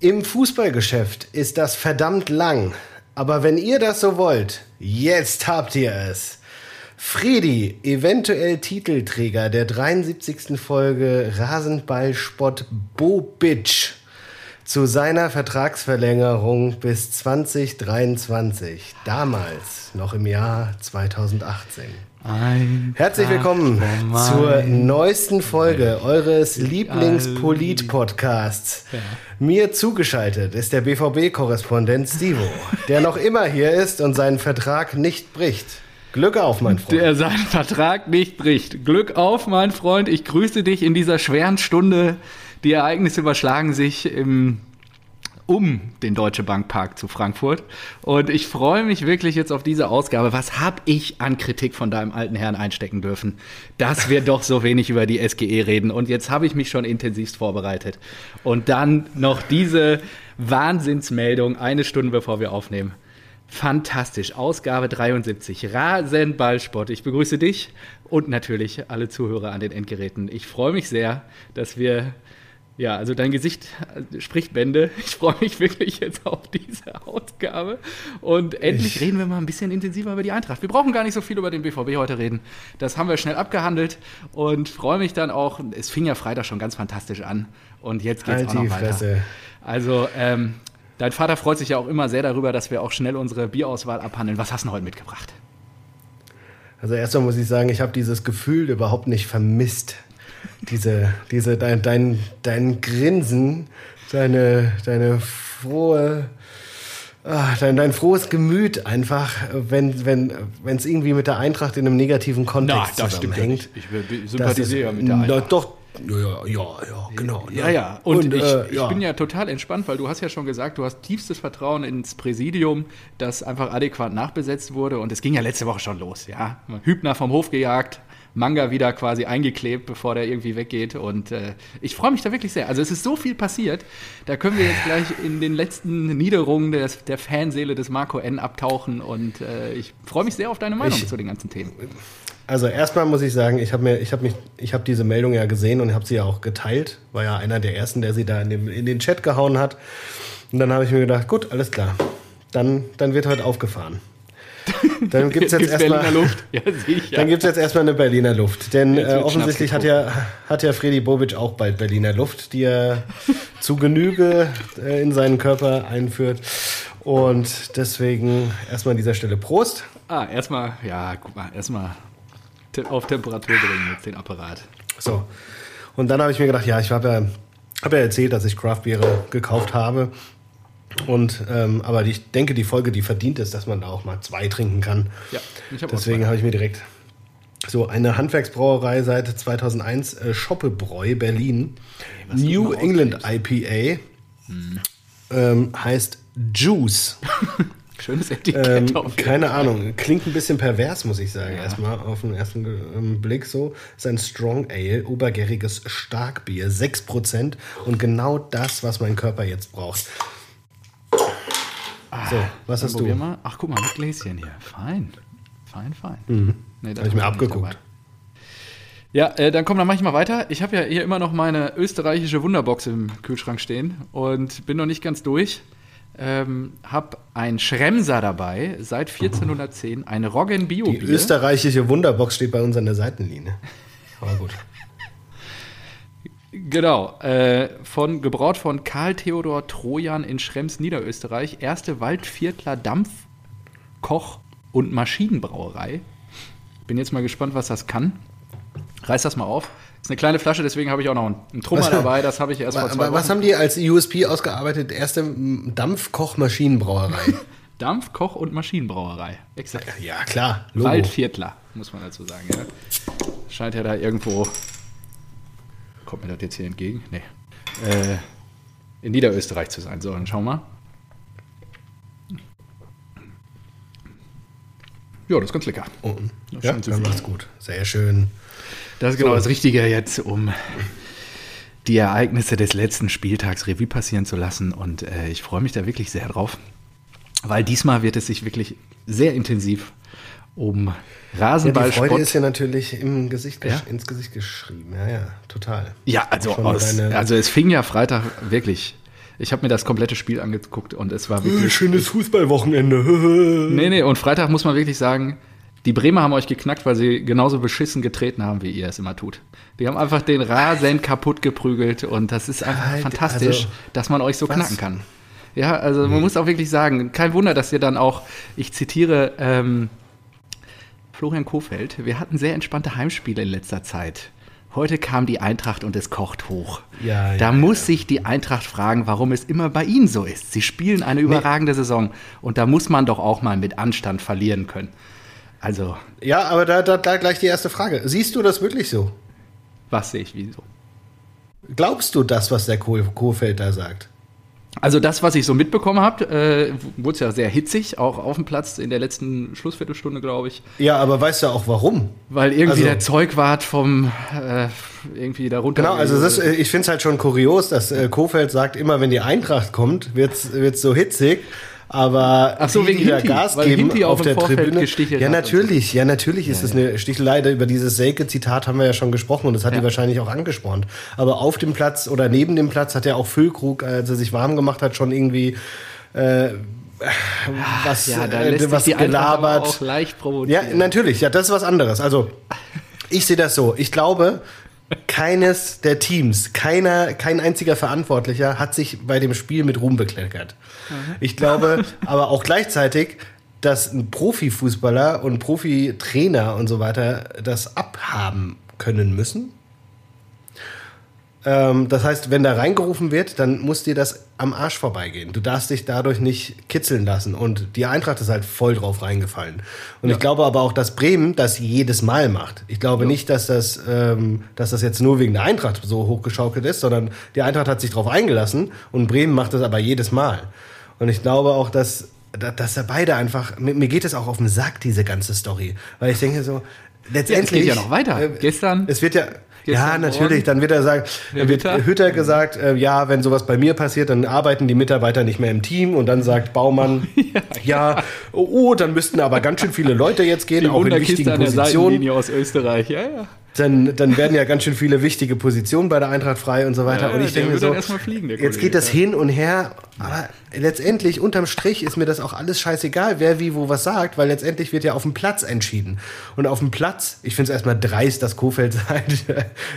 Im Fußballgeschäft ist das verdammt lang. Aber wenn ihr das so wollt, jetzt habt ihr es. Fredi, eventuell Titelträger der 73. Folge Rasenballspott Bobic zu seiner Vertragsverlängerung bis 2023. Damals, noch im Jahr 2018. Ein Herzlich willkommen zur neuesten Folge eures Lieblingspolit-Podcasts. Ja. Mir zugeschaltet ist der BVB-Korrespondent Stivo, der noch immer hier ist und seinen Vertrag nicht bricht. Glück auf, mein Freund. der seinen Vertrag nicht bricht. Glück auf, mein Freund. Ich grüße dich in dieser schweren Stunde. Die Ereignisse überschlagen sich im, um den Deutsche Bank Park zu Frankfurt. Und ich freue mich wirklich jetzt auf diese Ausgabe. Was habe ich an Kritik von deinem alten Herrn einstecken dürfen, dass wir doch so wenig über die SGE reden. Und jetzt habe ich mich schon intensivst vorbereitet. Und dann noch diese Wahnsinnsmeldung eine Stunde bevor wir aufnehmen. Fantastisch. Ausgabe 73. Rasenballsport. Ich begrüße dich und natürlich alle Zuhörer an den Endgeräten. Ich freue mich sehr, dass wir, ja, also dein Gesicht äh, spricht Bände. Ich freue mich wirklich jetzt auf diese Ausgabe. Und endlich Ich- reden wir mal ein bisschen intensiver über die Eintracht. Wir brauchen gar nicht so viel über den BVB heute reden. Das haben wir schnell abgehandelt und freue mich dann auch. Es fing ja Freitag schon ganz fantastisch an. Und jetzt geht es Halt auch noch die weiter. Fresse. Also, ähm, dein Vater freut sich ja auch immer sehr darüber, dass wir auch schnell unsere Bierauswahl abhandeln. Was hast du denn heute mitgebracht? Also erstmal muss ich sagen, ich habe dieses Gefühl überhaupt nicht vermisst. Diese, diese, dein, dein, dein Grinsen, deine, deine frohe, ah, dein, dein frohes Gemüt einfach, wenn wenn wenn, es irgendwie mit der Eintracht in einem negativen Kontext zusammenhängt. Ich Das sympathisiere ja mit der Na, Eintracht. Doch, ja, ja, ja, ja, genau. Ja, ja. Und, ich, äh, ich ja. bin ja total entspannt, weil du hast ja schon gesagt, du hast tiefstes Vertrauen ins Präsidium, das einfach adäquat nachbesetzt wurde. Und es ging ja letzte Woche schon los, ja. Hübner vom Hof gejagt, Manga wieder quasi eingeklebt, bevor der irgendwie weggeht. Und äh, ich freue mich da wirklich sehr. Also es ist so viel passiert. Da können wir jetzt gleich in den letzten Niederungen des, der Fanseele des Marco N abtauchen. Und äh, ich freue mich sehr auf deine Meinung Ich- zu den ganzen Themen. Also erstmal muss ich sagen, ich habe mir, ich habe mich, ich habe diese Meldung ja gesehen und habe sie ja auch geteilt. War ja einer der ersten, der sie da in, dem, in den Chat gehauen hat. Und dann habe ich mir gedacht, gut, alles klar. Dann, dann wird heute aufgefahren. Dann gibt es jetzt erstmal. Ja. Dann jetzt erstmal eine Berliner Luft. Denn äh, offensichtlich hat ja, hat ja Freddy Bobic auch bald Berliner Luft, die er zu Genüge äh, in seinen Körper einführt. Und deswegen erstmal an dieser Stelle Prost. Ah, erstmal, ja, guck mal, erstmal auf Temperatur bringen jetzt den Apparat. So. Und dann habe ich mir gedacht, ja, ich habe ja, hab ja erzählt, dass ich Craftbeere gekauft habe. Und ähm, aber ich denke, die Folge, die verdient es, dass man da auch mal zwei trinken kann. Ja, ich auch Deswegen habe ich mir direkt so eine Handwerksbrauerei seit 2001, äh, Schoppebräu Berlin, du New England IPA, ähm, heißt Juice. Schönes Etikett Ähm, keine. Ahnung, klingt ein bisschen pervers, muss ich sagen, Ja. erstmal auf den ersten ähm, Blick so. Ist ein Strong Ale, obergäriges Starkbier, 6% und genau das, was mein Körper jetzt braucht. So, was Dann hast du? Mal. Ach, guck mal, mit Gläschen hier. Fein. Fein, fein. Mhm. Nee, da Hab ich mir abgeguckt. Ja, äh, dann komm, dann mach ich mal weiter. Ich habe ja hier immer noch meine österreichische Wunderbox im Kühlschrank stehen und bin noch nicht ganz durch. Ähm, hab ein Schremser dabei, seit 1410, ein Roggen Bio Die österreichische Wunderbox steht bei uns an der Seitenlinie. Aber gut. Genau, äh, von, gebraut von Karl Theodor Trojan in Schrems, Niederösterreich. Erste Waldviertler Dampf, Koch und Maschinenbrauerei. Bin jetzt mal gespannt, was das kann. Reiß das mal auf. Ist eine kleine Flasche, deswegen habe ich auch noch einen, einen Trummer dabei. Das habe ich erst vor zwei Aber was Wochen. haben die als USP ausgearbeitet? Erste Dampfkochmaschinenbrauerei. Dampf, Koch und Maschinenbrauerei. Exakt. ja, klar. Logo. Waldviertler, muss man dazu sagen. Ja. Scheint ja da irgendwo. Kommt mir das jetzt hier entgegen? Nee. Äh, in Niederösterreich zu sein. So, dann schauen wir mal. Ja, das ist ganz lecker. Oh, Das ja, dann macht's gut. Sehr schön. Das ist genau das Richtige jetzt, um die Ereignisse des letzten Spieltags Revue passieren zu lassen. Und äh, ich freue mich da wirklich sehr drauf, weil diesmal wird es sich wirklich sehr intensiv um Ja, die. Freude ist ja natürlich im Gesicht, Ja? ins Gesicht geschrieben. Ja, ja, total. Ja, also, aus, also es fing ja Freitag wirklich Ich habe mir das komplette Spiel angeguckt und es war wirklich. Schönes Fußballwochenende. nee, nee, und Freitag muss man wirklich sagen, die Bremer haben euch geknackt, weil sie genauso beschissen getreten haben, wie ihr es immer tut. Die haben einfach den Rasen kaputt geprügelt und das ist einfach Halt, fantastisch, also, dass man euch so was? knacken kann. Ja, also man muss auch wirklich sagen, kein Wunder, dass ihr dann auch, ich zitiere ähm, Florian Kofeld, wir hatten sehr entspannte Heimspiele in letzter Zeit. Heute kam die Eintracht und es kocht hoch. Ja, da ja, muss sich die Eintracht fragen, warum es immer bei ihnen so ist. Sie spielen eine überragende Saison und da muss man doch auch mal mit Anstand verlieren können. Also, Ja, aber da, da, da gleich die erste Frage. Siehst du das wirklich so? was sehe ich wieso? Glaubst du das, was der Kohl- Kohfeldt da sagt? Also das, was ich so mitbekommen habe, äh, wurde es ja sehr hitzig, auch auf dem Platz in der letzten Schlussviertelstunde, glaube ich. Ja, aber weißt du auch warum? Weil irgendwie Also- der Zeugwart vom äh, irgendwie darunter. Genau, also das, äh, ich finde es halt schon kurios, dass äh, Kofeld sagt, immer wenn die Eintracht kommt, wird es so hitzig. Aber Ach so, die, wegen die Hinti, Gas weil geben Hinti auf der Vorfeld Tribüne. gestichelt Ja, natürlich, ja, natürlich ist es eine Stichelei. Über dieses Selke-Zitat haben wir ja schon gesprochen und das hat Ja. die wahrscheinlich auch angespornt. Aber auf dem Platz oder neben dem Platz hat ja auch Füllkrug, als er sich warm gemacht hat, schon irgendwie äh, was, ja, da äh, lässt sich was die gelabert. auch leicht Ja, provozieren. natürlich, ja, das ist was anderes. Also, ich sehe das so. Ich glaube, keines der Teams, keiner, kein einziger Verantwortlicher hat sich bei dem Spiel mit Ruhm bekleckert. Ich glaube aber auch gleichzeitig, dass ein Profifußballer und Profitrainer und so weiter das abhaben können müssen. Ähm, das heißt, wenn da reingerufen wird, dann muss dir das am Arsch vorbeigehen. Du darfst dich dadurch nicht kitzeln lassen. Und die Eintracht ist halt voll drauf reingefallen. Und ich glaube aber auch, dass Bremen das jedes Mal macht. Ich glaube nicht, dass das, ähm, dass das jetzt nur wegen der Eintracht so hochgeschaukelt ist, sondern die Eintracht hat sich drauf eingelassen und Bremen macht das aber jedes Mal. Und ich glaube auch, dass, da- dass da beide einfach, mir, geht es auch auf den Sack, diese ganze Story. Weil ich denke so, letztendlich. ja noch weiter. Äh, Gestern- Es wird ja. Ja, natürlich. Morgen. Dann wird er sagen, Der wird Hütter? Hütter gesagt, äh, ja, wenn sowas bei mir passiert, dann arbeiten die Mitarbeiter nicht mehr im Team. Und dann sagt Baumann, ja, oh, oh, dann müssten aber ganz schön viele Leute jetzt gehen, die auch in wichtigen Positionen. Aus Österreich. Ja, ja. Dann, dann werden ja ganz schön viele wichtige Positionen bei der Eintracht frei und so weiter. Ja, und ich denke mir so, fliegen, jetzt Kollege, geht das hin und her, aber letztendlich unterm Strich ist mir das auch alles scheißegal, wer wie wo was sagt, weil letztendlich wird ja auf dem Platz entschieden. Und auf dem Platz, ich finde es erstmal dreist, dass Kofeld sagt,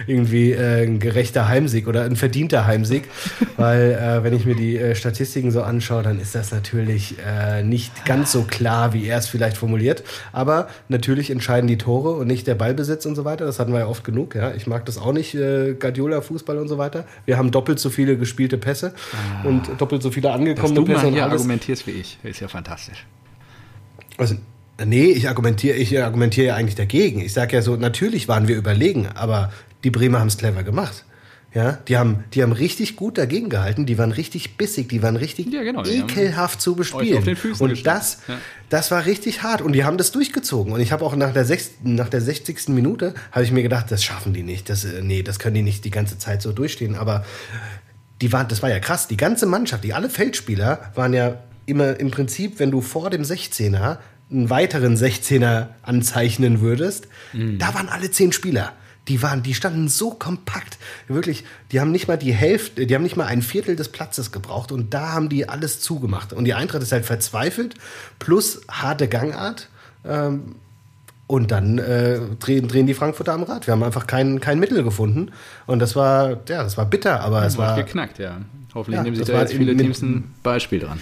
irgendwie äh, ein gerechter Heimsieg oder ein verdienter Heimsieg, weil äh, wenn ich mir die äh, Statistiken so anschaue, dann ist das natürlich äh, nicht ganz so klar, wie er es vielleicht formuliert. Aber natürlich entscheiden die Tore und nicht der Ballbesitz und so weiter. Das hatten wir ja oft genug. Ja, ich mag das auch nicht, äh, Guardiola-Fußball und so weiter. Wir haben doppelt so viele gespielte Pässe und doppelt so viele Dass angekommene du Pässe mal hier argumentierst wie ich, ist ja fantastisch. Also, nee, ich argumentiere, ich argumentiere ja eigentlich dagegen. Ich sage ja so, natürlich waren wir überlegen, aber die Bremer haben es clever gemacht. Ja, die haben, die haben richtig gut dagegen gehalten, die waren richtig bissig, die waren richtig Ja, genau, die ekelhaft zu bespielen. und das, Ja. das war richtig hart und die haben das durchgezogen. Und ich habe auch nach der, sechsten, nach der 60. Minute, habe ich mir gedacht, das schaffen die nicht. Das, äh, nee, das können die nicht die ganze Zeit so durchstehen. Aber die waren, das war ja krass. Die ganze Mannschaft, die alle Feldspieler waren ja immer im Prinzip, wenn du vor dem 16er einen weiteren 16er anzeichnen würdest, da waren alle zehn Spieler. Die waren, die standen so kompakt. Wirklich, die haben nicht mal die Hälfte, die haben nicht mal ein Viertel des Platzes gebraucht und da haben die alles zugemacht. Und die Eintracht ist halt verzweifelt, plus harte Gangart. Ähm, und dann äh, drehen, drehen die Frankfurter am Rad. Wir haben einfach kein, kein Mittel gefunden. Und das war, ja, das war bitter, aber es Es war geknackt, ja. Hoffentlich Ja, nehmen sich das da jetzt viele Teams ein Beispiel dran.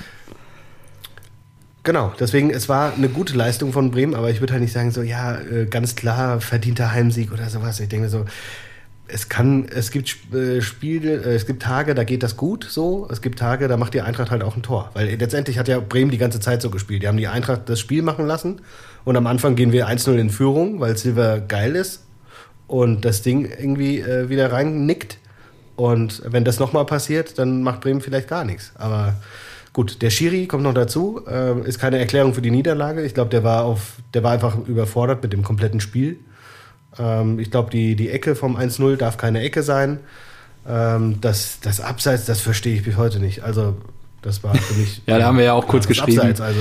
Genau, deswegen, es war eine gute Leistung von Bremen, aber ich würde halt nicht sagen, so, ja, äh, ganz klar verdienter Heimsieg oder sowas. Ich denke so, es kann, es gibt äh, Spiele, äh, es gibt Tage, da geht das gut so. Es gibt Tage, da macht die Eintracht halt auch ein Tor. Weil letztendlich hat ja Bremen die ganze Zeit so gespielt. Die haben die Eintracht das Spiel machen lassen und am Anfang gehen wir 1-0 in Führung, weil Silver geil ist und das Ding irgendwie wieder reinnickt. Und wenn das nochmal passiert, dann macht Bremen vielleicht gar nichts. Aber gut, der Schiri kommt noch dazu. Ähm, ist keine Erklärung für die Niederlage. Ich glaube, der war auf, der war einfach überfordert mit dem kompletten Spiel. Ähm, ich glaube, die, die Ecke vom 1-0 darf keine Ecke sein. Ähm, das, das Abseits, das verstehe ich bis heute nicht. Also, das war für mich. Ja, da haben wir ja auch kurz das geschrieben. Abseits, also.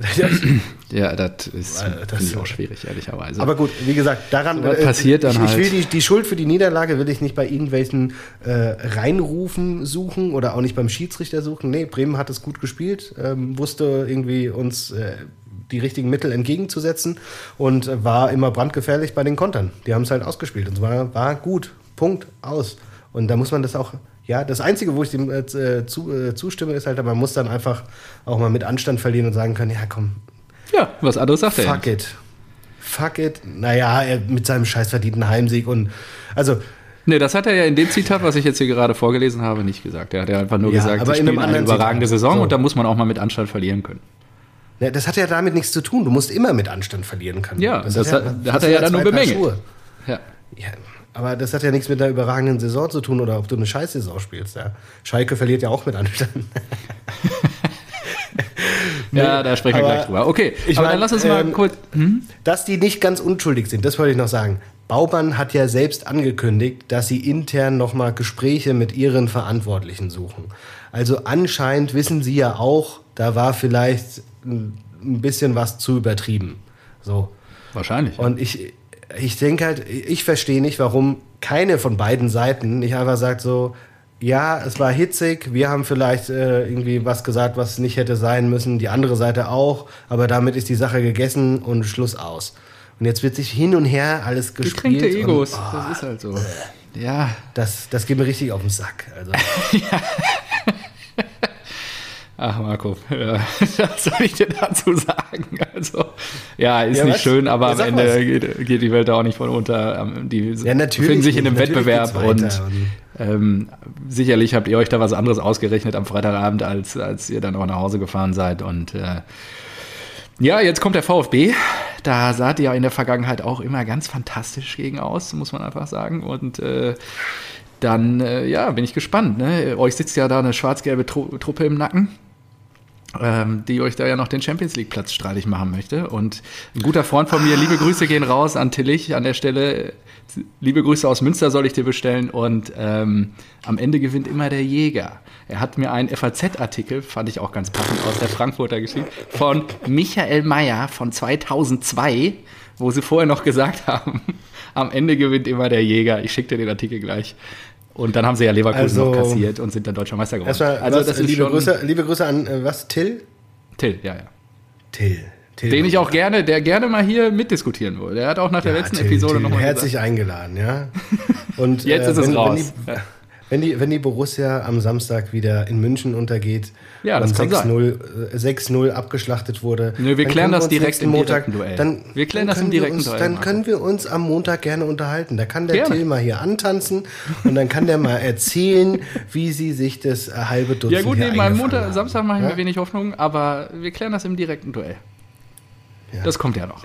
ja, das ist das ich auch schwierig, ehrlicherweise. Aber gut, wie gesagt, daran so passiert dann ich, halt. ich will die, die Schuld für die Niederlage will ich nicht bei irgendwelchen äh, Reinrufen suchen oder auch nicht beim Schiedsrichter suchen. Nee, Bremen hat es gut gespielt, ähm, wusste irgendwie uns äh, die richtigen Mittel entgegenzusetzen und äh, war immer brandgefährlich bei den Kontern. Die haben es halt ausgespielt und es war, war gut. Punkt, aus. Und da muss man das auch ja, das Einzige, wo ich dem äh, zu, äh, zustimme, ist halt, man muss dann einfach auch mal mit Anstand verlieren und sagen können, ja komm. Ja, was anderes sagt er. Fuck it. Fuck it. Naja, er mit seinem scheiß verdienten Heimsieg und also. Nee, das hat er ja in dem Zitat, was ich jetzt hier gerade vorgelesen habe, nicht gesagt. Er hat ja einfach nur ja, gesagt, aber sie spielen eine überragende Zitat. Saison so. und da muss man auch mal mit Anstand verlieren können. Ja, das hat ja damit nichts zu tun. Du musst immer mit Anstand verlieren können. Ja, das, das hat, ja, hat er ja dann nur bemängelt. Ja. ja. Aber das hat ja nichts mit einer überragenden Saison zu tun oder ob du eine Scheißsaison spielst. Ja. Schalke verliert ja auch mit Anstand. nee, ja, da sprechen wir gleich drüber. Okay, ich aber mein, dann lass uns mal ähm, kurz. Hm? Dass die nicht ganz unschuldig sind, das wollte ich noch sagen. Baumann hat ja selbst angekündigt, dass sie intern nochmal Gespräche mit ihren Verantwortlichen suchen. Also anscheinend wissen sie ja auch, da war vielleicht ein bisschen was zu übertrieben. So. Wahrscheinlich. Und ich, ich denke halt, ich verstehe nicht, warum keine von beiden Seiten nicht einfach sagt so, ja, es war hitzig, wir haben vielleicht äh, irgendwie was gesagt, was nicht hätte sein müssen, die andere Seite auch, aber damit ist die Sache gegessen und Schluss aus. Und jetzt wird sich hin und her alles gespielt. Gekränkte Egos, und, oh, das ist halt so. Ja. Das, das geht mir richtig auf den Sack. Also. ja. Ach, Marco, ja, was soll ich dir dazu sagen? Also, ja, ist ja, nicht was? schön, aber ja, am Ende geht, geht, die Welt da auch nicht von unter. Ähm, die ja, befinden sich in einem Wettbewerb und ähm, sicherlich habt ihr euch da was anderes ausgerechnet am Freitagabend, als, als ihr dann auch nach Hause gefahren seid. Und äh, ja, jetzt kommt der VfB. Da sah ihr ja in der Vergangenheit auch immer ganz fantastisch gegen aus, muss man einfach sagen. Und äh, dann, äh, ja, bin ich gespannt. Ne? Euch sitzt ja da eine schwarz-gelbe Truppe im Nacken die euch da ja noch den Champions League Platz streitig machen möchte. Und ein guter Freund von mir, liebe Grüße gehen raus an Tillich an der Stelle. Liebe Grüße aus Münster soll ich dir bestellen. Und ähm, am Ende gewinnt immer der Jäger. Er hat mir einen FAZ-Artikel, fand ich auch ganz passend, aus der Frankfurter Geschichte, von Michael Mayer von 2002, wo sie vorher noch gesagt haben, am Ende gewinnt immer der Jäger. Ich schicke dir den Artikel gleich. Und dann haben sie ja Leverkusen also, noch kassiert und sind dann deutscher Meister geworden. Erstmal, also, was, das liebe, Grüße, liebe Grüße an äh, was? Till? Till, ja, ja. Till. Till den ich auch gerne, der gerne mal hier mitdiskutieren wollte. Der hat auch nach der ja, letzten Till, Episode nochmal Herzlich gesagt. eingeladen, ja. Und jetzt äh, ist es raus. Wenn die, wenn die, wenn die Borussia am Samstag wieder in München untergeht ja, das und 6-0 äh, abgeschlachtet wurde. Nö, wir klären das direkt im Montag, direkten Duell. Dann, wir klären das im direkten uns, Duell. Dann können wir uns am Montag gerne unterhalten. Da kann der gerne. Till mal hier antanzen und dann kann der mal erzählen, wie sie sich das halbe Dutzend Ja gut, nee, am Montag, Samstag mache ich ja? mir wenig Hoffnung, aber wir klären das im direkten Duell. Ja. Das kommt ja noch.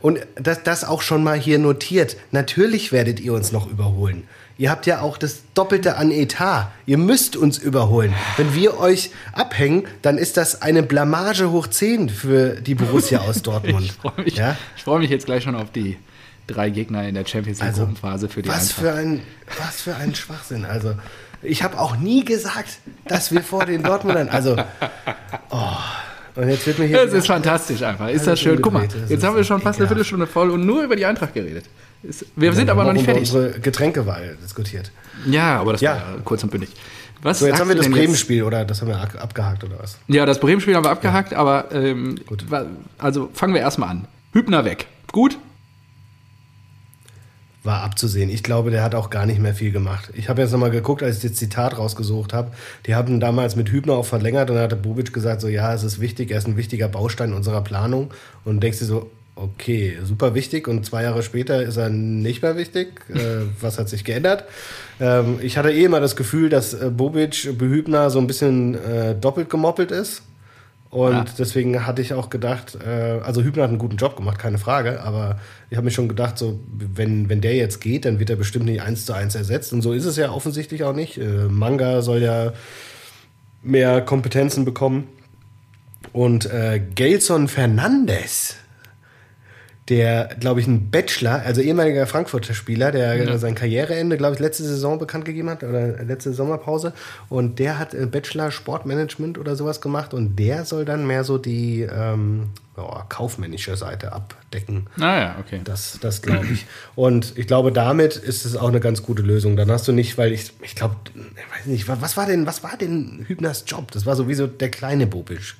Und das, das auch schon mal hier notiert. Natürlich werdet ihr uns noch überholen. Ihr habt ja auch das Doppelte an Etat. Ihr müsst uns überholen. Wenn wir euch abhängen, dann ist das eine Blamage hoch 10 für die Borussia aus Dortmund. ich freue mich, ja? freu mich jetzt gleich schon auf die drei Gegner in der Champions League Gruppenphase für die was Für ein, was für ein Schwachsinn. Also, ich habe auch nie gesagt, dass wir vor den Dortmundern. Also, oh. Und jetzt wird mir hier. Das ist fantastisch einfach. Ist das schön? Guck mal, jetzt haben wir schon fast eine Viertelstunde voll und nur über die Eintracht geredet. Wir sind aber noch nicht fertig. unsere Getränkewahl diskutiert. Ja, aber das ja. war kurz und bündig. Was so, jetzt haben wir das Bremen-Spiel oder das haben wir abgehakt oder was? Ja, das Bremen-Spiel haben wir abgehakt, ja. aber ähm, Gut. also fangen wir erstmal an. Hübner weg. Gut? War abzusehen. Ich glaube, der hat auch gar nicht mehr viel gemacht. Ich habe jetzt nochmal geguckt, als ich das Zitat rausgesucht habe. Die haben damals mit Hübner auch verlängert und dann hatte Bobic gesagt, so ja, es ist wichtig, er ist ein wichtiger Baustein unserer Planung. Und denkst du so, okay, super wichtig und zwei Jahre später ist er nicht mehr wichtig. Äh, was hat sich geändert? Ähm, ich hatte eh immer das Gefühl, dass äh, Bobic Behübner so ein bisschen äh, doppelt gemoppelt ist. Und ja. deswegen hatte ich auch gedacht, äh, also Hübner hat einen guten Job gemacht, keine Frage, aber ich habe mir schon gedacht, so, wenn, wenn der jetzt geht, dann wird er bestimmt nicht eins zu eins ersetzt. Und so ist es ja offensichtlich auch nicht. Äh, Manga soll ja mehr Kompetenzen bekommen. Und äh, Gelson Fernandes, der, glaube ich, ein Bachelor, also ehemaliger Frankfurter Spieler, der ja. sein Karriereende, glaube ich, letzte Saison bekannt gegeben hat oder letzte Sommerpause. Und der hat Bachelor Sportmanagement oder sowas gemacht und der soll dann mehr so die ähm, oh, kaufmännische Seite abdecken. Ah ja, okay. Das, das glaube ich. Und ich glaube, damit ist es auch eine ganz gute Lösung. Dann hast du nicht, weil ich, ich glaube, ich weiß nicht, was war denn, was war denn Hübners Job? Das war sowieso der kleine Bobisch.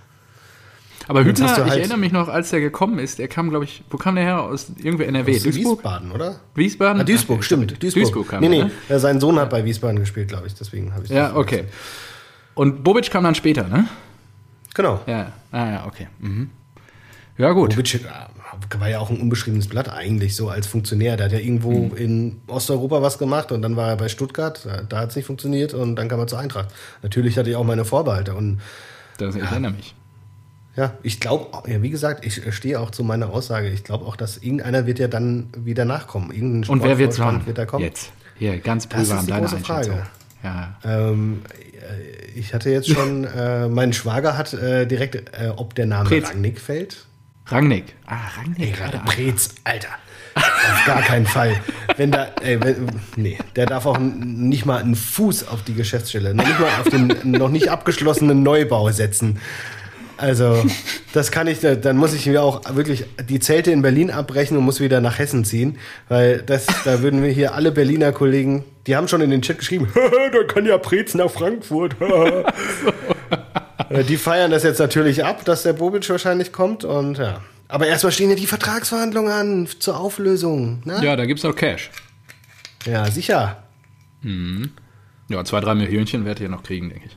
Aber Hübner, halt ich erinnere mich noch, als der gekommen ist, er kam, glaube ich, wo kam der her? Aus irgendwie NRW? Aus Duisburg? Wiesbaden, oder? Wiesbaden? Ah, Duisburg, stimmt. Duisburg. Duisburg kam nee, nee, ne? sein Sohn hat bei Wiesbaden gespielt, glaube ich, deswegen habe ich Ja, okay. Und Bobic kam dann später, ne? Genau. Ja, ah, ja, okay. Mhm. Ja, gut. Bobic äh, war ja auch ein unbeschriebenes Blatt eigentlich so als Funktionär. Der hat ja irgendwo mhm. in Osteuropa was gemacht und dann war er bei Stuttgart, da hat es nicht funktioniert und dann kam er zur Eintracht. Natürlich hatte ich auch meine Vorbehalte und das, ich ja, erinnere mich. Ja, ich glaube, ja, wie gesagt, ich stehe auch zu meiner Aussage. Ich glaube auch, dass irgendeiner wird ja dann wieder nachkommen. Irgendein Und wer wird's machen? wird da kommen? Jetzt. Hier, ganz prüfer an deiner große Frage. Ja. Ähm, äh, ich hatte jetzt schon, äh, mein Schwager hat äh, direkt, äh, ob der Name Pretz. Rangnick fällt. Rangnick. Ah, Rangnick. Ey, Prez, Alter. auf gar keinen Fall. Wenn da, ey, wenn, nee, der darf auch nicht mal einen Fuß auf die Geschäftsstelle, noch nicht mal auf den noch nicht abgeschlossenen Neubau setzen. Also, das kann ich, dann muss ich mir auch wirklich die Zelte in Berlin abbrechen und muss wieder nach Hessen ziehen, weil das, da würden wir hier alle Berliner Kollegen, die haben schon in den Chat geschrieben, da kann ja Prez nach Frankfurt. die feiern das jetzt natürlich ab, dass der Bobic wahrscheinlich kommt und ja. Aber erstmal stehen ja die Vertragsverhandlungen an zur Auflösung. Ne? Ja, da gibt es auch Cash. Ja, sicher. Mhm. Ja, zwei, drei Millionchen werdet ihr noch kriegen, denke ich.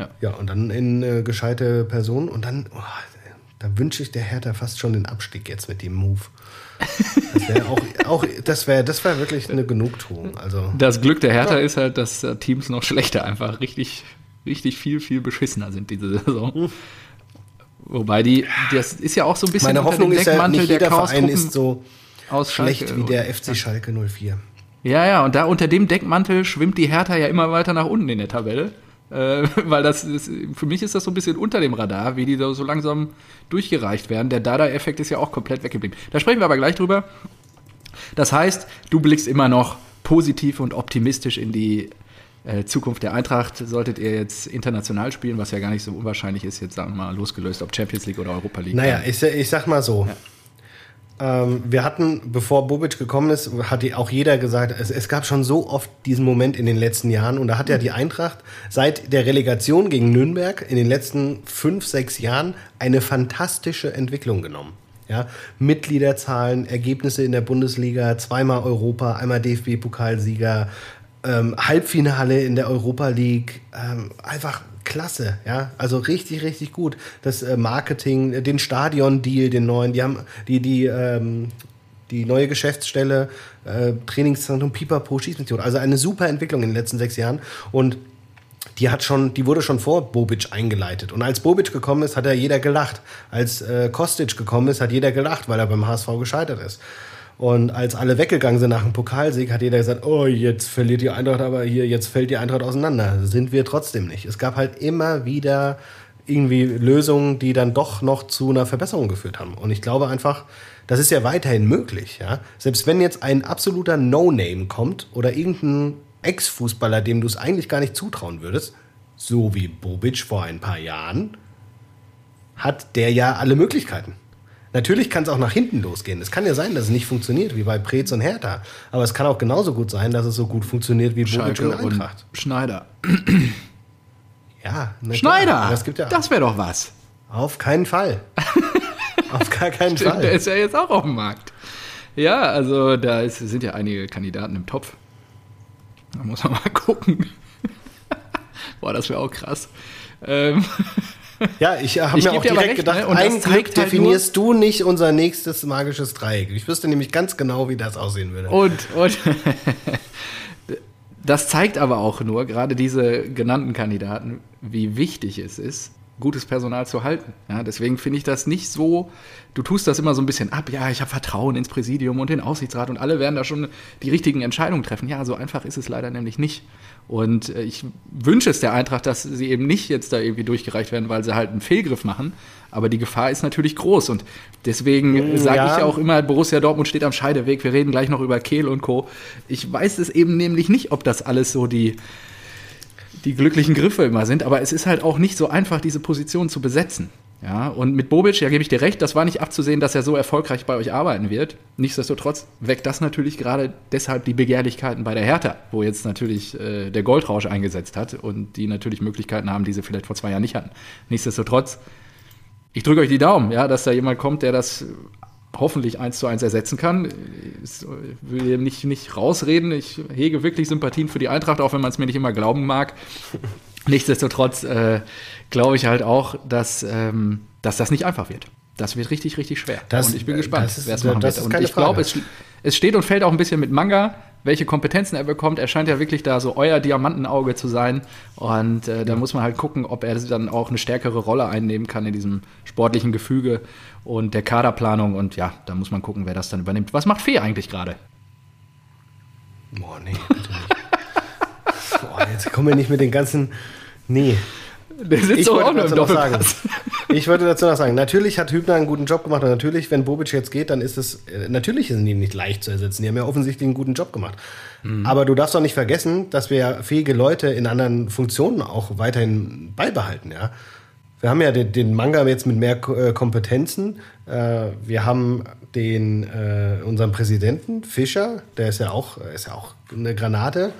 Ja, ja und dann in äh, gescheite Personen und dann, oh, da wünsche ich der Hertha fast schon den Abstieg jetzt mit dem Move. Das wäre auch, auch, das wäre das wär wirklich eine Genugtuung. Also, das Glück der Hertha ja. ist halt, dass äh, Teams noch schlechter einfach richtig, richtig viel, viel beschissener sind diese Saison. Hm. Wobei die, das ist ja auch so ein bisschen Meine Hoffnung ist ja, nicht jeder Verein ist so schlecht wie der FC Schalke 04. Ja, ja, und da unter dem Deckmantel schwimmt die Hertha ja immer weiter nach unten in der Tabelle. Äh, weil das ist, für mich ist das so ein bisschen unter dem Radar, wie die da so langsam durchgereicht werden. Der Dada-Effekt ist ja auch komplett weggeblieben. Da sprechen wir aber gleich drüber. Das heißt, du blickst immer noch positiv und optimistisch in die äh, Zukunft der Eintracht. Solltet ihr jetzt international spielen, was ja gar nicht so unwahrscheinlich ist, jetzt sagen wir mal losgelöst, ob Champions League oder Europa League. Naja, ich, ich sag mal so. Ja. Ähm, wir hatten, bevor Bobic gekommen ist, hat auch jeder gesagt, es, es, gab schon so oft diesen Moment in den letzten Jahren. Und da hat ja die Eintracht seit der Relegation gegen Nürnberg in den letzten fünf, sechs Jahren eine fantastische Entwicklung genommen. Ja, Mitgliederzahlen, Ergebnisse in der Bundesliga, zweimal Europa, einmal DFB-Pokalsieger, ähm, Halbfinale in der Europa League, ähm, einfach klasse, ja, also richtig, richtig gut. Das äh, Marketing, äh, den Stadion-Deal, den neuen, die haben die, die, ähm, die neue Geschäftsstelle, äh, Trainingszentrum Pipapo, Schießmission. Also eine super Entwicklung in den letzten sechs Jahren und die hat schon, die wurde schon vor Bobic eingeleitet. Und als Bobic gekommen ist, hat ja jeder gelacht. Als äh, Kostic gekommen ist, hat jeder gelacht, weil er beim HSV gescheitert ist. Und als alle weggegangen sind nach dem Pokalsieg, hat jeder gesagt, oh, jetzt verliert die Eintracht, aber hier, jetzt fällt die Eintracht auseinander. Sind wir trotzdem nicht. Es gab halt immer wieder irgendwie Lösungen, die dann doch noch zu einer Verbesserung geführt haben. Und ich glaube einfach, das ist ja weiterhin möglich. Ja? Selbst wenn jetzt ein absoluter No-Name kommt oder irgendein Ex-Fußballer, dem du es eigentlich gar nicht zutrauen würdest, so wie Bobic vor ein paar Jahren, hat der ja alle Möglichkeiten. Natürlich kann es auch nach hinten losgehen. Es kann ja sein, dass es nicht funktioniert, wie bei Preetz und Hertha. Aber es kann auch genauso gut sein, dass es so gut funktioniert wie Bobic und Eintracht. Und Schneider. Ja, Schneider! Das, ja das wäre doch was. Auf keinen Fall. auf gar keinen Stimmt, Fall. Der ist ja jetzt auch auf dem Markt. Ja, also da ist, sind ja einige Kandidaten im Topf. Da muss man mal gucken. Boah, das wäre auch krass. Ähm ja, ich habe mir auch direkt recht, gedacht, ne? ein Glück halt definierst du nicht unser nächstes magisches Dreieck. Ich wüsste nämlich ganz genau, wie das aussehen würde. Und, und das zeigt aber auch nur, gerade diese genannten Kandidaten, wie wichtig es ist, gutes Personal zu halten. Ja, deswegen finde ich das nicht so, du tust das immer so ein bisschen ab, ja, ich habe Vertrauen ins Präsidium und den Aussichtsrat und alle werden da schon die richtigen Entscheidungen treffen. Ja, so einfach ist es leider nämlich nicht. Und äh, ich wünsche es der Eintracht, dass sie eben nicht jetzt da irgendwie durchgereicht werden, weil sie halt einen Fehlgriff machen. Aber die Gefahr ist natürlich groß. Und deswegen mm, sage ja. ich ja auch immer, Borussia Dortmund steht am Scheideweg. Wir reden gleich noch über Kehl und Co. Ich weiß es eben nämlich nicht, ob das alles so die, die glücklichen Griffe immer sind. Aber es ist halt auch nicht so einfach, diese Position zu besetzen. Ja, und mit Bobic, ja, gebe ich dir recht, das war nicht abzusehen, dass er so erfolgreich bei euch arbeiten wird. Nichtsdestotrotz weckt das natürlich gerade deshalb die Begehrlichkeiten bei der Hertha, wo jetzt natürlich äh, der Goldrausch eingesetzt hat und die natürlich Möglichkeiten haben, die sie vielleicht vor zwei Jahren nicht hatten. Nichtsdestotrotz, ich drücke euch die Daumen, ja, dass da jemand kommt, der das hoffentlich eins zu eins ersetzen kann. Ich will nicht, nicht rausreden. Ich hege wirklich Sympathien für die Eintracht, auch wenn man es mir nicht immer glauben mag. Nichtsdestotrotz äh, glaube ich halt auch, dass, ähm, dass das nicht einfach wird. Das wird richtig, richtig schwer. Das, und ich bin gespannt, wer es machen wird. Und ich glaube, es, es steht und fällt auch ein bisschen mit Manga, welche Kompetenzen er bekommt. Er scheint ja wirklich da so euer Diamantenauge zu sein. Und äh, da muss man halt gucken, ob er dann auch eine stärkere Rolle einnehmen kann in diesem sportlichen Gefüge und der Kaderplanung. Und ja, da muss man gucken, wer das dann übernimmt. Was macht Fee eigentlich gerade? Boah, nee, bitte nicht. Boah, jetzt kommen wir nicht mit den ganzen. Nee. Der sitzt ich auch nur im Doppelpass. Ich wollte dazu noch sagen, natürlich hat Hübner einen guten Job gemacht und natürlich, wenn Bobic jetzt geht, dann ist es, äh, natürlich sind die nicht leicht zu ersetzen. Die haben ja offensichtlich einen guten Job gemacht. Mhm. Aber du darfst doch nicht vergessen, dass wir ja fähige Leute in anderen Funktionen auch weiterhin beibehalten, ja. Wir haben ja den, den Manga jetzt mit mehr äh, Kompetenzen. Äh, wir haben den, unseren Präsidenten Fischer, der ist ja auch, ist ja auch eine Granate.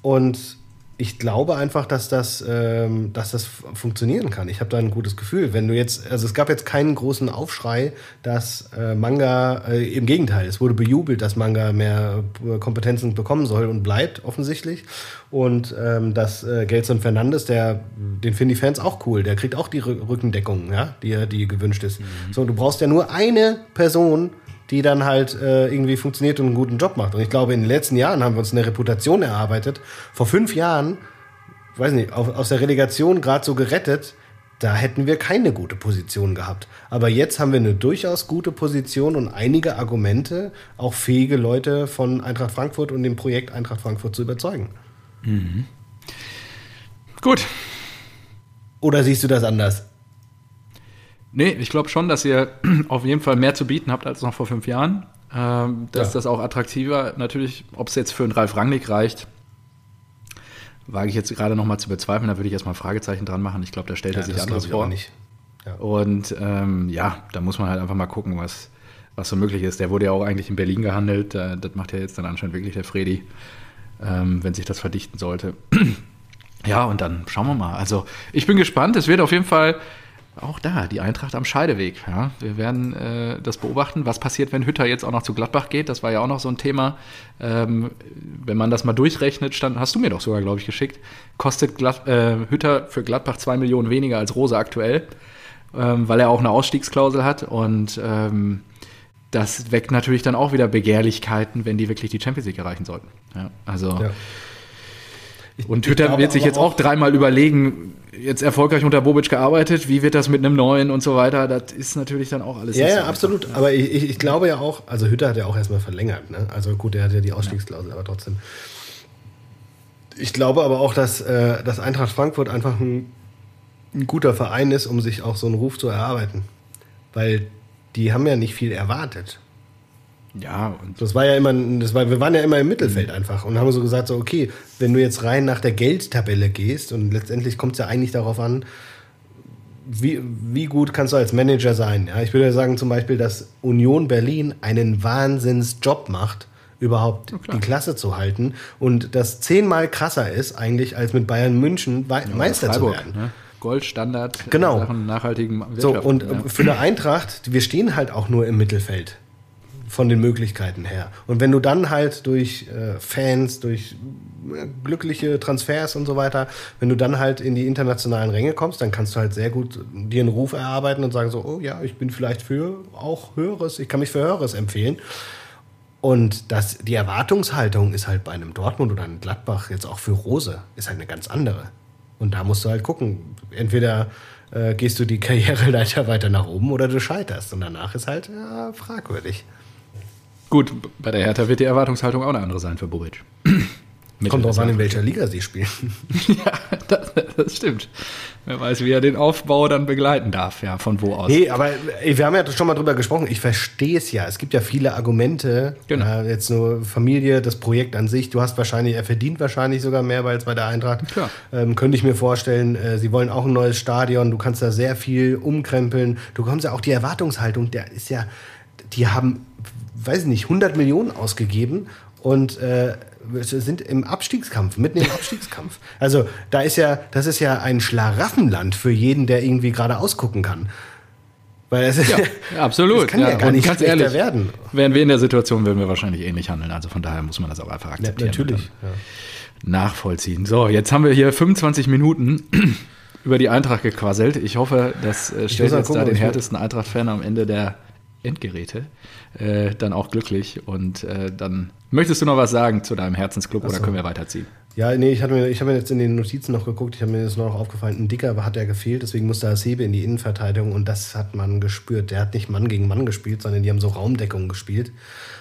Und ich glaube einfach, dass das, ähm, dass das funktionieren kann. Ich habe da ein gutes Gefühl. Wenn du jetzt, also es gab jetzt keinen großen Aufschrei, dass äh, Manga, äh, im Gegenteil, es wurde bejubelt, dass Manga mehr äh, Kompetenzen bekommen soll und bleibt offensichtlich. Und ähm, dass äh, Gelson Fernandes, der, den finden die Fans auch cool, der kriegt auch die Rückendeckung, ja, die, die gewünscht ist. Mhm. So, du brauchst ja nur eine Person, die dann halt äh, irgendwie funktioniert und einen guten Job macht. Und ich glaube, in den letzten Jahren haben wir uns eine Reputation erarbeitet. Vor fünf Jahren, weiß nicht, auf, aus der Relegation gerade so gerettet, da hätten wir keine gute Position gehabt. Aber jetzt haben wir eine durchaus gute Position und einige Argumente, auch fähige Leute von Eintracht Frankfurt und dem Projekt Eintracht Frankfurt zu überzeugen. Mhm. Gut. Oder siehst du das anders? Nee, ich glaube schon, dass ihr auf jeden Fall mehr zu bieten habt als noch vor fünf Jahren. Ähm, dass ja. das auch attraktiver, natürlich, ob es jetzt für einen Ralf Rangnick reicht, wage ich jetzt gerade noch mal zu bezweifeln. Da würde ich erstmal ein Fragezeichen dran machen. Ich glaube, da stellt ja, er sich anders vor. Nicht. Ja. Und ähm, ja, da muss man halt einfach mal gucken, was, was so möglich ist. Der wurde ja auch eigentlich in Berlin gehandelt. das macht ja jetzt dann anscheinend wirklich der Fredi, ähm, wenn sich das verdichten sollte. ja, und dann schauen wir mal. Also ich bin gespannt. Es wird auf jeden Fall auch da, die Eintracht am Scheideweg. Ja. Wir werden äh, das beobachten. Was passiert, wenn Hütter jetzt auch noch zu Gladbach geht? Das war ja auch noch so ein Thema. Ähm, wenn man das mal durchrechnet, stand, hast du mir doch sogar, glaube ich, geschickt, kostet Glad, äh, Hütter für Gladbach zwei Millionen weniger als Rose aktuell, ähm, weil er auch eine Ausstiegsklausel hat. Und ähm, das weckt natürlich dann auch wieder Begehrlichkeiten, wenn die wirklich die Champions League erreichen sollten. Ja, also. Ja. Und Hütter wird sich jetzt auch dreimal überlegen, jetzt erfolgreich unter Bobic gearbeitet, wie wird das mit einem neuen und so weiter, das ist natürlich dann auch alles. Ja, ja, absolut. Aber ich, ich, glaube ja auch, also Hütter hat ja auch erstmal verlängert, ne? Also gut, der hat ja die Ausstiegsklausel, aber trotzdem. Ich glaube aber auch, dass, äh, dass Eintracht Frankfurt einfach ein, ein guter Verein ist, um sich auch so einen Ruf zu erarbeiten. Weil die haben ja nicht viel erwartet. Ja, und das war ja immer, das war, wir waren ja immer im Mittelfeld einfach und haben so gesagt, so, okay, wenn du jetzt rein nach der Geldtabelle gehst und letztendlich kommt es ja eigentlich darauf an, wie, wie gut kannst du als Manager sein? Ja, ich würde sagen zum Beispiel, dass Union Berlin einen Wahnsinnsjob macht, überhaupt ja, die Klasse zu halten und das zehnmal krasser ist eigentlich, als mit Bayern München ja, Meister zu werden. Ne? Goldstandard genau. Sachen nachhaltigen So, und ja. für eine Eintracht, wir stehen halt auch nur im Mittelfeld von den Möglichkeiten her. Und wenn du dann halt durch äh, Fans, durch äh, glückliche Transfers und so weiter, wenn du dann halt in die internationalen Ränge kommst, dann kannst du halt sehr gut dir einen Ruf erarbeiten und sagen so, oh ja, ich bin vielleicht für auch Höheres, ich kann mich für Höheres empfehlen. Und das, die Erwartungshaltung ist halt bei einem Dortmund oder einem Gladbach jetzt auch für Rose, ist halt eine ganz andere. Und da musst du halt gucken. Entweder äh, gehst du die Karriereleiter weiter nach oben oder du scheiterst. Und danach ist halt ja, fragwürdig. Gut, bei der Hertha wird die Erwartungshaltung auch eine andere sein für Bobic. Kommt drauf an, in welcher Liga sie spielen. ja, das, das, stimmt. Wer weiß, wie er den Aufbau dann begleiten darf, ja, von wo aus. Nee, aber ey, wir haben ja schon mal drüber gesprochen. Ich verstehe es ja. Es gibt ja viele Argumente. Genau. Äh, jetzt nur Familie, das Projekt an sich. Du hast wahrscheinlich, er verdient wahrscheinlich sogar mehr als bei der Eintracht. Klar. Ähm, könnte ich mir vorstellen. Äh, sie wollen auch ein neues Stadion. Du kannst da sehr viel umkrempeln. Du kommst ja auch die Erwartungshaltung, der ist ja, die haben, weiß ich nicht, 100 Millionen ausgegeben und äh, sind im Abstiegskampf, mitten im Abstiegskampf. Also da ist ja, das ist ja ein Schlaraffenland für jeden, der irgendwie gerade ausgucken kann. Weil es ja, absolut. Das kann ja, ja gar nicht ganz ehrlich werden. Wären wir in der Situation, würden wir wahrscheinlich ähnlich handeln. Also von daher muss man das auch einfach akzeptieren. Ja, natürlich. Nachvollziehen. So, jetzt haben wir hier 25 Minuten über die Eintracht gequasselt. Ich hoffe, das äh, stellt jetzt gucken, da den härtesten Eintracht-Fan am Ende der Endgeräte äh, dann auch glücklich. Und äh, dann möchtest du noch was sagen zu deinem Herzensclub so. oder können wir weiterziehen? Ja, nee, ich, hatte mir, ich habe mir jetzt in den Notizen noch geguckt, ich habe mir jetzt noch aufgefallen, ein Dicker hat er gefehlt, deswegen musste Hasebe in die Innenverteidigung und das hat man gespürt. Der hat nicht Mann gegen Mann gespielt, sondern die haben so Raumdeckung gespielt.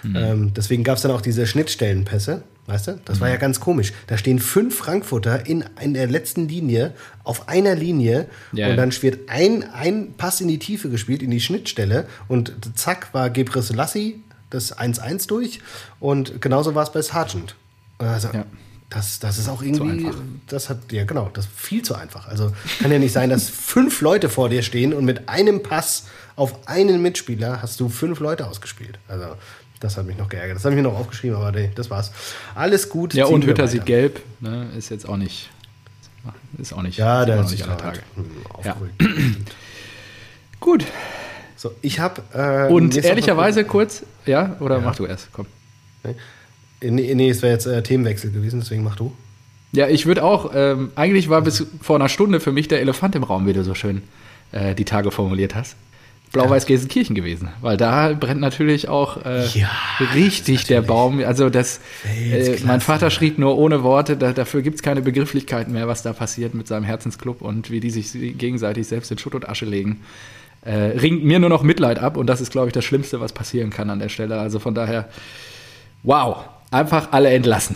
Mhm. Ähm, deswegen gab es dann auch diese Schnittstellenpässe, weißt du? Das mhm. war ja ganz komisch. Da stehen fünf Frankfurter in, in der letzten Linie, auf einer Linie ja, und dann wird ein, ein Pass in die Tiefe gespielt, in die Schnittstelle und zack war Gebris Lassi das 1-1 durch und genauso war es bei Sargent. Also, ja. Das, das ist auch irgendwie, das hat, ja genau, das ist viel zu einfach. Also kann ja nicht sein, dass fünf Leute vor dir stehen und mit einem Pass auf einen Mitspieler hast du fünf Leute ausgespielt. Also das hat mich noch geärgert. Das habe ich mir noch aufgeschrieben, aber nee, das war's. Alles gut. Ja, und Hütter sieht gelb, ne? ist jetzt auch nicht, ist auch nicht, ja, der hat sich alle Tage. Ja. gut. So, ich habe. Äh, und ehrlicherweise kurz, ja, oder ja. mach du erst, komm. Nee. Nee, nee es wäre jetzt äh, Themenwechsel gewesen, deswegen mach du. Ja, ich würde auch, ähm, eigentlich war bis vor einer Stunde für mich der Elefant im Raum, wie du so schön äh, die Tage formuliert hast. Blau-Weiß-Gelsenkirchen gewesen, weil da brennt natürlich auch äh, ja, richtig der Baum. Also das, äh, mein Vater schrieb nur ohne Worte, da, dafür gibt es keine Begrifflichkeiten mehr, was da passiert mit seinem Herzensclub und wie die sich gegenseitig selbst in Schutt und Asche legen. Äh, ringt mir nur noch Mitleid ab und das ist, glaube ich, das Schlimmste, was passieren kann an der Stelle. Also von daher, wow, einfach alle entlassen.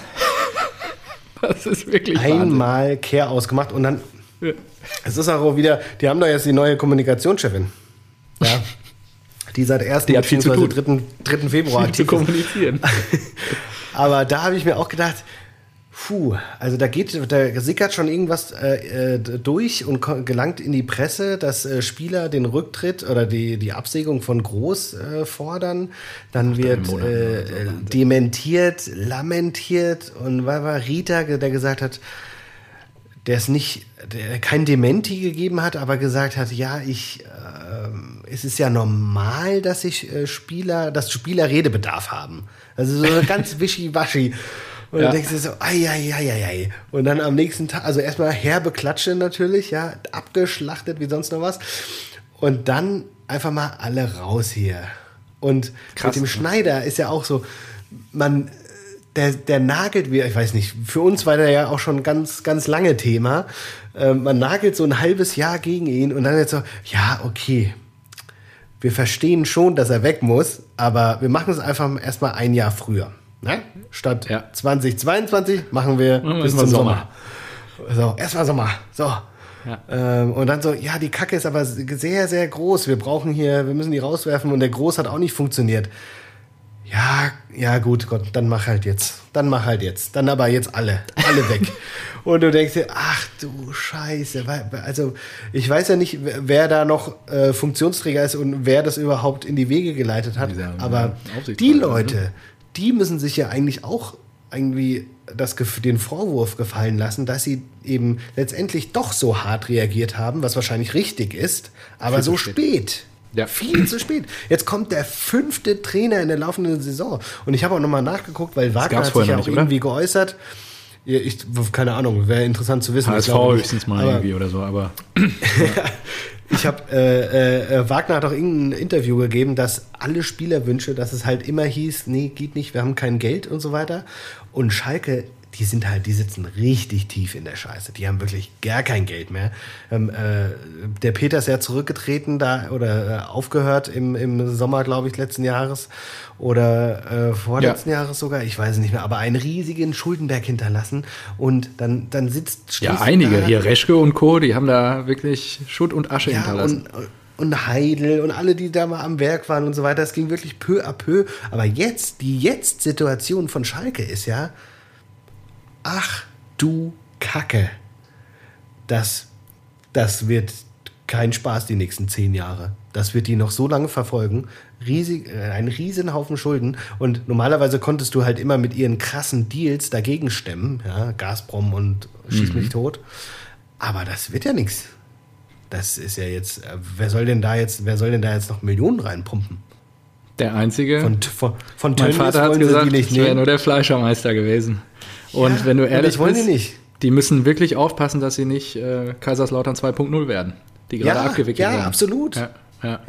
das ist wirklich Einmal Wahnsinn. Kehr ausgemacht und dann. Ja. Es ist auch wieder, die haben da jetzt die neue Kommunikationschefin. Ja. Die seit 1. bzw. 3. 3. Februar zu kommunizieren. Aber da habe ich mir auch gedacht, Puh, also da geht, da sickert schon irgendwas äh, äh durch und gelangt in die Presse, dass äh, Spieler den Rücktritt oder die, die Absägung von Groß äh, fordern. Dann Ach, wird äh, dementiert, lamentiert und war, war Rita, der gesagt hat, der es nicht, der kein Dementi gegeben hat, aber gesagt hat, ja, ich, äh, es ist ja normal, dass ich äh, Spieler, dass Spieler Redebedarf haben. Also so ganz wischiwaschi. Und ja. dann denkst du so, ai, ai, ai, ai, ai. Und dann am nächsten Tag, also erstmal herbe Klatsche natürlich, ja, abgeschlachtet wie sonst noch was. Und dann einfach mal alle raus hier. Und Krass, mit dem ne? Schneider ist ja auch so, man, der, der nagelt wie, ich weiß nicht, für uns war der ja auch schon ganz, ganz lange Thema. Ähm, man nagelt so ein halbes Jahr gegen ihn und dann jetzt so, ja, okay. Wir verstehen schon, dass er weg muss, aber wir machen es einfach erstmal ein Jahr früher. Ne? Statt ja. 2022 machen wir machen bis zum Sommer. Sommer. So, erstmal Sommer. So. Ja. Ähm, und dann so, ja, die Kacke ist aber sehr, sehr groß. Wir brauchen hier, wir müssen die rauswerfen und der Groß hat auch nicht funktioniert. Ja, ja, gut, Gott, dann mach halt jetzt. Dann mach halt jetzt. Dann aber jetzt alle. Alle weg. und du denkst dir, ach du Scheiße. Also, ich weiß ja nicht, wer da noch äh, Funktionsträger ist und wer das überhaupt in die Wege geleitet hat. aber die ne? Leute, die müssen sich ja eigentlich auch irgendwie das, den Vorwurf gefallen lassen, dass sie eben letztendlich doch so hart reagiert haben, was wahrscheinlich richtig ist, aber so spät. Ja. Viel zu spät. Jetzt kommt der fünfte Trainer in der laufenden Saison. Und ich habe auch nochmal nachgeguckt, weil Wagner hat sich ja auch nicht, irgendwie geäußert. Ich, keine Ahnung, wäre interessant zu wissen. HSV höchstens mal aber, irgendwie oder so, aber. Ich habe äh, äh, Wagner hat auch irgendein Interview gegeben, dass alle Spielerwünsche, dass es halt immer hieß, nee, geht nicht, wir haben kein Geld und so weiter. Und Schalke, die sind halt, die sitzen richtig tief in der Scheiße. Die haben wirklich gar kein Geld mehr. Ähm, äh, der Peter ist ja zurückgetreten da oder äh, aufgehört im, im Sommer, glaube ich, letzten Jahres oder äh, vorletzten ja. Jahres sogar, ich weiß es nicht mehr, aber einen riesigen Schuldenberg hinterlassen und dann, dann sitzt Ja, einige, hier Reschke und Co., die haben da wirklich Schutt und Asche ja, hinterlassen. Und, und Heidel und alle, die da mal am Werk waren und so weiter. Es ging wirklich peu à peu. Aber jetzt, die Jetzt-Situation von Schalke ist ja, ach du Kacke. Das, das wird kein Spaß die nächsten zehn Jahre. Das wird die noch so lange verfolgen. Riesig, äh, ein riesen Haufen Schulden. Und normalerweise konntest du halt immer mit ihren krassen Deals dagegen stemmen. Ja, Gazprom und schieß mich mhm. tot. Aber das wird ja nichts. Das ist ja jetzt, äh, wer soll denn da jetzt, wer soll denn da jetzt noch Millionen reinpumpen? Der einzige. Von, von, von mein Vater hat gesagt, es wäre nur der Fleischermeister gewesen. Und ja, wenn du ehrlich bist, die, nicht. die müssen wirklich aufpassen, dass sie nicht äh, Kaiserslautern 2.0 werden, die gerade ja, abgewickelt ja, werden. Ja, absolut. Ja, ja.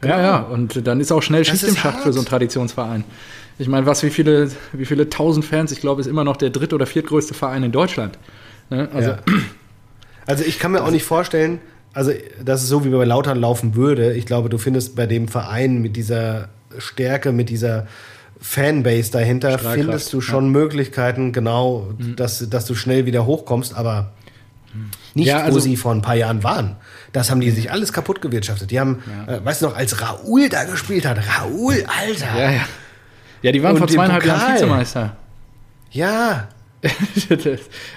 Genau. ja, ja. Und dann ist auch schnell Schicht im Schacht hart. für so einen Traditionsverein. Ich meine, was, wie viele, wie viele tausend Fans, ich glaube, ist immer noch der dritt- oder viertgrößte Verein in Deutschland. Ne? Also, also ich kann mir auch nicht vorstellen, also dass es so wie bei Lautern laufen würde. Ich glaube, du findest bei dem Verein mit dieser Stärke, mit dieser Fanbase dahinter, findest du schon ja. Möglichkeiten, genau, mhm. dass, dass du schnell wieder hochkommst, aber nicht, ja, also, wo sie vor ein paar Jahren waren. Das haben die sich alles kaputt gewirtschaftet. Die haben, ja. äh, weißt du noch, als Raoul da gespielt hat, Raoul, Alter. Ja, ja. Ja, die waren Und vor zweieinhalb Jahren Vizemeister. Ja,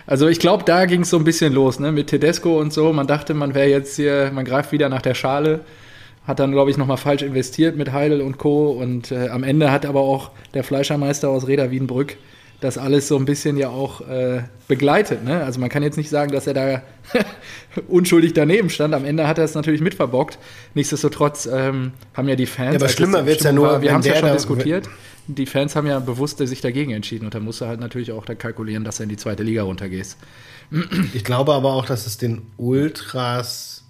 also ich glaube, da ging es so ein bisschen los, ne? Mit Tedesco und so. Man dachte, man wäre jetzt hier, man greift wieder nach der Schale. Hat dann, glaube ich, nochmal falsch investiert mit Heidel und Co. Und äh, am Ende hat aber auch der Fleischermeister aus Reda Wiedenbrück das alles so ein bisschen ja auch äh, begleitet. Ne? Also man kann jetzt nicht sagen, dass er da unschuldig daneben stand. Am Ende hat er es natürlich mitverbockt. Nichtsdestotrotz ähm, haben ja die Fans. Ja, aber schlimmer wird es ja nur. War, wir haben es ja schon diskutiert. Die Fans haben ja bewusst sich dagegen entschieden und da musst du halt natürlich auch da kalkulieren, dass du in die zweite Liga runtergehst. Ich glaube aber auch, dass es den Ultras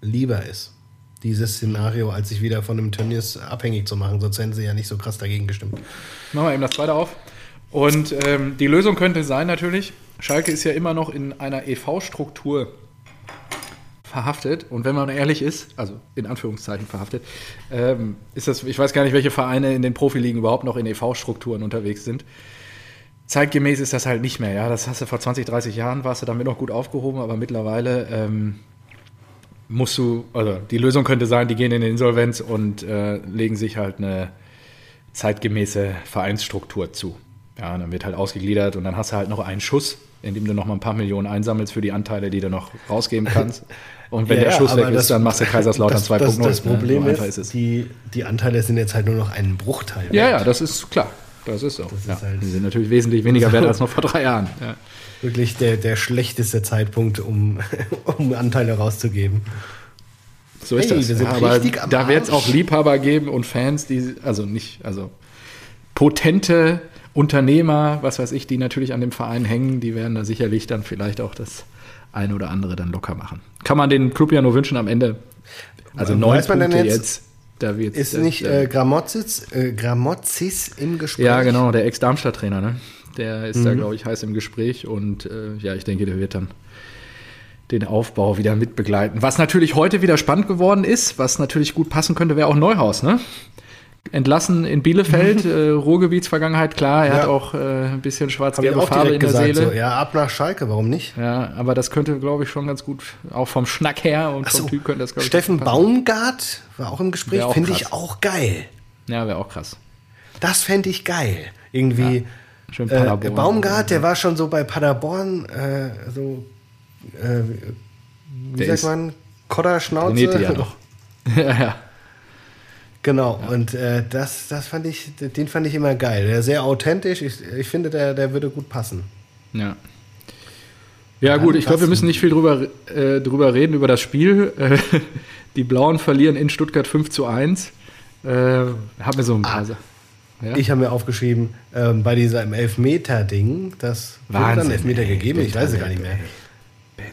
lieber ist dieses Szenario, als sich wieder von einem Tönnies abhängig zu machen. Sonst hätten sie ja nicht so krass dagegen gestimmt. Machen wir eben das zweite auf. Und ähm, die Lösung könnte sein natürlich, Schalke ist ja immer noch in einer EV-Struktur verhaftet. Und wenn man ehrlich ist, also in Anführungszeichen verhaftet, ähm, ist das, ich weiß gar nicht, welche Vereine in den Profiligen überhaupt noch in EV-Strukturen unterwegs sind. Zeitgemäß ist das halt nicht mehr, ja. Das hast du vor 20, 30 Jahren, warst du damit noch gut aufgehoben, aber mittlerweile ähm, musst du, also die Lösung könnte sein, die gehen in Insolvenz und äh, legen sich halt eine zeitgemäße Vereinsstruktur zu. Ja, dann wird halt ausgegliedert und dann hast du halt noch einen Schuss, in dem du noch mal ein paar Millionen einsammelst für die Anteile, die du noch rausgeben kannst. Und wenn ja, der Schuss weg ist, dann machst du Kaiserslautern 2.0. Das, das, Problem ne? so ist, ist die, die Anteile sind jetzt halt nur noch einen Bruchteil. Ja, ja, das ist klar. Das ist so. Das ja. ist halt die sind natürlich wesentlich weniger wert als noch vor drei Jahren. Ja. Wirklich der, der schlechteste Zeitpunkt, um, um Anteile rauszugeben. So ist hey, das. Ja, aber da wird es auch Liebhaber geben und Fans, die, also nicht, also potente Unternehmer, was weiß ich, die natürlich an dem Verein hängen, die werden da sicherlich dann vielleicht auch das eine oder andere dann locker machen. Kann man den Club ja nur wünschen am Ende. Also neun Punkte jetzt, jetzt da wird ist nicht äh, Gramozis, äh, Gramozis im Gespräch? Ja, genau, der Ex-Darmstadt-Trainer, ne? Der ist mhm. da, glaube ich, heiß im Gespräch und äh, ja, ich denke, der wird dann den Aufbau wieder mitbegleiten. Was natürlich heute wieder spannend geworden ist, was natürlich gut passen könnte, wäre auch Neuhaus, ne? entlassen in Bielefeld, äh, Ruhrgebietsvergangenheit, klar, er ja. hat auch äh, ein bisschen schwarz-gelbe Farbe in der gesagt, Seele. So, ja, ab nach Schalke, warum nicht? Ja, aber das könnte, glaube ich, schon ganz gut, auch vom Schnack her und so, vom Typ könnte das, glaube ich, Steffen Baumgart war auch im Gespräch, finde ich auch geil. Ja, wäre auch krass. Das fände ich geil. Irgendwie. Ja. Schön äh, Paderborn. Äh, Baumgart, der war schon so bei Paderborn, äh, so, äh, wie der sagt man, Kodderschnauze. Ja, noch. ja, ja. Genau, ja. und äh, das, das fand ich, den fand ich immer geil. Der sehr authentisch. Ich, ich finde, der, der würde gut passen. Ja. Ja, gut, ich glaube, wir müssen nicht viel drüber, äh, drüber reden, über das Spiel. Äh, die Blauen verlieren in Stuttgart 5 zu 1. Äh, haben wir so ein paar. Ah, ja? Ich habe mir aufgeschrieben, ähm, bei diesem Elfmeter-Ding, das wurde dann Elfmeter gegeben, ich weiß es gar nicht mehr.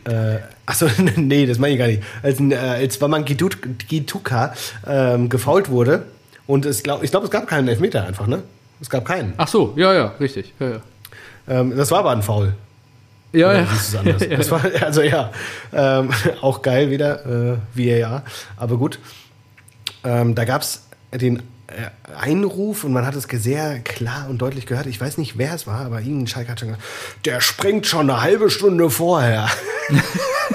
Äh, achso, nee, das meine ich gar nicht. Als, äh, als Waman Gituka ähm, gefault wurde und es glaub, ich glaube, es gab keinen Elfmeter einfach, ne? Es gab keinen. Ach so, ja, ja, richtig. Ja, ja. Ähm, das war aber ein Foul. Ja, Oder ja. es anders? ja, war, also ja, ähm, auch geil wieder, äh, VAR, aber gut. Ähm, da gab es den Einruf und man hat es sehr klar und deutlich gehört. Ich weiß nicht, wer es war, aber irgendein Schalke hat schon gesagt, der springt schon eine halbe Stunde vorher.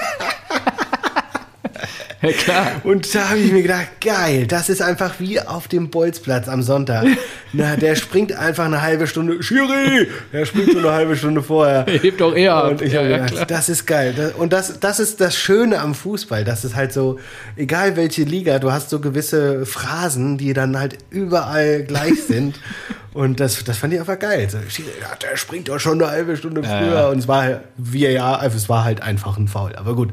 ja, klar. Und da habe ich mir gedacht, geil, das ist einfach wie auf dem Bolzplatz am Sonntag. Na, der springt einfach eine halbe Stunde, Schiri, der springt schon eine halbe Stunde vorher. Hebt auch eher ab. Und ich Ja, habe ja, gedacht, das ist geil. Und das, das ist das Schöne am Fußball. Das ist halt so, egal welche Liga, du hast so gewisse Phrasen, die dann halt überall gleich sind. Und das, das fand ich einfach geil. Ja, der springt doch schon eine halbe Stunde früher. ja. Und es war, wie ja, also es war halt einfach ein Foul. Aber gut,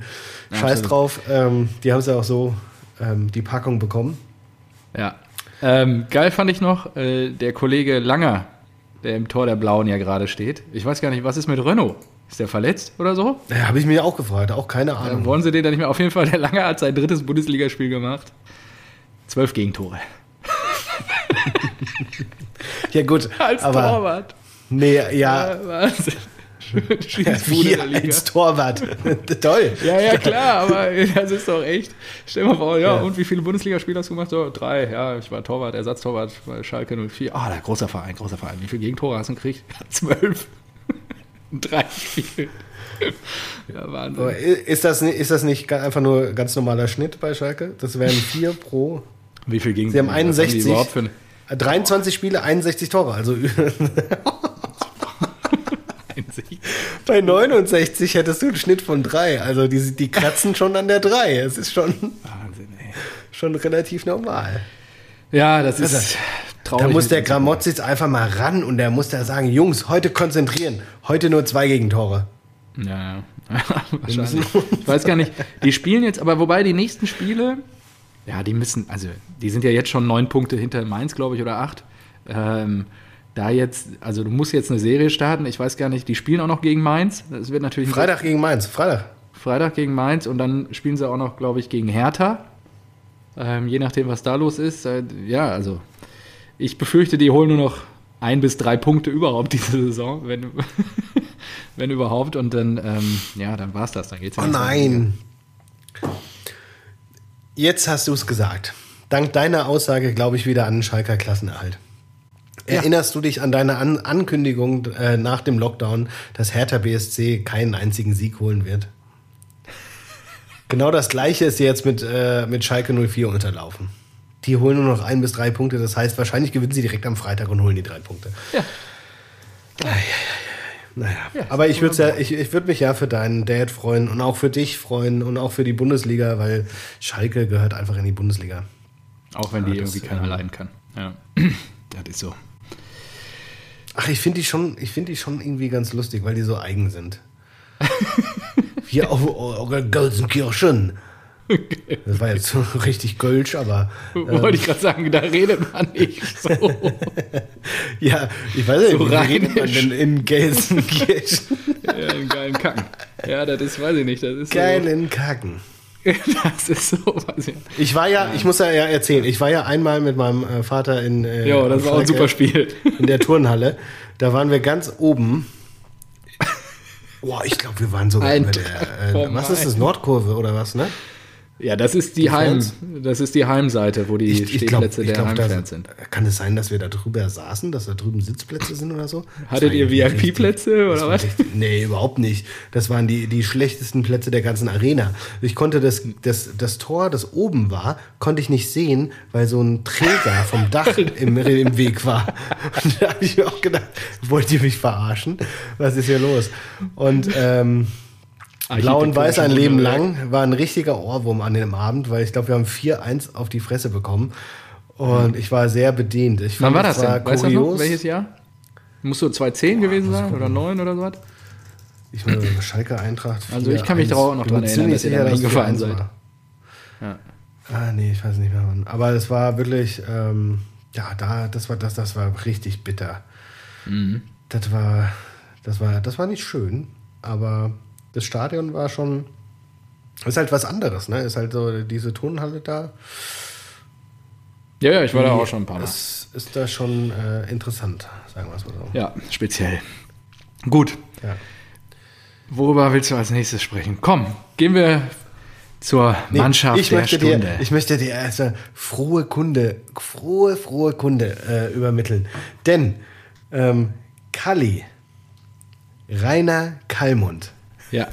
scheiß absolut. drauf. Ähm, die haben es ja auch so, ähm, die Packung bekommen. Ja. Ähm, geil fand ich noch, äh, der Kollege Langer, der im Tor der Blauen ja gerade steht. Ich weiß gar nicht, was ist mit Renault? Ist der verletzt oder so? Ja, habe ich mir auch gefragt, auch keine Dann Ahnung. wollen sie den dann nicht mehr. Auf jeden Fall, der Langer hat sein drittes Bundesligaspiel gemacht. Zwölf Gegentore. Ja gut, Als aber Torwart. nee, ja, Ja, Wahnsinn. Wie als Torwart. Toll. Ja, ja, klar, aber das ist doch echt. Stell dir mal vor, ja, Ja. und wie viele Bundesligaspiele hast du gemacht? So, drei, ja, ich war Torwart, Ersatztorwart bei Schalke 04. Ah, der großer Verein, großer Verein. Wie viele Gegentore hast du gekriegt? Zwölf. Drei Spielen. Ja, Aber Wahnsinn. Ist das, ni- ist das nicht einfach nur ganz normaler Schnitt bei Schalke? Das wären vier pro. Wie viel Gegentore? Sie haben 61. die überhaupt für ein- 23 Spiele, 61 Tore. Also bei 69 hättest du einen Schnitt von drei. Also die, die kratzen schon an der drei. Es ist schon, Wahnsinn, ey. schon relativ normal. Ja, das ist traurig. Da muss der uns. Gramotz jetzt einfach mal ran und der muss da sagen, Jungs, heute konzentrieren. Heute nur zwei Gegentore. Ja, ja. wahrscheinlich. Ich weiß gar nicht. Die spielen jetzt, aber wobei die nächsten Spiele, ja, die müssen, also die sind ja jetzt schon neun Punkte hinter Mainz, glaube ich, oder acht. Ähm, da jetzt, also du musst jetzt eine Serie starten. Ich weiß gar nicht, die spielen auch noch gegen Mainz. Das wird natürlich Freitag gegen Mainz. Freitag. Freitag gegen Mainz und dann spielen sie auch noch, glaube ich, gegen Hertha. Ähm, je nachdem, was da los ist. Äh, ja, also ich befürchte, die holen nur noch ein bis drei Punkte überhaupt diese Saison, wenn, wenn überhaupt. Und dann, ähm, ja, dann war's das. Dann geht's Oh nein. Jetzt hast du es gesagt. Dank deiner Aussage glaube ich wieder an den Schalker Klassenerhalt. Ja. Erinnerst du dich an deine an Ankündigung äh, nach dem Lockdown, dass Hertha BSC keinen einzigen Sieg holen wird? genau das gleiche ist jetzt mit, äh, mit Schalke 04 unterlaufen. Die holen nur noch ein bis drei Punkte, das heißt, wahrscheinlich gewinnen sie direkt am Freitag und holen die drei Punkte. Ja. Naja, Ja, aber ich würde ja, ich, ich würd mich ja für deinen Dad freuen und auch für dich freuen und auch für die Bundesliga, weil Schalke gehört einfach in die Bundesliga. Auch wenn die Ja, das, irgendwie keiner ähm, leiden kann. Ja. das ist so. Ach, ich finde die schon, ich finde die schon irgendwie ganz lustig, weil die so eigen sind. Hier auf eure Gelsenkirchen. Das war jetzt so richtig Gölsch, aber Wollte ich gerade sagen, da redet man nicht so. ja, ich weiß nicht, So wie redet man denn in Gelsenkirchen? ja, einen geilen Kacken. Ja, das ist, weiß ich nicht. Das ist Geilen Kacken. so. Das ist so, weiß ich war ja, ich muss ja erzählen, ich war ja einmal mit meinem äh, Vater in äh, Ja, das war auch ein super Spiel. in der Turnhalle. Da waren wir ganz oben. Boah, ich glaube, wir waren sogar Ein der. Äh, was ist das? Nordkurve oder was, ne? Ja, das ist die, Heim, Fans? das ist die Heimseite, wo die Stehplätze der glaub, Heimfans sind. Kann es sein, dass wir da drüber saßen, dass da drüben Sitzplätze sind oder so? Hattet ihr VIP-Plätze oder was? richtig- Nee, überhaupt nicht. Das waren die, die schlechtesten Plätze der ganzen Arena. Ich konnte das, das, das Tor, das oben war, konnte ich nicht sehen, weil so ein Träger vom Dach im, im Weg war. Und da habe ich mir auch gedacht, wollt ihr mich verarschen? Was ist hier los? Und ähm, Blau und Weiß ein Leben lang war ein richtiger Ohrwurm an dem Abend, weil ich glaube, wir haben 4-1 auf die Fresse bekommen. Und ich war sehr bedient. Ich Wann war das denn? Weißt du noch? Welches Jahr? Muss so 2010 gewesen sein oder 9 oder so was? Ich meine, Schalke Eintracht. Also ich kann mich 4-1. da auch noch dran erinnern, dass ihr da 4-1 seid. Ja. Ah, nee, ich weiß nicht mehr wann. Aber es war wirklich, ähm, ja, da, das war, das, das war richtig bitter. Mhm. Das war, das war, das war nicht schön, aber das Stadion war schon, ist halt was anderes, ne? Ist halt so diese Turnhalle da. ja, ja, ich war da auch schon ein paar Mal. Es ist da schon äh, interessant, sagen wir es mal so. Ja, speziell. Gut. Ja. Worüber willst du als nächstes sprechen? Komm, gehen wir zur Nee, Mannschaft ich der möchte Stunde. Dir, ich möchte dir erstmal frohe Kunde, frohe, frohe Kunde äh, übermitteln. Denn ähm, Kalli, Rainer Kallmund, ja.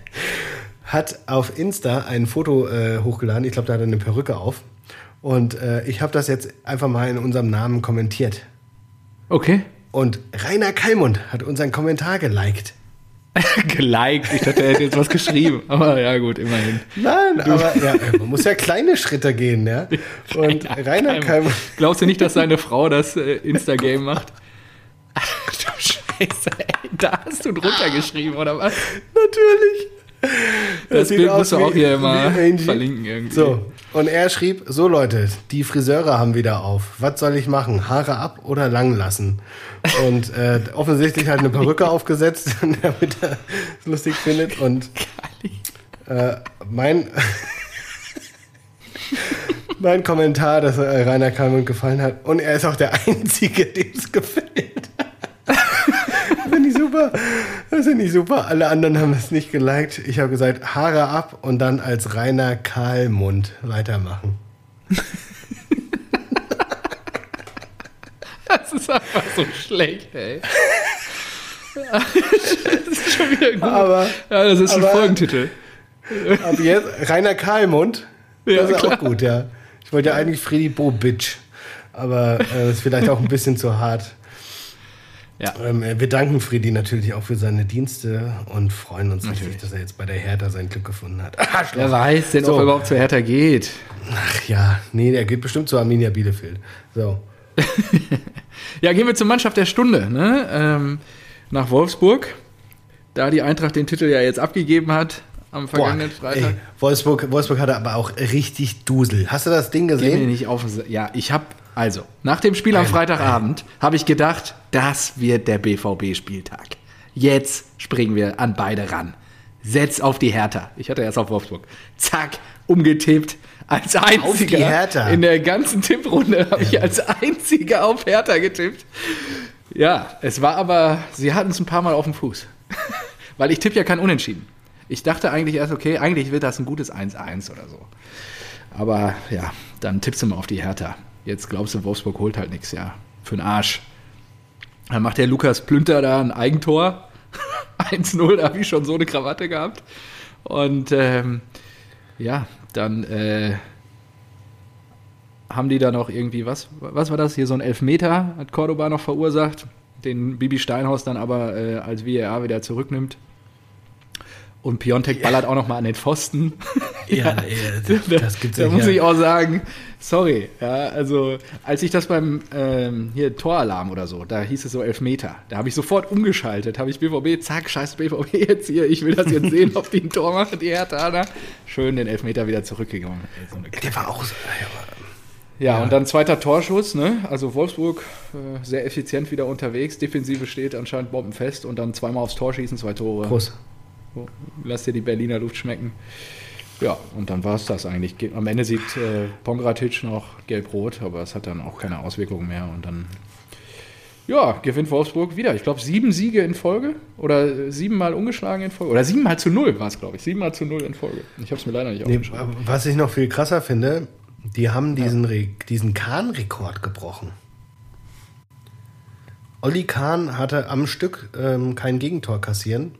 hat auf Insta ein Foto äh, hochgeladen. Ich glaube, da hat er eine Perücke auf. Und äh, ich habe das jetzt einfach mal in unserem Namen kommentiert. Okay. Und Rainer Kallmund hat unseren Kommentar geliked. Geliked. Ich dachte, er hätte jetzt was geschrieben. Aber ja, gut, immerhin. Nein, aber ja, man muss ja kleine Schritte gehen, ja. Und Rainer Kallmund. Glaubst du nicht, dass seine Frau das äh, Instagame macht? Ach du Scheiße, ey. Da hast du drunter geschrieben, oder was? Natürlich. Das sieht Bild musst du auch hier immer verlinken irgendwie. So, und er schrieb, so Leute, die Friseure haben wieder auf. Was soll ich machen? Haare ab oder lang lassen? Und äh, offensichtlich halt eine Perücke aufgesetzt, damit er es lustig findet. Und äh, mein, mein Kommentar, dass Rainer Kalmund gefallen hat. Und er ist auch der Einzige, dem es gefällt. Super. Das finde ich super. Alle anderen haben es nicht geliked. Ich habe gesagt, Haare ab und dann als Rainer Kahlmund weitermachen. Das ist einfach so schlecht, ey. das ist schon wieder gut. Aber ja, das ist ein aber- Folgentitel. ab jetzt Rainer Kahlmund. Ja, das ist klar. auch gut, ja. Ich wollte ja eigentlich Freddy Bo Bitch. Aber äh, ist vielleicht auch ein bisschen zu hart. Ja. Ähm, wir danken Freddy natürlich auch für seine Dienste und freuen uns natürlich, dass er jetzt bei der Hertha sein Glück gefunden hat. Wer weiß denn, ob So. er überhaupt zu Hertha geht. Ach ja, nee, der geht bestimmt zu Arminia Bielefeld. So. Ja, gehen wir zur Mannschaft der Stunde. Ne? Ähm, nach Wolfsburg. Da die Eintracht den Titel ja jetzt abgegeben hat am vergangenen Freitag. ey, Wolfsburg, Wolfsburg hatte aber auch richtig Dusel. Hast du das Ding Geh mir gesehen? nicht auf. Ja, ich habe also nach dem Spiel am Freitagabend habe ich gedacht, das wird der BVB-Spieltag. Jetzt springen wir an beide ran. Setz auf die Hertha. Ich hatte erst auf Wolfsburg. Zack, umgetippt. Als einziger die Hertha. in der ganzen Tipprunde habe ich als einziger auf Hertha getippt. Ja, es war aber, sie hatten es ein paar Mal auf dem Fuß. Weil ich tippe ja kein Unentschieden. Ich dachte eigentlich erst, okay, eigentlich wird das ein gutes 1-1 oder so. Aber ja, dann tippst du mal auf die Hertha. Jetzt glaubst du, Wolfsburg holt halt nichts, ja. Für den Arsch. Dann macht der Lukas Plünter da ein Eigentor. 1-0, da habe ich schon so eine Krawatte gehabt. Und ähm, ja, dann äh, haben die da noch irgendwie, was, was war das? Hier so ein Elfmeter hat Cordoba noch verursacht, den Bibi Steinhaus dann aber äh, als VAR wieder zurücknimmt. Und Piontek ballert auch noch mal an den Pfosten. Ja, ey, das gibt's da ja muss hier. ich auch sagen, sorry. Ja, also, als ich das beim ähm, hier Toralarm oder so, da hieß es so Elfmeter. Da habe ich sofort umgeschaltet. Habe ich BVB, zack, scheiß BVB jetzt hier. Ich will das jetzt sehen, ob die ein Tor machen, die Hertha. Schön den Elfmeter wieder zurückgegangen. So Der war auch so. ja, und dann zweiter Torschuss, ne? Also Wolfsburg äh, sehr effizient wieder unterwegs. Defensive steht anscheinend bombenfest und dann zweimal aufs Tor schießen, zwei Tore. Prost. Lass dir die Berliner Luft schmecken. Ja, und dann war es das eigentlich. Ge- Am Ende sieht äh, Pongratic noch gelb-rot, aber es hat dann auch keine Auswirkungen mehr. Und dann, ja, gewinnt Wolfsburg wieder. Ich glaube, sieben Siege in Folge oder äh, siebenmal ungeschlagen in Folge. Oder siebenmal zu null war es, glaube ich. Siebenmal zu null in Folge. Ich habe es mir leider nicht Nee, aufgeschrieben. was ich noch viel krasser finde, die haben diesen, Re diesen Kahn-Rekord gebrochen. Olli Kahn hatte am Stück ähm, kein Gegentor kassieren.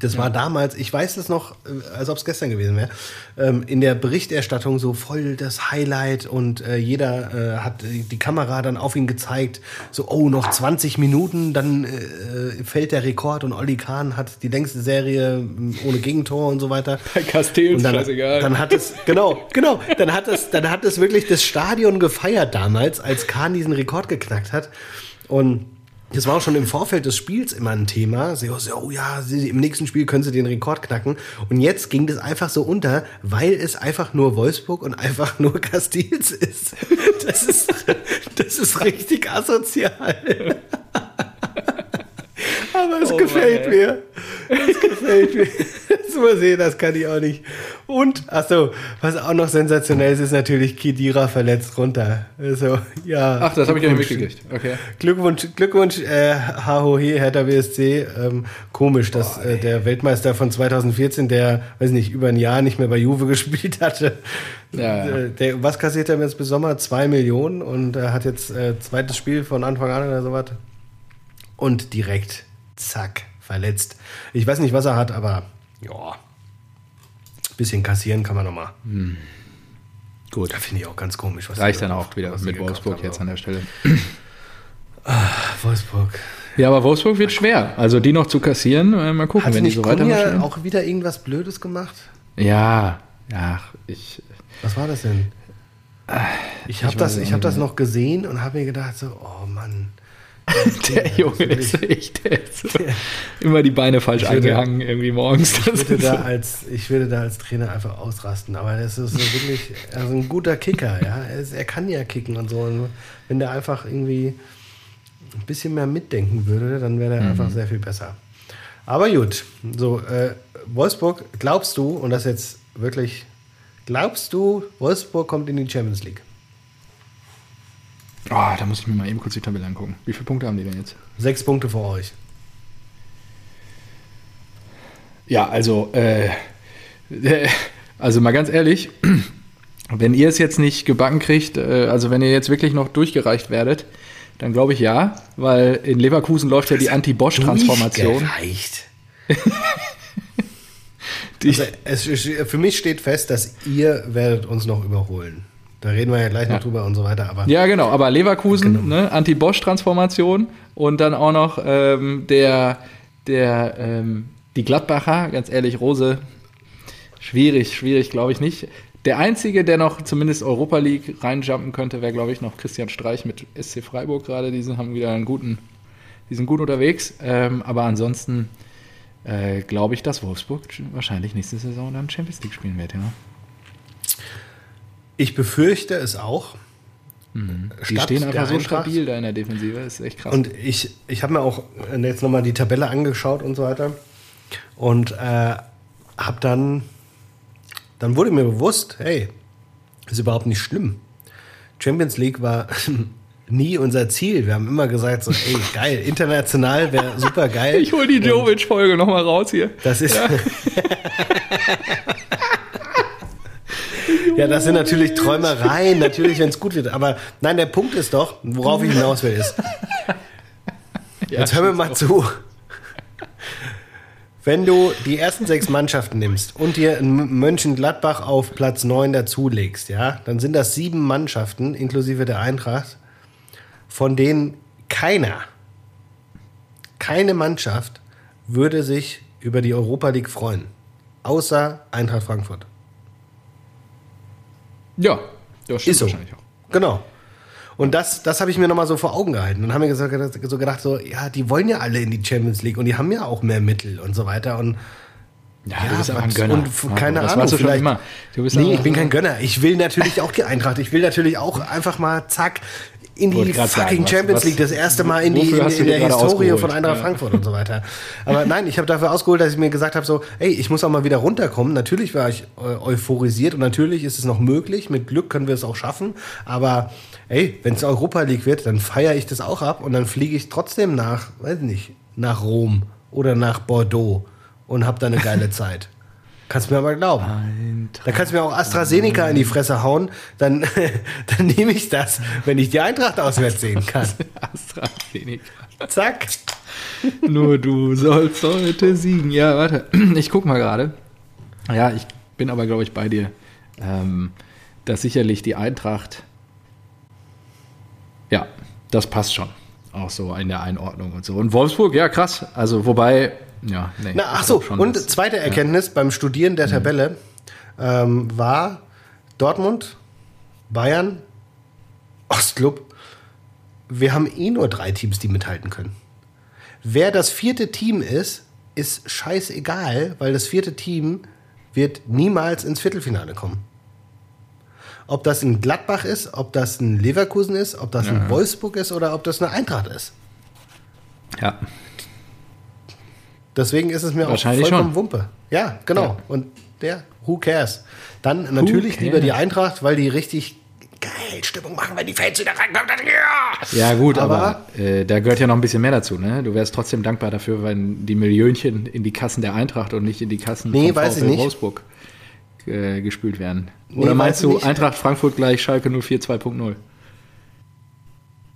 Das war damals, ich weiß es noch, äh, als ob es gestern gewesen wäre, ähm, in der Berichterstattung so voll das Highlight und äh, jeder äh, hat die Kamera dann auf ihn gezeigt, so, oh, noch 20 Minuten, dann äh, fällt der Rekord und Olli Kahn hat die längste Serie ähm, ohne Gegentor und so weiter. Bei Castells, Und dann, scheißegal. dann hat es, genau, genau, dann hat es, dann hat es wirklich das Stadion gefeiert damals, als Kahn diesen Rekord geknackt hat. Und das war auch schon im Vorfeld des Spiels immer ein Thema. So, so, oh ja, im nächsten Spiel können sie den Rekord knacken. Und jetzt ging das einfach so unter, weil es einfach nur Wolfsburg und einfach nur Castils ist. Das ist, das ist richtig asozial. Aber es Oh gefällt Mann, mir. Es gefällt mir. Mal sehen, das kann ich auch nicht. Und, achso, was auch noch sensationell ist, ist natürlich Kidira verletzt runter. Also, ja. Ach, das habe ich ja nicht mitgekriegt. Okay. Glückwunsch, Glückwunsch, äh, HOE, Hertha BSC. Ähm, komisch, dass äh, der Weltmeister von 2014, der, weiß nicht, über ein Jahr nicht mehr bei Juve gespielt hatte, Ja, ja. äh, der, was kassiert er jetzt bis Sommer? Zwei Millionen und er hat jetzt äh, zweites Spiel von Anfang an oder sowas. Und direkt, zack, verletzt. Ich weiß nicht, was er hat, aber ja. Bisschen kassieren kann man noch mal. Gut. Da finde ich auch ganz komisch. Was Reicht die dann da- auch wieder was die mit Wolfsburg jetzt an der Stelle. Wolfsburg. Ja, aber Wolfsburg wird schwer. Also die noch zu kassieren, äh, mal gucken, Hat wenn die nicht so Kunja weitermachen. auch wieder irgendwas Blödes gemacht? Ja, ja, ich. Was war das denn? Ich habe das, ich hab das noch gesehen und habe mir gedacht so, oh Mann. Der Junge ist echt der ist immer die Beine falsch würde- eingehangen irgendwie morgens. Ich würde, da so- als, ich würde da als Trainer einfach ausrasten. Aber das ist so wirklich also ein guter Kicker. Ja? Er, ist, er kann ja kicken und so. Und wenn der einfach irgendwie ein bisschen mehr mitdenken würde, dann wäre er Mhm. einfach sehr viel besser. Aber gut, so äh, Wolfsburg, glaubst du, und das jetzt wirklich, glaubst du, Wolfsburg kommt in die Champions League? Oh, da muss ich mir mal eben kurz die Tabelle angucken. Wie viele Punkte haben die denn jetzt? Sechs Punkte vor euch. Ja, also, äh, äh, also mal ganz ehrlich, wenn ihr es jetzt nicht gebacken kriegt, äh, also wenn ihr jetzt wirklich noch durchgereicht werdet, dann glaube ich ja, weil in Leverkusen läuft ja die Anti-Bosch-Transformation. Durchgereicht. Die- Also es, für mich steht fest, dass ihr werdet uns noch überholen. Da reden wir ja gleich Ja. noch drüber und so weiter. Aber Ja, genau, aber Leverkusen, Genau. ne, Anti-Bosch-Transformation und dann auch noch ähm, der, der, ähm, die Gladbacher, ganz ehrlich, Rose, schwierig, schwierig, glaube ich nicht. Der Einzige, der noch zumindest Europa League reinjumpen könnte, wäre, glaube ich, noch Christian Streich mit SC Freiburg gerade. Die sind, haben wieder einen guten, die sind gut unterwegs. Ähm, aber ansonsten äh, glaube ich, dass Wolfsburg wahrscheinlich nächste Saison dann Champions League spielen wird, ja. Ich befürchte es auch. Die Statt stehen einfach so stabil da in der Defensive, ist echt krass. Und ich, ich habe mir auch jetzt nochmal die Tabelle angeschaut und so weiter. Und äh, habe dann, dann wurde mir bewusst, hey, ist überhaupt nicht schlimm. Champions League war nie unser Ziel. Wir haben immer gesagt, so, ey, geil, international wäre super geil. Ich hol die Jovic-Folge nochmal raus hier. Das ist. Ja. das sind natürlich Träumereien, natürlich, wenn es gut wird. Aber nein, der Punkt ist doch, worauf ich hinaus will, ist. Jetzt hör mir mal zu. Wenn du die ersten sechs Mannschaften nimmst und dir in Mönchengladbach auf Platz 9 dazulegst, ja, dann sind das sieben Mannschaften, inklusive der Eintracht, von denen keiner, keine Mannschaft würde sich über die Europa League freuen. Außer Eintracht Frankfurt. Ja, das stimmt Ist so. wahrscheinlich auch. Genau. Und das, das habe ich mir nochmal so vor Augen gehalten. Und haben mir gedacht, so gedacht, so, ja, die wollen ja alle in die Champions League und die haben ja auch mehr Mittel und so weiter. Und Ja, Ja, du bist aber ein Gönner. und keine das Ahnung, du vielleicht- immer. Du bist nee, ich bin kein Gönner. Ich will natürlich auch die Eintracht. Ich will natürlich auch einfach mal, zack, in die fucking sagen, was- Champions League das erste Mal in, die, in, in der Historie von Eintracht Ja. Frankfurt und so weiter. Aber nein, ich habe dafür ausgeholt, dass ich mir gesagt habe, so, ey, ich muss auch mal wieder runterkommen. Natürlich war ich äh, euphorisiert und natürlich ist es noch möglich. Mit Glück können wir es auch schaffen. Aber ey, wenn es Europa League wird, dann feiere ich das auch ab und dann fliege ich trotzdem nach, weiß nicht, nach Rom oder nach Bordeaux und habe da eine geile Zeit. Kannst mir aber glauben. Da kannst du mir auch AstraZeneca in die Fresse hauen, dann, dann nehme ich das, wenn ich die Eintracht auswärts sehen kann. AstraZeneca. Zack. Nur du sollst heute siegen. Ja, warte. Ich guck mal gerade. Ja, ich bin aber, glaube ich, bei dir. Ähm, dass sicherlich die Eintracht. Ja, das passt schon. Auch so in der Einordnung und so. Und Wolfsburg, ja, krass. Also, wobei, ja, nee. Na, ach so, und zweite Erkenntnis beim Studieren der Tabelle ähm, war Dortmund, Bayern, Ostclub. Wir haben eh nur drei Teams, die mithalten können. Wer das vierte Team ist, ist scheißegal, weil das vierte Team wird niemals ins Viertelfinale kommen. Ob das ein Gladbach ist, ob das ein Leverkusen ist, ob das ein Wolfsburg ist oder ob das eine Eintracht ist. Ja. Deswegen ist es mir auch vollkommen schon. Wumpe. Ja, genau. Ja. Und der, who cares? Dann natürlich cares? lieber die Eintracht, weil die richtig geil Stimmung machen, wenn die Fans wieder reinkommen. Ja! Ja, gut, aber, Aber- äh, da gehört ja noch ein bisschen mehr dazu. Ne? Du wärst trotzdem dankbar dafür, wenn die Millionchen in die Kassen der Eintracht und nicht in die Kassen Nee, von VfL. Wolfsburg äh, gespült werden. Nee, Oder weiß meinst du nicht. Eintracht Frankfurt gleich Schalke 04 2.0?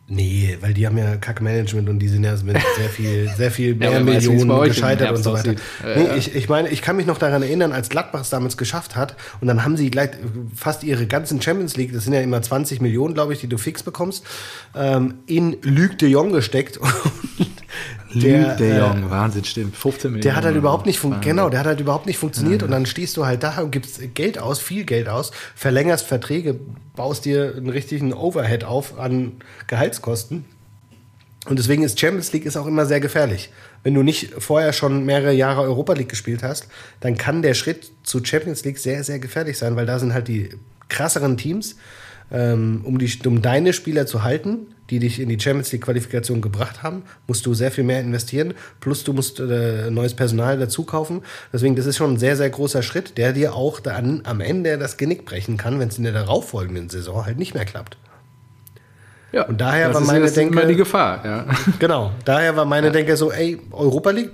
Nee, weil die haben ja Kackmanagement und die sind ja mit sehr viel, sehr viel mehr bei Millionen gescheitert und so weiter. Ja, nee, ja. ich, ich meine, ich kann mich noch daran erinnern, als Gladbach es damals geschafft hat und dann haben sie gleich fast ihre ganzen Champions League, das sind ja immer 20 Millionen, glaube ich, die du fix bekommst, ähm, in Luc de Jong gesteckt. Und Luke de äh, Jong, Wahnsinn, stimmt. 15 Millionen. Der hat halt überhaupt nicht fun- Wahnsinn. genau, der hat halt überhaupt nicht funktioniert und dann stehst du halt da und gibst Geld aus, viel Geld aus, verlängerst Verträge, baust dir einen richtigen Overhead auf an Gehaltskosten. Und deswegen ist Champions League ist auch immer sehr gefährlich. Wenn du nicht vorher schon mehrere Jahre Europa League gespielt hast, dann kann der Schritt zu Champions League sehr, sehr gefährlich sein, weil da sind halt die krasseren Teams, ähm, um, die, um deine Spieler zu halten, die dich in die Champions League Qualifikation gebracht haben, musst du sehr viel mehr investieren. Plus du musst äh, neues Personal dazu kaufen. Deswegen, das ist schon ein sehr, sehr großer Schritt, der dir auch dann am Ende das Genick brechen kann, wenn es in der darauffolgenden Saison halt nicht mehr klappt. Ja, Und daher das war ist meine jetzt Denke- immer die Gefahr. Ja. Genau, daher war meine Denke so, ey, Europa League,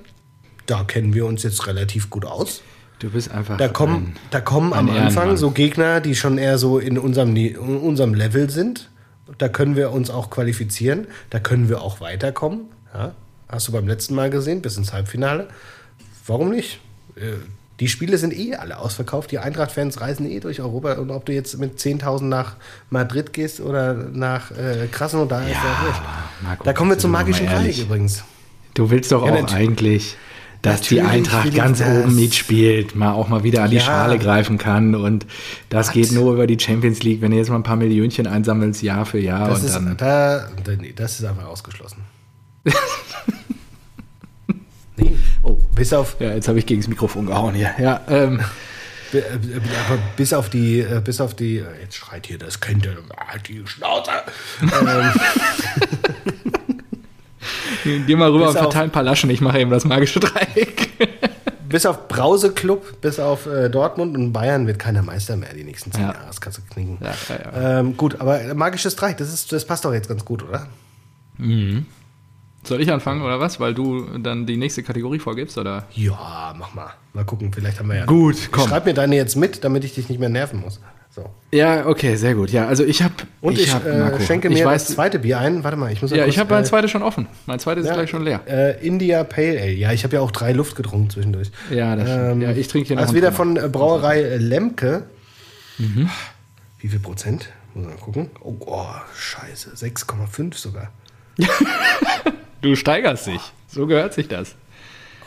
da kennen wir uns jetzt relativ gut aus. Du bist einfach. Da kommen, da kommen am ein Anfang Ehrenmann. so Gegner, die schon eher so in unserem, in unserem Level sind. Da können wir uns auch qualifizieren. Da können wir auch weiterkommen. Ja? Hast du beim letzten Mal gesehen, bis ins Halbfinale. Warum nicht? Äh, Die Spiele sind eh alle ausverkauft. Die Eintracht-Fans reisen eh durch Europa. Und ob du jetzt mit 10.000 nach Madrid gehst oder nach äh, Krasnodar, ist ja wurscht. Da kommen wir zum magischen Dreieck übrigens. Du willst doch Ja, auch eigentlich, dass die Natürlich will Eintracht ganz oben mitspielt, mal auch mal wieder an die Ja. Schale greifen kann. Und das geht nur über die Champions League, wenn du jetzt mal ein paar Millionchen einsammelst, Jahr für Jahr. Das und ist, dann, da, nee, das ist einfach ausgeschlossen. nee, oh, bis auf, ja, jetzt habe ich gegen das Mikrofon gehauen hier. Ja, ähm, bi- äh, aber bis auf die, äh, bis auf die, äh, jetzt schreit hier das Kind, äh, die Schnauze. ähm, geh mal rüber Bis und verteil ein paar Laschen, ich mache eben das magische Dreieck. bis auf Brause-Club, bis auf äh, Dortmund und Bayern wird keiner Meister mehr die nächsten zehn Ja. Jahre. Das kannst du knicken. Ja, ja, Ähm, gut, aber magisches Dreieck, das, ist, das passt doch jetzt ganz gut, oder? Soll ich anfangen oder was? Weil du dann die nächste Kategorie vorgibst, oder? Ja, mach mal. Mal gucken, vielleicht haben wir ja. Gut, komm. schreib mir deine jetzt mit, damit ich dich nicht mehr nerven muss. So. Ja, okay, sehr gut. Ja, also ich habe Und ich, hab, äh, schenke ich mir weiß, das zweite Bier ein. Warte mal, ich muss Ja, kurz, ich habe mein äh, zweites schon offen. Mein zweites ja, ist gleich schon leer. Äh, India Pale Ale. Ja, ich habe ja auch drei Luft getrunken zwischendurch. Ja, das stimmt. Ja, ich trinke hier noch Also wieder von äh, Brauerei Lemke. Mhm. Wie viel Prozent? Muss man gucken. Oh, oh scheiße. 6,5 sogar. Du steigerst dich. So gehört sich das.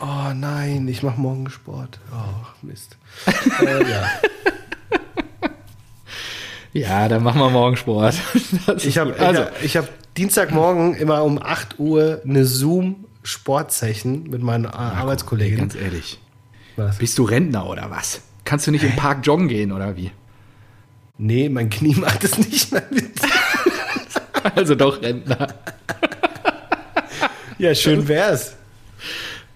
Oh nein, ich mache morgen Sport. Oh, Mist. äh, ja. Ja, dann machen wir morgen Sport. Ich habe also, ich hab Dienstagmorgen immer um 8 Uhr eine Zoom-Sportsession mit meinen äh, Arbeitskollegen. ganz ehrlich. Was? Bist du Rentner oder was? Kannst du nicht im Park joggen gehen oder wie? Nee, mein Knie macht es nicht mehr mit. Also doch Rentner. Ja, schön wär's.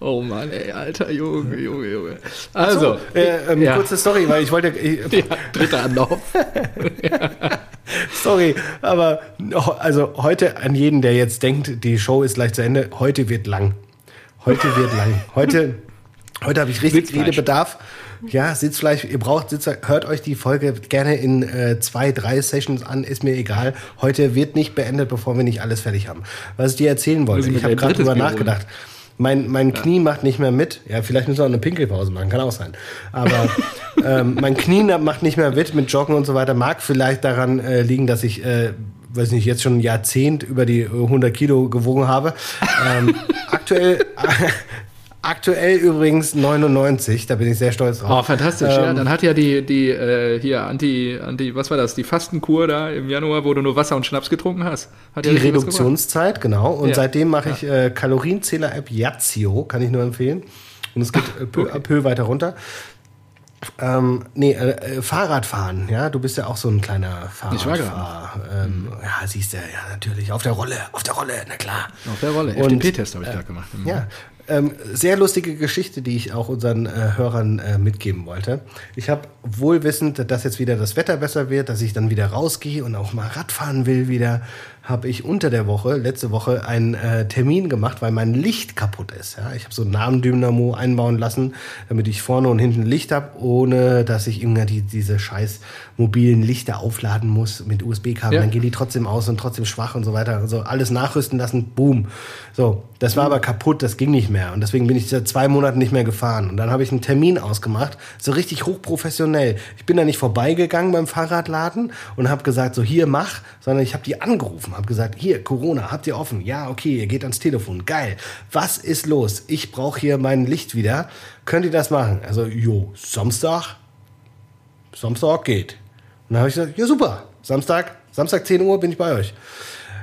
Oh Mann, ey, alter Junge, Junge, Junge. Also, Äh, ähm, ja. Kurze Story, weil ich wollte. Ich, ja, dritter Anlauf. Sorry, aber also heute an jeden, der jetzt denkt, die Show ist gleich zu Ende, heute wird lang. Heute wird lang. Heute, heute habe ich richtig. Redebedarf. Ja, Sitzfleisch, ihr braucht Sitzfleisch. Hört euch die Folge gerne in äh, zwei, drei Sessions an, ist mir egal. Heute wird nicht beendet, bevor wir nicht alles fertig haben. Was ich dir erzählen wollte, wir ich habe gerade drüber Bier holen. Mein, mein Knie macht nicht mehr mit. Ja, vielleicht müssen wir auch eine Pinkelpause machen, kann auch sein. Aber ähm, mein Knie macht nicht mehr mit mit Joggen und so weiter. Mag vielleicht daran äh, liegen, dass ich, äh, weiß nicht, jetzt schon ein Jahrzehnt über die äh, 100 Kilo gewogen habe. Ähm, aktuell, aktuell übrigens 99, da bin ich sehr stolz drauf. Oh, fantastisch. ja, Ähm, dann hat ja die, die äh, hier Anti, Anti, was war das, die Fastenkur da im Januar, wo du nur Wasser und Schnaps getrunken hast. Hat ja Die was Reduktionszeit, genau. Und Ja. seitdem mache ich äh, Kalorienzähler-App Yazio, kann ich nur empfehlen. Und es geht äh, peu à peu weiter runter. Ähm, nee, äh, äh, Fahrradfahren, ja, du bist ja auch so ein kleiner Ich war Fahrradfahrer. Ähm, Ja, siehst du, ja, natürlich, auf der Rolle, auf der Rolle, na klar. Auf der Rolle. FDP-Test habe ich gerade gemacht. Mhm. Ja, ähm, sehr lustige Geschichte, die ich auch unseren äh, Hörern äh, mitgeben wollte. Ich habe wohlwissend, dass jetzt wieder das Wetter besser wird, dass ich dann wieder rausgehe und auch mal Radfahren will wieder, habe ich unter der Woche, letzte Woche, einen äh, Termin gemacht, weil mein Licht kaputt ist. Ja? Ich habe so einen Namendynamo einbauen lassen, damit ich vorne und hinten Licht habe, ohne dass ich irgendwie die, diese scheiß mobilen Lichter aufladen muss mit USB-Kabel. Ja. Dann gehen die trotzdem aus und trotzdem schwach und so weiter. Also alles nachrüsten lassen, boom. So, das war aber kaputt, das ging nicht mehr. Und deswegen bin ich seit zwei Monaten nicht mehr gefahren. Und dann habe ich einen Termin ausgemacht, so richtig hochprofessionell. Ich bin da nicht vorbeigegangen beim Fahrradladen und habe gesagt, so hier mach, sondern ich habe die angerufen, habe gesagt, hier Corona, habt ihr offen? Ja, okay, ihr geht ans Telefon, geil. Was ist los? Ich brauche hier mein Licht wieder. Könnt ihr das machen? Also, jo, Samstag, Samstag geht. Und dann habe ich gesagt, ja super, Samstag, Samstag 10 Uhr bin ich bei euch.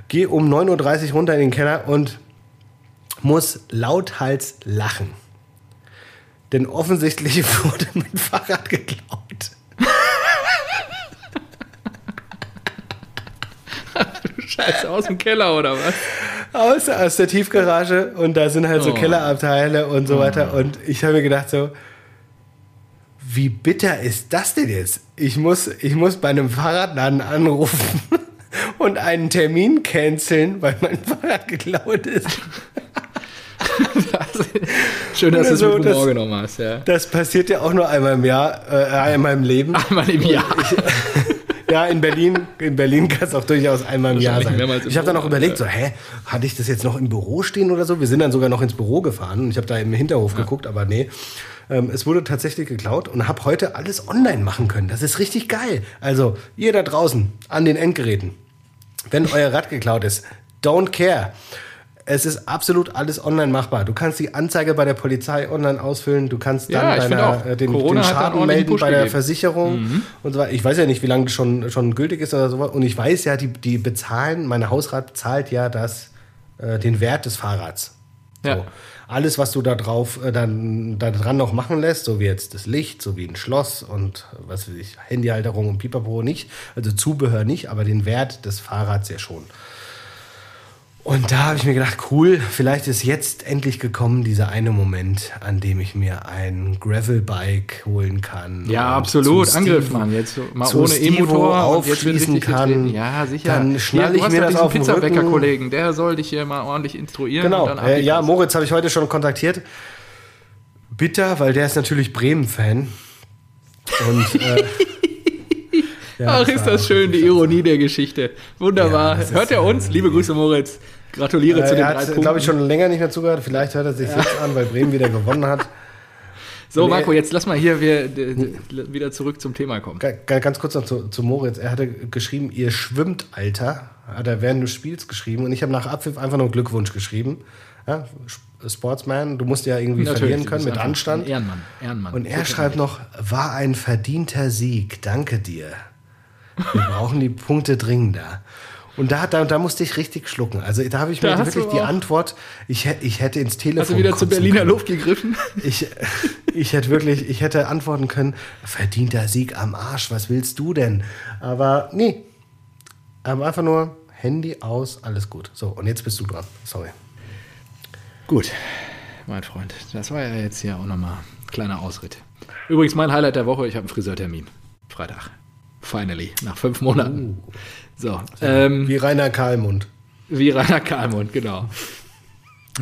Gehe um 9.30 Uhr runter in den Keller und muss lauthals lachen. Denn offensichtlich wurde mein Fahrrad geklaut. Scheiße, aus dem Keller oder was? Aus, aus der Tiefgarage und da sind halt so Oh. Kellerabteile und so weiter. Und ich habe mir gedacht so, wie bitter ist das denn jetzt? Ich muss, ich muss bei einem Fahrradladen anrufen und einen Termin canceln, weil mein Fahrrad geklaut ist. Schön, dass du es so, mit das- Humor genommen hast, ja. Das passiert ja auch nur einmal im Jahr, äh, einmal im Leben. Einmal im Jahr. Ja, in Berlin, in Berlin kann es auch durchaus einmal im Jahr sein. im Ich habe dann auch überlegt, ja. so, hä, hatte ich das jetzt noch im Büro stehen oder so? Wir sind dann sogar noch ins Büro gefahren und ich habe da im Hinterhof geguckt, aber nee. Ähm, es wurde tatsächlich geklaut und habe heute alles online machen können. Das ist richtig geil. Also, ihr da draußen an den Endgeräten, wenn euer Rad geklaut ist, don't care. Es ist absolut alles online machbar. Du kannst die Anzeige bei der Polizei online ausfüllen. Du kannst dann Ja, deiner, äh, den, den Schaden melden bei der gegeben. Versicherung und so weiter. Ich weiß ja nicht, wie lange das schon, schon gültig ist oder sowas. Und ich weiß ja, die, die bezahlen, meine Hausrat zahlt ja das, äh, den Wert des Fahrrads. So. Ja. Alles, was du da drauf, äh, dann da dran noch machen lässt, so wie jetzt das Licht, so wie ein Schloss und äh, was weiß ich, Handyhalterung und Pipapo nicht, also Zubehör nicht, aber den Wert des Fahrrads ja schon. Und da habe ich mir gedacht, cool, vielleicht ist jetzt endlich gekommen dieser eine Moment, an dem ich mir ein Gravelbike holen kann. Ja, absolut. Angriff, Mann. Jetzt mal ohne E-Motor aufschließen kann. getreten. Ja, sicher. Dann schnalle Hier, ich mir das auf den Pizzabäcker-Kollegen, der soll dich hier mal ordentlich instruieren. Genau, äh, ja, Moritz habe ich heute schon kontaktiert. Bitter, weil der ist natürlich Bremen-Fan. Und äh, ja, Ach, ist das schön, die Ironie der Geschichte. Wunderbar. Ja, Hört er uns? äh, Liebe Grüße, Moritz. Gratuliere zu Äh, den er drei hat, Punkten. glaube ich, schon länger nicht mehr zugehört. Vielleicht hört er sich jetzt an, weil Bremen wieder gewonnen hat. so. Marco, jetzt lass mal hier wir, wieder zurück zum Thema kommen. Ga- ga- Ganz kurz noch zu, zu Moritz. Er hatte geschrieben, ihr schwimmt, Alter. Hat er während des Spiels geschrieben. Und ich habe nach Abpfiff einfach nur Glückwunsch geschrieben. Ja, Sportsman, du musst ja irgendwie verlieren du können mit Anstand. Ehrenmann. Ehrenmann. Und er schreibt noch, war ein verdienter Sieg, danke dir. Wir brauchen die Punkte dringender. Und da, da, da musste ich richtig schlucken. Also da habe ich Da mir wirklich die Antwort, ich, ich hätte ins. Telefon Hast du wieder zur Berliner können. Luft gegriffen? Ich, ich hätte wirklich, ich hätte antworten können, verdienter Sieg am Arsch, was willst du denn? Aber nee, aber einfach nur Handy aus, alles gut. So, und jetzt bist du dran. Sorry. Gut, mein Freund. Das war ja jetzt hier auch nochmal ein kleiner Ausritt. Übrigens, mein Highlight der Woche, ich habe einen Friseurtermin. Freitag. Finally, nach fünf Monaten. So, ähm, Wie Rainer Karlmund. wie Rainer Kalmund, genau.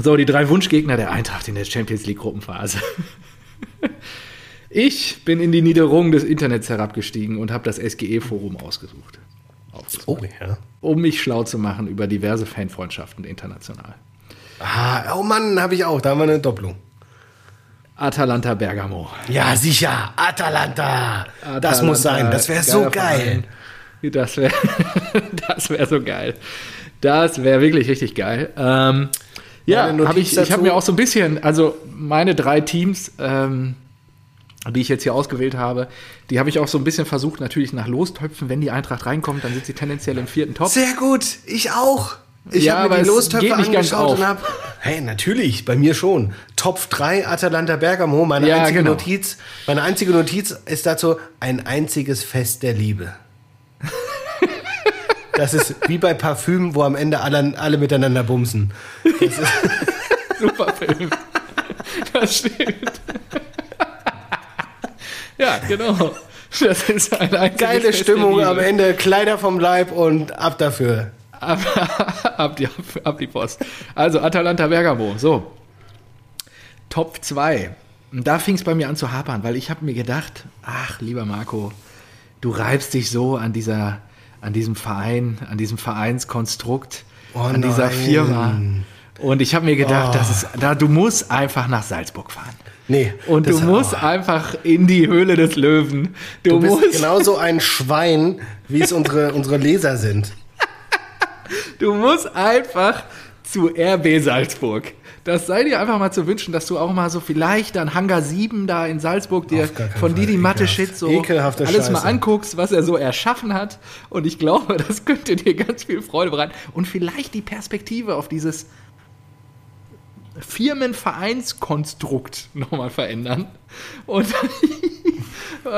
So, die drei Wunschgegner der Eintracht in der Champions League Gruppenphase. Ich bin in die Niederung des Internets herabgestiegen und habe das SGE-Forum ausgesucht. Oh, ja. Um mich schlau zu machen über diverse Fanfreundschaften international. Ah, oh Mann, habe ich auch. Da haben wir eine Doppelung. Atalanta Bergamo. Ja, sicher. Atalanta. Das Atalanta, muss sein. Das wäre so geil. Verein. Das wäre das wär so geil. Das wäre wirklich richtig geil. Ähm, ja, hab ich, ich habe mir auch so ein bisschen, also meine drei Teams, ähm, die ich jetzt hier ausgewählt habe, die habe ich auch so ein bisschen versucht, natürlich nach Lostöpfen. Wenn die Eintracht reinkommt, dann sind sie tendenziell im vierten Top. Sehr gut. Ich auch. Ich Ja, habe mir die Lostöpfe angeschaut und habe. Hey, natürlich, bei mir schon. Top 3 Atalanta Bergamo. Meine Ja, einzige genau. Notiz, meine einzige Notiz ist dazu ein einziges Fest der Liebe. Das ist wie bei Parfüm, wo am Ende alle, alle miteinander bumsen. Super Film. Das stimmt. ja, genau. Das ist ein einziges Geile Stimmung am Ende, Kleider vom Leib und ab dafür. Ab, ab, die, ab die Post. Also Atalanta Bergamo. So. Top 2. Und da fing es bei mir an zu hapern, weil ich habe mir gedacht, ach, lieber Marco, du reibst dich so an dieser, an diesem Verein, an diesem Vereinskonstrukt, Oh an dieser. Firma. Und ich habe mir gedacht, Oh. das ist, da, du musst einfach nach Salzburg fahren. Nee. Und du musst oh. einfach in die Höhle des Löwen. Du, Du bist musst, genauso ein Schwein, wie es unsere, unsere Leser sind. Du musst einfach zu RB Salzburg. Das sei dir einfach mal zu wünschen, dass du auch mal so vielleicht an Hangar 7 da in Salzburg dir von. Didi. Mateschitz so alles mal Scheiße. anguckst, was er so erschaffen hat. Und ich glaube, das könnte dir ganz viel Freude bereiten. Und vielleicht die Perspektive auf dieses Firmenvereinskonstrukt nochmal verändern. Und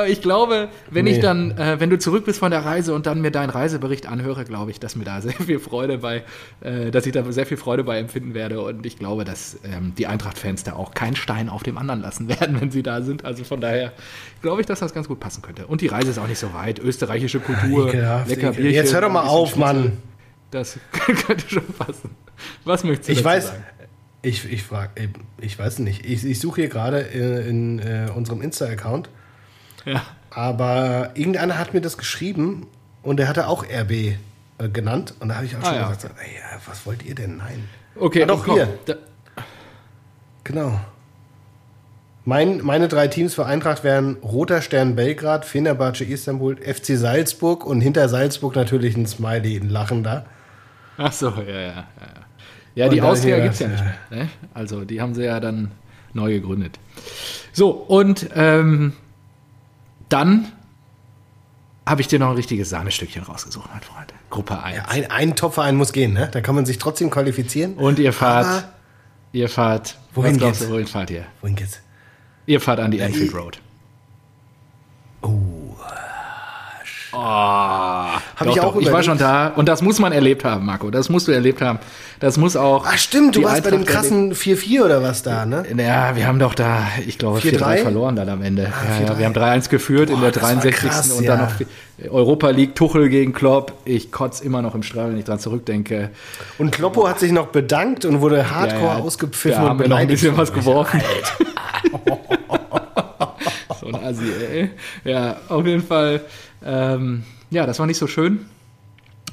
ich glaube, wenn Nee. ich dann, äh, wenn du zurück bist von der Reise und dann mir deinen Reisebericht anhöre, glaube ich, dass mir da sehr viel Freude bei, äh, dass ich da sehr viel Freude bei empfinden werde. Und ich glaube, dass ähm, die Eintracht-Fans da auch keinen Stein auf dem anderen lassen werden, wenn sie da sind. Also von daher glaube ich, dass das ganz gut passen könnte. Und die Reise ist auch nicht so weit. Österreichische Kultur, Ekelhaft, lecker Bierchen. Jetzt hör doch mal auf. Mann. Das könnte schon passen. Was möchtest du Ich weiß, sagen? Ich, ich frage, ich weiß nicht. Ich, ich suche hier gerade in, in äh, unserem Insta-Account, Ja. aber irgendeiner hat mir das geschrieben und der hatte auch RB äh, genannt. Und da habe ich auch Ah, schon ja, gesagt, ey, was wollt ihr denn? Nein. Okay, Ah, doch, komm. hier. Da, Genau. Mein, meine drei Teams für Eintracht wären Roter Stern Belgrad, Fenerbahce Istanbul, FC Salzburg und hinter Salzburg natürlich ein Smiley, ein Lachen da. ach so, ja, ja. Ja, ja die Austria gibt es ja nicht mehr. Ne? Also, die haben sie ja dann neu gegründet. So, und ähm, dann habe ich dir noch ein richtiges Sahnestückchen rausgesucht, mein Freund. Gruppe 1. Ein, ein Top-Verein muss gehen, ne? Da kann man sich trotzdem qualifizieren. Und ihr fahrt, Aber- ihr fahrt, Wohin geht's? du, wohin fahrt ihr? Wohin geht's? Ihr fahrt an die Anfield ich- Road. Oh. Oh, Hab ich auch Ich war schon da und das muss man erlebt haben, Marco. Das musst du erlebt haben. Das muss auch. Ach stimmt, du warst bei dem krassen 4-4 oder was da, ne? Ja, wir haben doch da, ich glaube, 4-3? 4-3 verloren dann am Ende. ja, ja, 4-3. wir haben 3-1 geführt in Boah, der das war 63. krass, und ja. dann noch Europa League, Tuchel gegen Klopp. Ich kotze immer noch im Strahl, wenn ich dran zurückdenke. Und Kloppo hat sich noch bedankt und wurde hardcore Ja, ja, ausgepfiffen da haben wir noch ein bisschen was geworfen. so ein Assi, ey. Ja, auf jeden Fall. Ähm, ja, das war nicht so schön.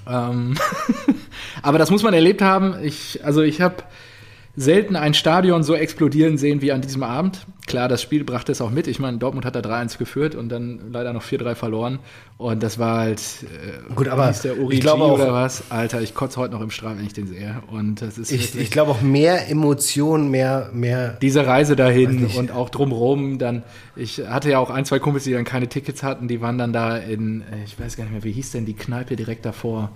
Ähm, aber das muss man erlebt haben. Ich, also ich habe selten ein Stadion so explodieren sehen wie an diesem Abend. Klar, das Spiel brachte es auch mit. Ich meine, Dortmund hat da 3-1 geführt und dann leider noch 4-3 verloren. Und das war halt, äh, Gut, aber der ich glaube auch- oder was? Alter, ich kotze heute noch im Strahl, wenn ich den sehe. Und das ist Ich, ich glaube auch mehr Emotionen, mehr, mehr. diese Reise dahin und auch drumherum dann, ich hatte ja auch ein, zwei Kumpels, die dann keine Tickets hatten, die waren dann da in, äh, ich weiß gar nicht mehr, wie hieß denn die Kneipe direkt davor?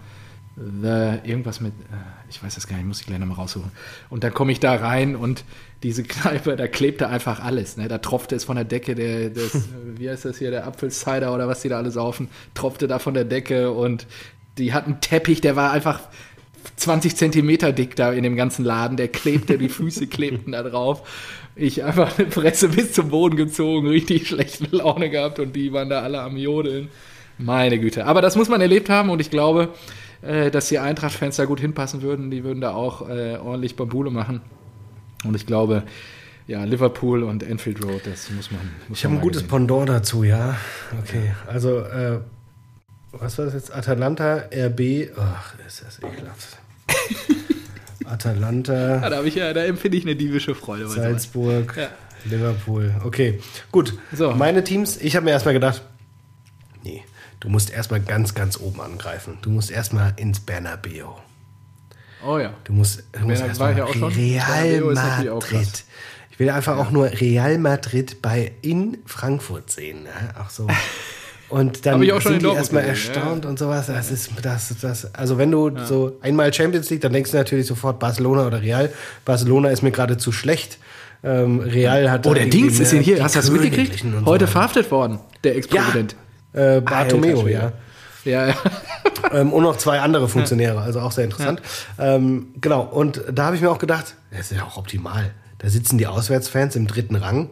The, irgendwas mit, äh, ich weiß das gar nicht, muss ich gleich nochmal raussuchen. Und dann komme ich da rein und diese Kneipe, da klebte einfach alles. Ne? Da tropfte es von der Decke, der, äh, wie heißt das hier, der Apfelcider oder was die da alle saufen, tropfte da von der Decke und die hatten Teppich, der war einfach 20 Zentimeter dick da in dem ganzen Laden, der klebte, die Füße klebten da drauf. Ich einfach eine Fresse bis zum Boden gezogen, richtig schlechte Laune gehabt und die waren da alle am Jodeln. Meine Güte. Aber das muss man erlebt haben und ich glaube, äh, dass die Eintracht-Fans da gut hinpassen würden. Die würden da auch äh, ordentlich Bambule machen. Und ich glaube, ja, Liverpool und Enfield Road, das muss man. Muss Ich habe ein gutes gesehen. Pendant dazu, ja. Okay, also, äh, was war das jetzt? Atalanta, RB. Ach, ist das ekelhaft. Ja, Atalanta, da, hab ich ja, da empfinde ich eine diebische Freude. Salzburg, Ja. Liverpool. Okay, gut. So. Meine Teams, ich habe mir erstmal gedacht, nee, du musst erstmal ganz, ganz oben angreifen. Du musst erstmal ins Bernabeu. Oh ja. Du musst, du musst erstmal ja auch. Real auch Madrid. Ich will einfach auch nur Real Madrid bei in Frankfurt sehen. Ne? Ach so. Und dann Hab ich auch schon sind in die erstmal gesehen, ja. erstaunt und sowas. Das ist das, das. Also wenn du so einmal Champions League, dann denkst du natürlich sofort Barcelona oder Real. Barcelona ist mir gerade zu schlecht. Ähm, Real hat Oh, der Dings ist hier. Hast du das mitgekriegt? Heute so. verhaftet worden, der Ex-Präsident. Äh, Bartomeo, Alter ja. Ja, ja. ähm, und noch zwei andere Funktionäre, also auch sehr interessant. Ähm, genau, und da habe ich mir auch gedacht, das ist ja auch optimal. da sitzen die Auswärtsfans im dritten Rang,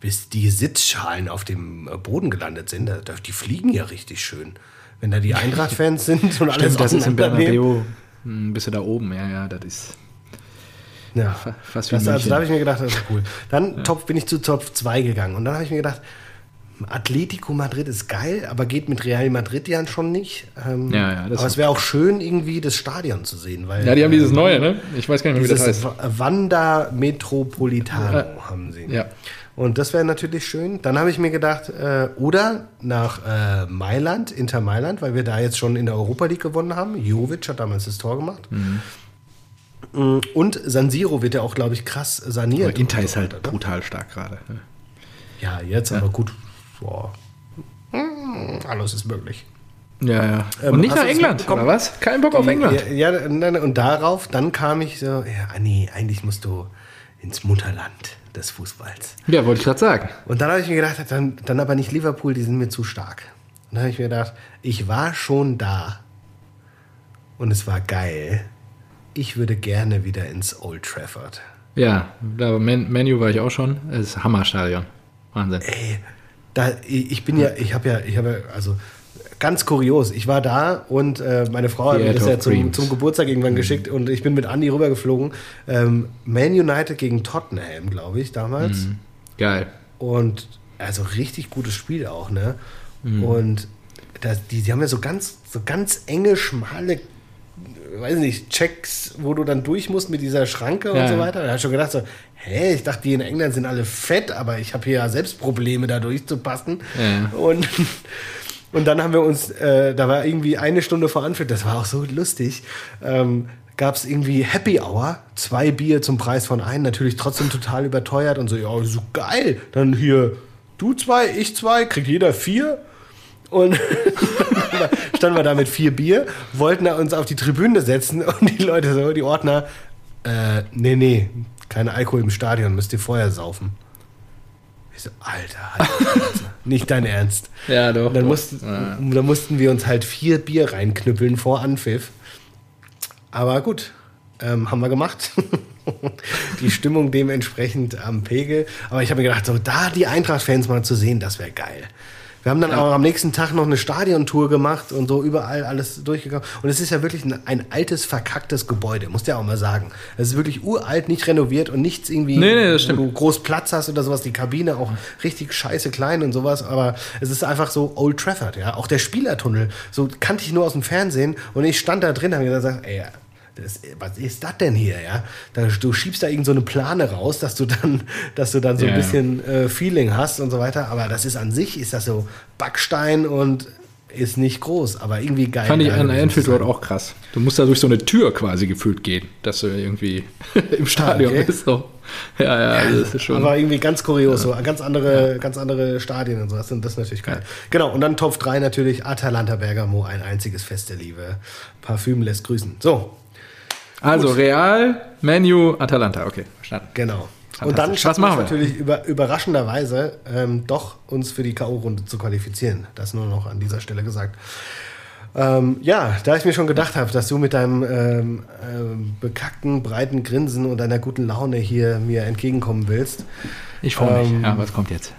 bis die Sitzschalen auf dem äh, Boden gelandet sind. Da, die fliegen ja richtig schön. Wenn da die Eintracht-Fans sind und alles Stimmt, das ist im Bernabeu ein bisschen da oben, ja, ja, das ist. Ja, fast wie das, also da habe ich mir gedacht, das ist cool. Dann ja. Top, bin ich zu Top 2 gegangen und dann habe ich mir gedacht, Atletico Madrid ist geil, aber geht mit Real Madrid ja schon nicht. Ähm, ja, ja, aber es wäre auch schön, irgendwie das Stadion zu sehen. Weil, ja, die haben dieses ähm, neue, ne? Ich weiß gar nicht mehr, wie das heißt. Wanda Metropolitano ja. haben sie. Ja. Und das wäre natürlich schön. Dann habe ich mir gedacht, äh, oder nach äh, Mailand, Inter Mailand, weil wir da jetzt schon in der Europa League gewonnen haben. Jovic hat damals das Tor gemacht. Mhm. Und San Siro wird ja auch, glaube ich, krass saniert. Aber Inter ist halt oder? brutal stark gerade. Ja, jetzt ja. aber gut. Boah. Hm, alles ist möglich. Ja, ja. Ähm, und nicht nach England, oder was? Kein Bock auf England. Ja, ja, und darauf, dann kam ich so, ja, nee, eigentlich musst du ins Mutterland des Fußballs. Ja, wollte ich gerade sagen. Und dann habe ich mir gedacht, dann, dann aber nicht Liverpool, die sind mir zu stark. Und dann habe ich mir gedacht, ich war schon da und es war geil. Ich würde gerne wieder ins Old Trafford. Ja, da Men Menu war ich auch schon. Es ist Hammerstadion. Wahnsinn. Ey, da, ich bin ja, ich habe ja, ich habe also ganz kurios. Ich war da und äh, meine Frau hat mir das ja zum, zum, Geburtstag irgendwann mhm. geschickt und ich bin mit Andi rübergeflogen. Ähm, Man United gegen Tottenham, glaube ich, damals. Mhm. Geil. Und also richtig gutes Spiel auch, ne? Mhm. Und das, die, die haben ja so ganz, so ganz enge, schmale weiß nicht, Checks, wo du dann durch musst mit dieser Schranke ja, und so weiter. Da habe ich schon gedacht, so, hä, ich dachte, die in England sind alle fett, aber ich habe hier ja selbst Probleme, da durchzupassen. Ja. Und, und dann haben wir uns, äh, da war irgendwie eine Stunde vor Anpfiff, das war auch so lustig, ähm, gab es irgendwie Happy Hour, zwei Bier zum Preis von einem, natürlich trotzdem total überteuert und so, ja, so geil. Dann hier, du zwei, ich zwei, kriegt jeder vier. Und standen wir da mit vier Bier, wollten uns auf die Tribüne setzen und die Leute so, die Ordner, äh, nee, nee, kein Alkohol im Stadion, müsst ihr vorher saufen. Ich so, Alter, Alter, nicht dein Ernst. Ja, doch. Dann, mussten, ja. dann mussten wir uns halt vier Bier reinknüppeln vor Anpfiff. Aber gut, ähm, haben wir gemacht. die Stimmung dementsprechend am Pegel. Aber ich habe mir gedacht, so da die Eintracht-Fans mal zu sehen, das wäre geil. Wir haben dann ja. auch am nächsten Tag noch eine Stadiontour gemacht und so überall alles durchgegangen. Und es ist ja wirklich ein, ein altes, verkacktes Gebäude, musst du ja auch mal sagen. Es ist wirklich uralt, nicht renoviert und nichts irgendwie, nee, nee, das wo du groß Platz hast oder sowas. Die Kabine auch richtig scheiße klein und sowas. Aber es ist einfach so Old Trafford, ja. Auch der Spielertunnel, so kannte ich nur aus dem Fernsehen. Und ich stand da drin und habe gesagt, ey, das, was ist das denn hier, ja? Da, du schiebst da irgend so eine Plane raus, dass du dann, dass du dann so ein bisschen äh, Feeling hast und so weiter. Aber das ist an sich, ist das so Backstein und ist nicht groß, aber irgendwie geil. Fand ich an Anfield Road auch krass. Du musst da durch so eine Tür quasi gefühlt gehen, dass du irgendwie im Stadion okay. bist. So. Ja, ja, also das ist schon. Aber irgendwie ganz kurios, ja. so ganz andere, ja. ganz andere Stadien und sowas. Und das ist natürlich geil. Ja. Genau, und dann Top 3 natürlich Atalanta Bergamo, ein einziges Fest der Liebe. Parfüm lässt grüßen. So, also Gut. Real, Menu, Atalanta. Okay, verstanden. Genau. Und dann schaffen wir natürlich über, überraschenderweise ähm, doch uns für die K.O.-Runde zu qualifizieren. Das nur noch an dieser Stelle gesagt. Ähm, ja, da ich mir schon gedacht habe, dass du mit deinem ähm, ähm, bekackten, breiten Grinsen und deiner guten Laune hier mir entgegenkommen willst. Ich freue mich. Ähm, ja, was kommt jetzt?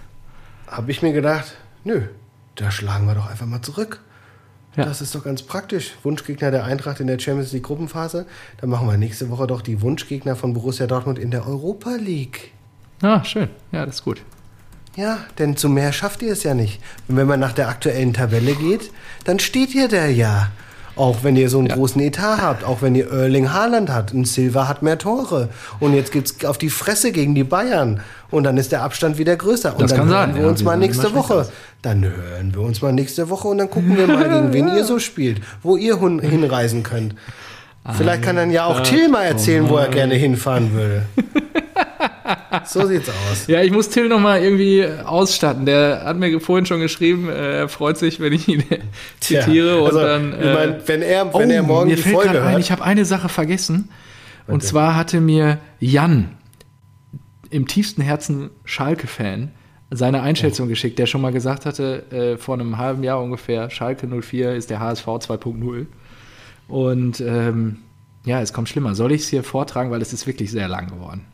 Habe ich mir gedacht, nö, da schlagen wir doch einfach mal zurück. Ja. Das ist doch ganz praktisch. Wunschgegner der Eintracht in der Champions League Gruppenphase. Dann machen wir nächste Woche doch die Wunschgegner von Borussia Dortmund in der Europa League. Ah, schön. Ja, das ist gut. Ja, denn zu mehr schafft ihr es ja nicht. Und wenn man nach der aktuellen Tabelle geht, dann steht ihr da ja. Auch wenn ihr so einen ja. großen Etat habt, auch wenn ihr Erling Haaland habt, ein Silva hat mehr Tore. Und jetzt gibt's auf die Fresse gegen die Bayern. Und dann ist der Abstand wieder größer. Und das dann hören wir ja, uns mal nächste Woche. Dann hören wir uns mal nächste Woche und dann gucken wir mal, gegen wen ihr so spielt, wo ihr hinreisen könnt. Vielleicht kann dann ja auch Till mal erzählen, wo er gerne hinfahren würde. So sieht's aus. Ja, ich muss Till noch mal irgendwie ausstatten. Der hat mir vorhin schon geschrieben, äh, er freut sich, wenn ich ihn zitiere. Ja, also, und dann, äh, ich mein, wenn er, wenn oh, er morgen mir die fällt Folge ein, ich habe eine Sache vergessen. Und okay. zwar hatte mir Jan, im tiefsten Herzen Schalke-Fan, seine Einschätzung geschickt, der schon mal gesagt hatte, äh, vor einem halben Jahr ungefähr, Schalke 04 ist der HSV 2.0. Und ähm, ja, es kommt schlimmer. Soll ich es hier vortragen, weil es ist wirklich sehr lang geworden.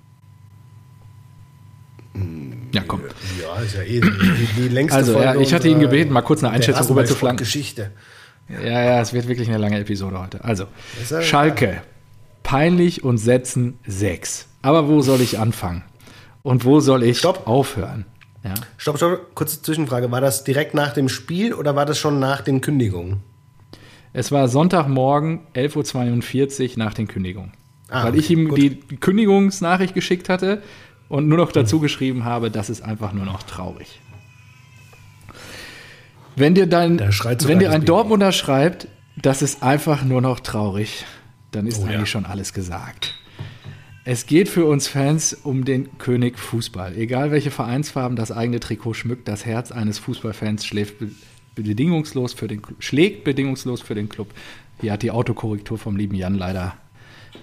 Ja, komm. Ja, ist ja eh die, die längste Also, ja, ich hatte ihn gebeten, mal kurz eine Einschätzung rüber zu flanken. Geschichte. Ja, ja, es wird wirklich eine lange Episode heute. Also, Ist ja Schalke, peinlich und setzen sechs. Aber wo soll ich anfangen? Und wo soll ich Stopp. aufhören? Ja. Stopp, stopp, kurze Zwischenfrage. War das direkt nach dem Spiel oder war das schon nach den Kündigungen? Es war Sonntagmorgen, 11.42 Uhr nach den Kündigungen. Ah, weil ich okay, ihm gut. die Kündigungsnachricht geschickt hatte und nur noch dazu geschrieben habe, das ist einfach nur noch traurig. Wenn dir, dein, wenn dir ein. Dortmunder schreibt, das ist einfach nur noch traurig, dann ist Oh ja. eigentlich schon alles gesagt. Es geht für uns Fans um den König Fußball. Egal welche Vereinsfarben das eigene Trikot schmückt, das Herz eines Fußballfans schläft be- bedingungslos für den, schlägt bedingungslos für den Club. Hier hat die Autokorrektur vom lieben Jan leider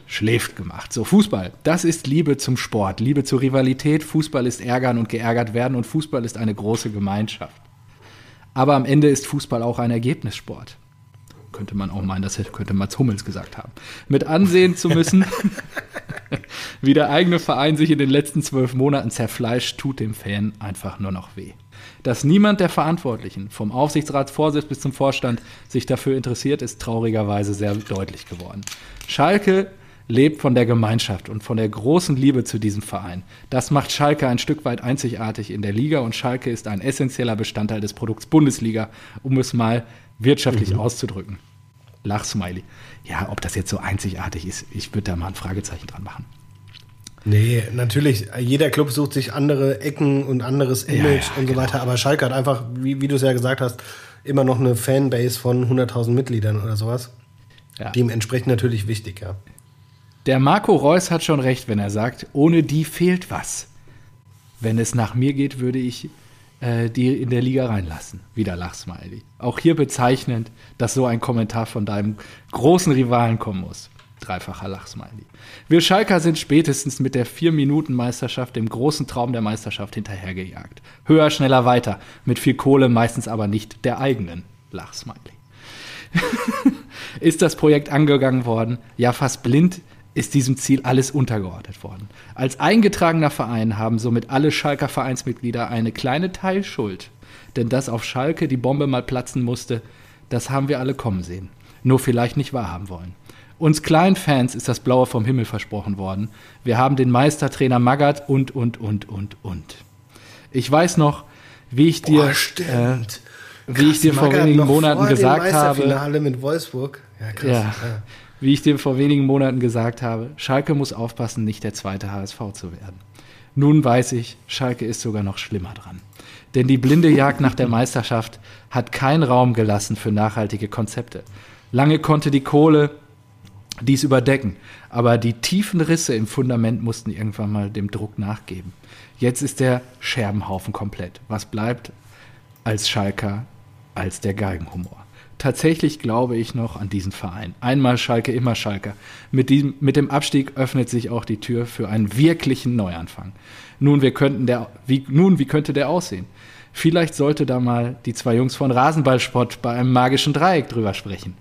schläft gemacht. So, Fußball, das ist Liebe zum Sport, Liebe zur Rivalität. Fußball ist ärgern und geärgert werden und Fußball ist eine große Gemeinschaft. Aber am Ende ist Fußball auch ein Ergebnissport. Könnte man auch meinen, das hätte- könnte Mats Hummels gesagt haben. Mit ansehen zu müssen, wie der eigene Verein sich in den letzten zwölf Monaten zerfleischt, tut dem Fan einfach nur noch weh. Dass niemand der Verantwortlichen, vom Aufsichtsratsvorsitz bis zum Vorstand, sich dafür interessiert, ist traurigerweise sehr deutlich geworden. Schalke lebt von der Gemeinschaft und von der großen Liebe zu diesem Verein. Das macht Schalke ein Stück weit einzigartig in der Liga und Schalke ist ein essentieller Bestandteil des Produkts Bundesliga, um es mal wirtschaftlich auszudrücken. Lachsmiley. Ja, ob das jetzt so einzigartig ist, ich würde da mal ein Fragezeichen dran machen. Nee, natürlich. Jeder Club sucht sich andere Ecken und anderes Image ja, und so genau. weiter. Aber Schalke hat einfach, wie, wie du es ja gesagt hast, immer noch eine Fanbase von 100.000 Mitgliedern oder sowas. Ja. Dementsprechend natürlich wichtig, ja. Der Marco Reus hat schon recht, wenn er sagt, ohne die fehlt was. Wenn es nach mir geht, würde ich äh, die in der Liga reinlassen. Wieder Lachsmiley. Auch hier bezeichnend, dass so ein Kommentar von deinem großen Rivalen kommen muss. Dreifacher Lachsmiley. Wir Schalker sind spätestens mit der 4-Minuten-Meisterschaft dem großen Traum der Meisterschaft hinterhergejagt. Höher, schneller, weiter. Mit viel Kohle, meistens aber nicht der eigenen. Lachsmiley ist das Projekt angegangen worden. Ja, fast blind ist diesem Ziel alles untergeordnet worden. Als eingetragener Verein haben somit alle Schalker Vereinsmitglieder eine kleine Teilschuld. Denn dass auf Schalke die Bombe mal platzen musste, das haben wir alle kommen sehen. Nur vielleicht nicht wahrhaben wollen. Uns kleinen Fans ist das Blaue vom Himmel versprochen worden. Wir haben den Meistertrainer Magath und, und, und, und, und. Ich weiß noch, wie ich dir, Boah, stimmt. wie ich dir vor Magath wenigen Monaten vor gesagt habe, Meisterfinale mit Wolfsburg. Ja, krass. ja, Ja. Wie ich dir vor wenigen Monaten gesagt habe, Schalke muss aufpassen, nicht der zweite HSV zu werden. Nun weiß ich, Schalke ist sogar noch schlimmer dran. Denn die blinde Jagd nach der Meisterschaft hat keinen Raum gelassen für nachhaltige Konzepte. Lange konnte die Kohle dies überdecken, aber die tiefen Risse im Fundament mussten irgendwann mal dem Druck nachgeben. Jetzt ist der Scherbenhaufen komplett. Was bleibt als Schalker als der Geigenhumor? Tatsächlich glaube ich noch an diesen Verein. Einmal Schalke, immer Schalke. Mit, diesem, mit dem Abstieg öffnet sich auch die Tür für einen wirklichen Neuanfang. Nun, wir könnten der, wie, nun, wie könnte der aussehen? Vielleicht sollte da mal die zwei Jungs von Rasenballsport bei einem magischen Dreieck drüber sprechen.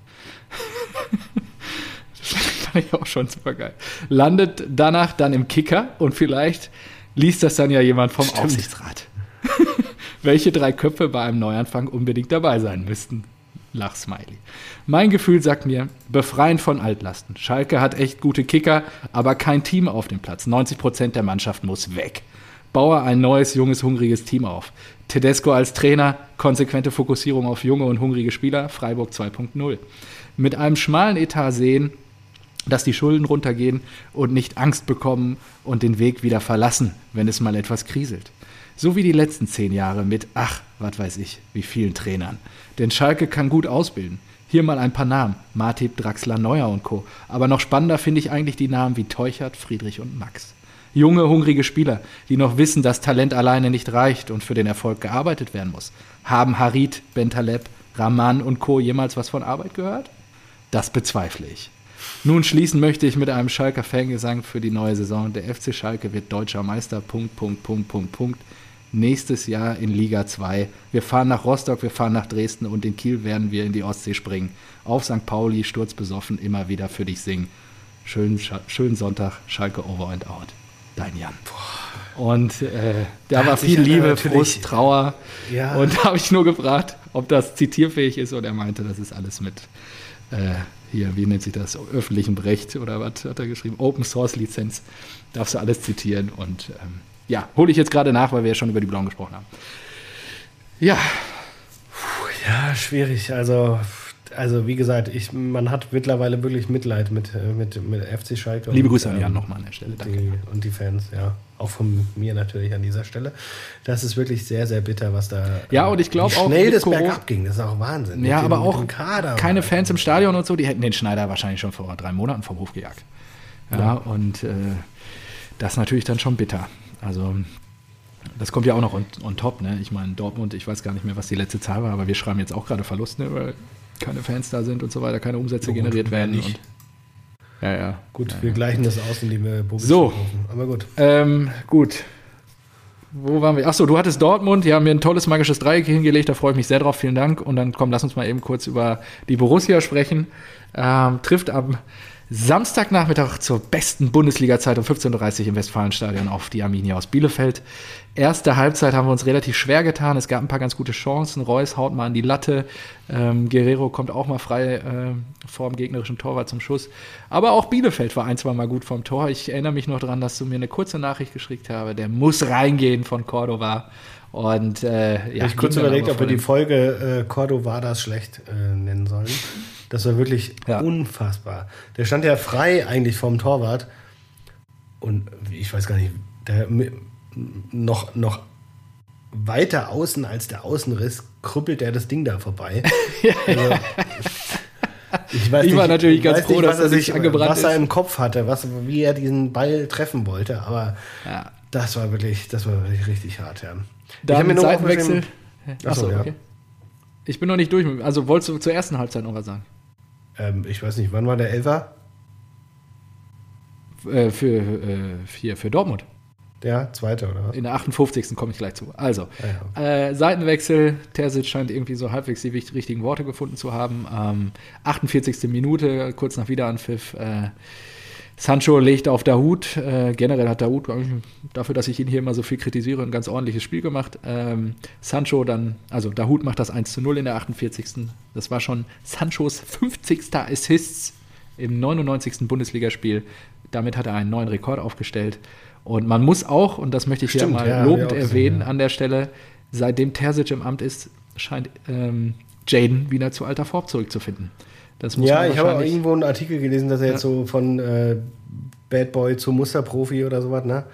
Das fand ich auch schon super geil. Landet danach dann im Kicker und vielleicht liest das dann ja jemand vom Aufsichtsrat. Welche drei Köpfe bei einem Neuanfang unbedingt dabei sein müssten. Lachsmiley. Mein Gefühl sagt mir, befreien von Altlasten. Schalke hat echt gute Kicker, aber kein Team auf dem Platz. 90% der Mannschaft muss weg. Baue ein neues, junges, hungriges Team auf. Tedesco als Trainer, konsequente Fokussierung auf junge und hungrige Spieler, Freiburg 2.0. Mit einem schmalen Etat sehen, dass die Schulden runtergehen und nicht Angst bekommen und den Weg wieder verlassen, wenn es mal etwas kriselt. So wie die letzten zehn Jahre mit, ach, was weiß ich, wie vielen Trainern. Denn Schalke kann gut ausbilden. Hier mal ein paar Namen. Martip, Draxler, Neuer und Co. Aber noch spannender finde ich eigentlich die Namen wie Teuchert, Friedrich und Max. Junge, hungrige Spieler, die noch wissen, dass Talent alleine nicht reicht und für den Erfolg gearbeitet werden muss. Haben Harit, Bentaleb, Rahman und Co. jemals was von Arbeit gehört? Das bezweifle ich. Nun schließen möchte ich mit einem Schalker Fangesang für die neue Saison. Der FC Schalke wird deutscher Meister. Punkt, Punkt, Punkt, Punkt, Punkt. Nächstes Jahr in Liga 2. Wir fahren nach Rostock, wir fahren nach Dresden und in Kiel werden wir in die Ostsee springen. Auf St. Pauli, sturzbesoffen, immer wieder für dich singen. Schönen, Scha- schönen Sonntag, Schalke over and out. Dein Jan. Und äh, da Da war viel Liebe, Frust, Trauer. Ja. Und da habe ich nur gefragt, ob das zitierfähig ist. Und er meinte, das ist alles mit, äh, hier, wie nennt sich das, öffentlichem Recht oder was hat er geschrieben? Open Source Lizenz. Darfst du alles zitieren. Und ähm, ja, hole ich jetzt gerade nach, weil wir ja schon über die Blauen gesprochen haben. Ja, Ja, schwierig. Also, also wie gesagt, ich, man hat mittlerweile wirklich Mitleid mit, äh, mit, mit FC Schalke. liebe und, Grüße an ähm, Jan nochmal an der Stelle. Danke. Die, und die Fans, ja. Auch von mir natürlich an dieser Stelle. Das ist wirklich sehr, sehr bitter, was da. Ja, äh, und ich glaub wie auch Schnell das Corona- bergab ging, das ist auch Wahnsinn. Ja, aber dem- auch Kader. keine Fans im Stadion und so, die hätten den Schneider wahrscheinlich schon vor drei Monaten vom Hof gejagt. Ja, und äh, das ist natürlich dann schon bitter. Also, das kommt ja auch noch on, on top, ne? Ich meine, Dortmund, ich weiß gar nicht mehr, was die letzte Zahl war, aber wir schreiben jetzt auch gerade Verlust, ne? Weil keine Fans da sind und so weiter, keine Umsätze gut, generiert wer werden. nicht. Ja, ja. Gut, ja, wir ja. gleichen das aus, indem wir Bobic So. verkaufen. Aber gut. Ähm, gut. Wo waren wir? Achso, du hattest Dortmund, die haben mir ein tolles magisches Dreieck hingelegt, da freue ich mich sehr drauf, vielen Dank. Und dann komm, lass uns mal eben kurz über die Borussia sprechen. Ähm, trifft am Samstagnachmittag zur besten Bundesliga-Zeit um 15.30 Uhr im Westfalenstadion auf die Arminia aus Bielefeld. Erste Halbzeit haben wir uns relativ schwer getan. Es gab ein paar ganz gute Chancen. Reus haut mal an die Latte. Ähm, Guerrero kommt auch mal frei äh, vor dem gegnerischen Torwart zum Schuss. Aber auch Bielefeld war ein, zwei Mal gut vom Tor. Ich erinnere mich noch daran, dass du mir eine kurze Nachricht geschickt habe. Der muss reingehen von Cordova. Und äh, ja, ich kurz überlegt, ob wir die Folge äh, Cordovadas schlecht äh, nennen sollen. Das war wirklich Ja. unfassbar. Der stand ja frei eigentlich vom Torwart. Und ich weiß gar nicht, der noch, noch weiter außen als der Außenriss krüppelt er das Ding da vorbei. also, ich weiß Ich war natürlich ich ganz froh, nicht, dass was er er nicht sich, angebrannt was er ist. im Kopf hatte, was, wie er diesen Ball treffen wollte. Aber Ja. das war wirklich, das war wirklich richtig hart, ja. Ich Dann hab mir nur Seitenwechsel. Achso, Achso, ja. okay. Ich bin noch nicht durch. Also wolltest du zur ersten Halbzeit noch was sagen? Ähm, ich weiß nicht, wann war der Elfer? Äh, für, äh, hier, für Dortmund. Der zweite, oder was? In der 58. komme ich gleich zu. Also, Ah, äh, Seitenwechsel. Terzic scheint irgendwie so halbwegs die richtigen Worte gefunden zu haben. Ähm, 48. Minute, kurz nach Wiederanpfiff. Äh, Sancho legt auf Dahut. Äh, generell hat Dahut, dafür, dass ich ihn hier immer so viel kritisiere, ein ganz ordentliches Spiel gemacht. Ähm, Sancho dann, also Dahut macht das 1 zu 0 in der 48. Das war schon Sanchos 50. Assists im 99. Bundesligaspiel. Damit hat er einen neuen Rekord aufgestellt. Und man muss auch, und das möchte ich hier Stimmt, mal ja, lobend erwähnen ja. an der Stelle, seitdem Terzic im Amt ist, scheint ähm, Jaden wieder zu alter Form zurückzufinden. Das muss Ja, man ich habe auch irgendwo einen Artikel gelesen, dass er jetzt Ja. so von äh, Bad Boy zu Musterprofi oder sowas, ne?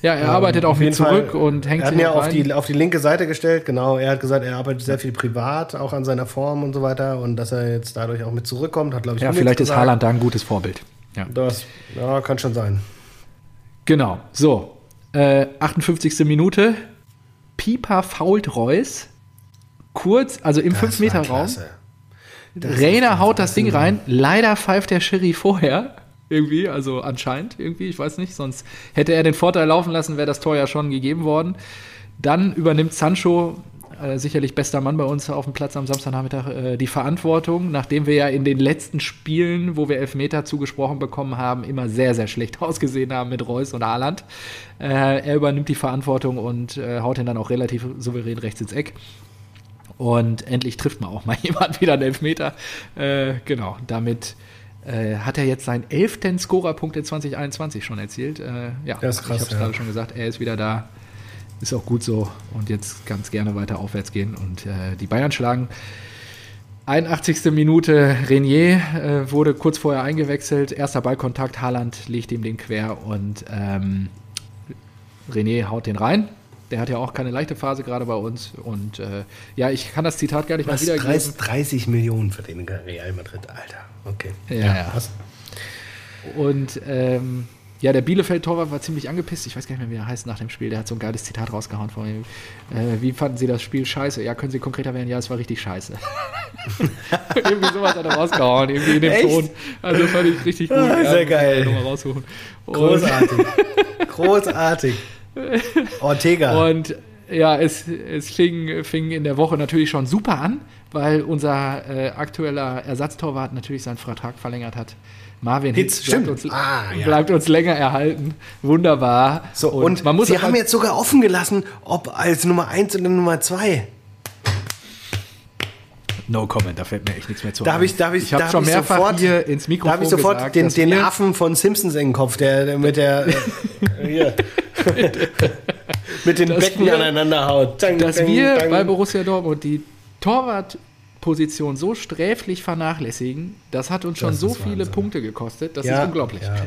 Ja, er arbeitet Ähm, auch jeden zurück Fall, und hängt Er hat sich ihn ja auf die, auf die linke Seite gestellt, genau. Er hat gesagt, er arbeitet sehr viel privat, auch an seiner Form und so weiter und dass er jetzt dadurch auch mit zurückkommt, hat, glaube ich, Ja, vielleicht ist. Haaland da ein gutes Vorbild. Ja. Das, ja, kann schon sein. Genau, so. Äh, 58. Minute. Pieper fault Reus. Kurz, also im Das war 5-Meter-Raum. Rainer haut das Ding ein- rein. Leider pfeift der Schiri vorher. Irgendwie, also anscheinend irgendwie, ich weiß nicht. Sonst hätte er den Vorteil laufen lassen, wäre das Tor ja schon gegeben worden. Dann übernimmt Sancho, äh, sicherlich bester Mann bei uns auf dem Platz am Samstagnachmittag, äh, die Verantwortung, nachdem wir ja in den letzten Spielen, wo wir Elfmeter zugesprochen bekommen haben, immer sehr, sehr schlecht ausgesehen haben mit Reus und Haaland. Äh, er übernimmt die Verantwortung und äh, haut ihn dann auch relativ souverän rechts ins Eck. Und endlich trifft man auch mal jemand wieder einen Elfmeter. Äh, genau, damit äh, hat er jetzt seinen elften Scorerpunkt in 2021 schon erzielt. Äh, ja, Das ist krass, ich habe es ja. gerade schon gesagt, er ist wieder da. Ist auch gut so und jetzt ganz gerne weiter aufwärts gehen und äh, die Bayern schlagen. 81. Minute, Renier äh, wurde kurz vorher eingewechselt. Erster Ballkontakt, Haaland legt ihm den quer und ähm, René haut den rein. Der hat ja auch keine leichte Phase gerade bei uns. Und äh, ja, ich kann das Zitat gar nicht Was, mal wiedergeben. 30, 30 Millionen für den Real Madrid, Alter. Okay. Ja, ja. Und ähm, ja, der Bielefeld-Torwart war ziemlich angepisst. Ich weiß gar nicht mehr, wie er heißt nach dem Spiel. Der hat so ein geiles Zitat rausgehauen von ihm. Äh, wie fanden Sie das Spiel scheiße? Ja, können Sie konkreter werden? Ja, es war richtig scheiße. irgendwie sowas hat er rausgehauen, irgendwie in dem Echt? Ton. Also fand ich richtig gut. Ah, sehr muss geil. Nochmal. Und- Großartig. Großartig. Ortega. Und Ja, es, es fing, fing in der Woche natürlich schon super an, weil unser äh, aktueller Ersatztorwart natürlich seinen Vertrag verlängert hat. Marvin Hitz, Hitz bleibt, uns, ah, ja. bleibt, uns, länger erhalten. Wunderbar. So, und, und man muss Sie haben jetzt sogar offen gelassen, ob als Nummer 1 oder Nummer 2. No comment, da fällt mir echt nichts mehr zu. Darf ich, darf ich, ich habe schon mehrfach sofort, hier ins Mikrofon Darf ich sofort gesagt, den, den Affen von Simpsons in den Kopf, der, der mit der hier, mit den Becken wir, aneinander haut. Dang, dass dang, wir dang. bei Borussia Dortmund die Torwartposition so sträflich vernachlässigen, das hat uns schon so viele. Punkte gekostet. Das ja, ist unglaublich. Ja.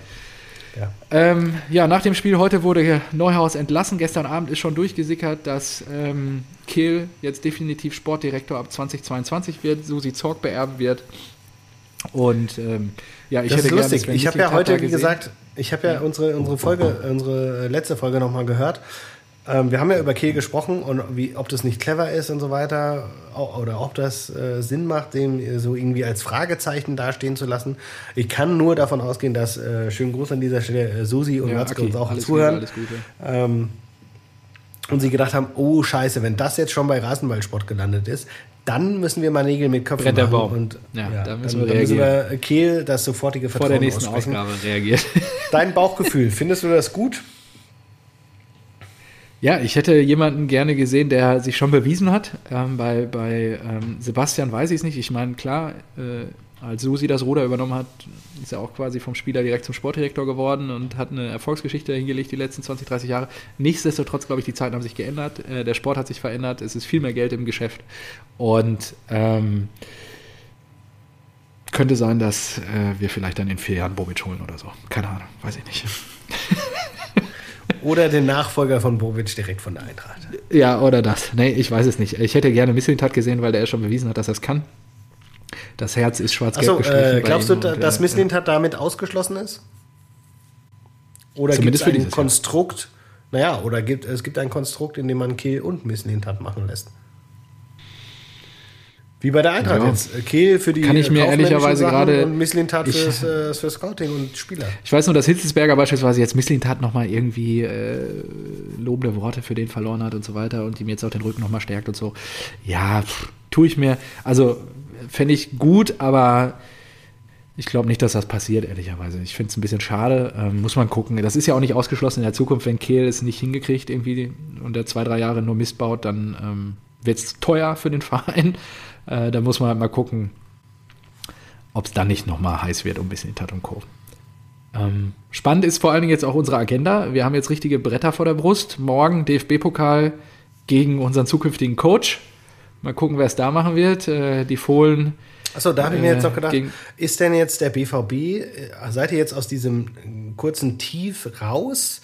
Ja. Ähm, ja. nach dem Spiel heute wurde Neuhaus entlassen. Gestern Abend ist schon durchgesickert, dass ähm, Kehl jetzt definitiv Sportdirektor ab 2022 wird, Susi Zorg beerben wird. Und ähm, ja, ich das hätte lustig. Gerne, ich habe ja heute, wie gesagt, ich habe ja unsere, unsere Folge, unsere letzte Folge nochmal gehört. Ähm, wir haben ja über Kehl gesprochen und wie, ob das nicht clever ist und so weiter oder ob das äh, Sinn macht, den so irgendwie als Fragezeichen dastehen zu lassen. Ich kann nur davon ausgehen, dass äh, schönen Gruß an dieser Stelle äh, Susi und ja, Watzke uns auch zuhören. Gute, Gute. Ähm, und sie gedacht haben, oh Scheiße, wenn das jetzt schon bei Rasenballsport gelandet ist, dann müssen wir mal Nägel mit Köpfen machen. Und, ja, ja, da müssen dann, wir. Dann müssen wir Kehl das sofortige Vertrauen Vor der nächsten. Ausgabe reagiert. Dein Bauchgefühl, findest du das gut? Ja, ich hätte jemanden gerne gesehen, der sich schon bewiesen hat. Ähm, bei bei ähm, Sebastian weiß ich es nicht. Ich meine, klar, äh, als Susi das Ruder übernommen hat, ist er auch quasi vom Spieler direkt zum Sportdirektor geworden und hat eine Erfolgsgeschichte hingelegt die letzten 20, 30 Jahre. Nichtsdestotrotz, glaube ich, die Zeiten haben sich geändert. Äh, der Sport hat sich verändert. Es ist viel mehr Geld im Geschäft. Und ähm, könnte sein, dass äh, wir vielleicht dann in vier Jahren Bobic holen oder so. Keine Ahnung, weiß ich nicht. Oder den Nachfolger von Bobic direkt von der Eintracht. Ja, oder das. Nee, ich weiß es nicht. Ich hätte gerne Mislintat gesehen, weil der schon bewiesen hat, dass er es kann. Das Herz ist schwarz-gelb gestrichen. Äh, glaubst du, und, dass äh, Mislintat damit ausgeschlossen ist? Oder gibt es ein Konstrukt, Jahr. naja, oder gibt, es gibt ein Konstrukt, in dem man Kehl und Mislintat machen lässt? Wie bei der Eintracht ja. jetzt. Kehl für die Kann ich mir ehrlicherweise gerade. Und Misslintat fürs, äh, für Scouting und Spieler. Ich weiß nur, dass Hitzelsberger beispielsweise jetzt Misslintat nochmal irgendwie äh, lobende Worte für den verloren hat und so weiter und ihm jetzt auch den Rücken nochmal stärkt und so. Ja, tue ich mir. Also fände ich gut, aber ich glaube nicht, dass das passiert, ehrlicherweise. Ich finde es ein bisschen schade. Ähm, muss man gucken. Das ist ja auch nicht ausgeschlossen in der Zukunft, wenn Kehl es nicht hingekriegt irgendwie und der zwei, drei Jahre nur Mist baut, dann ähm, wird es teuer für den Verein. Äh, da muss man halt mal gucken, ob es dann nicht nochmal heiß wird um ein bisschen Tat und Co. Ähm, spannend ist vor allen Dingen jetzt auch unsere Agenda. Wir haben jetzt richtige Bretter vor der Brust. Morgen DFB-Pokal gegen unseren zukünftigen Coach. Mal gucken, wer es da machen wird. Äh, die Fohlen. Achso, da habe ich mir jetzt noch gedacht, ist denn jetzt der BVB, äh, seid ihr jetzt aus diesem kurzen Tief raus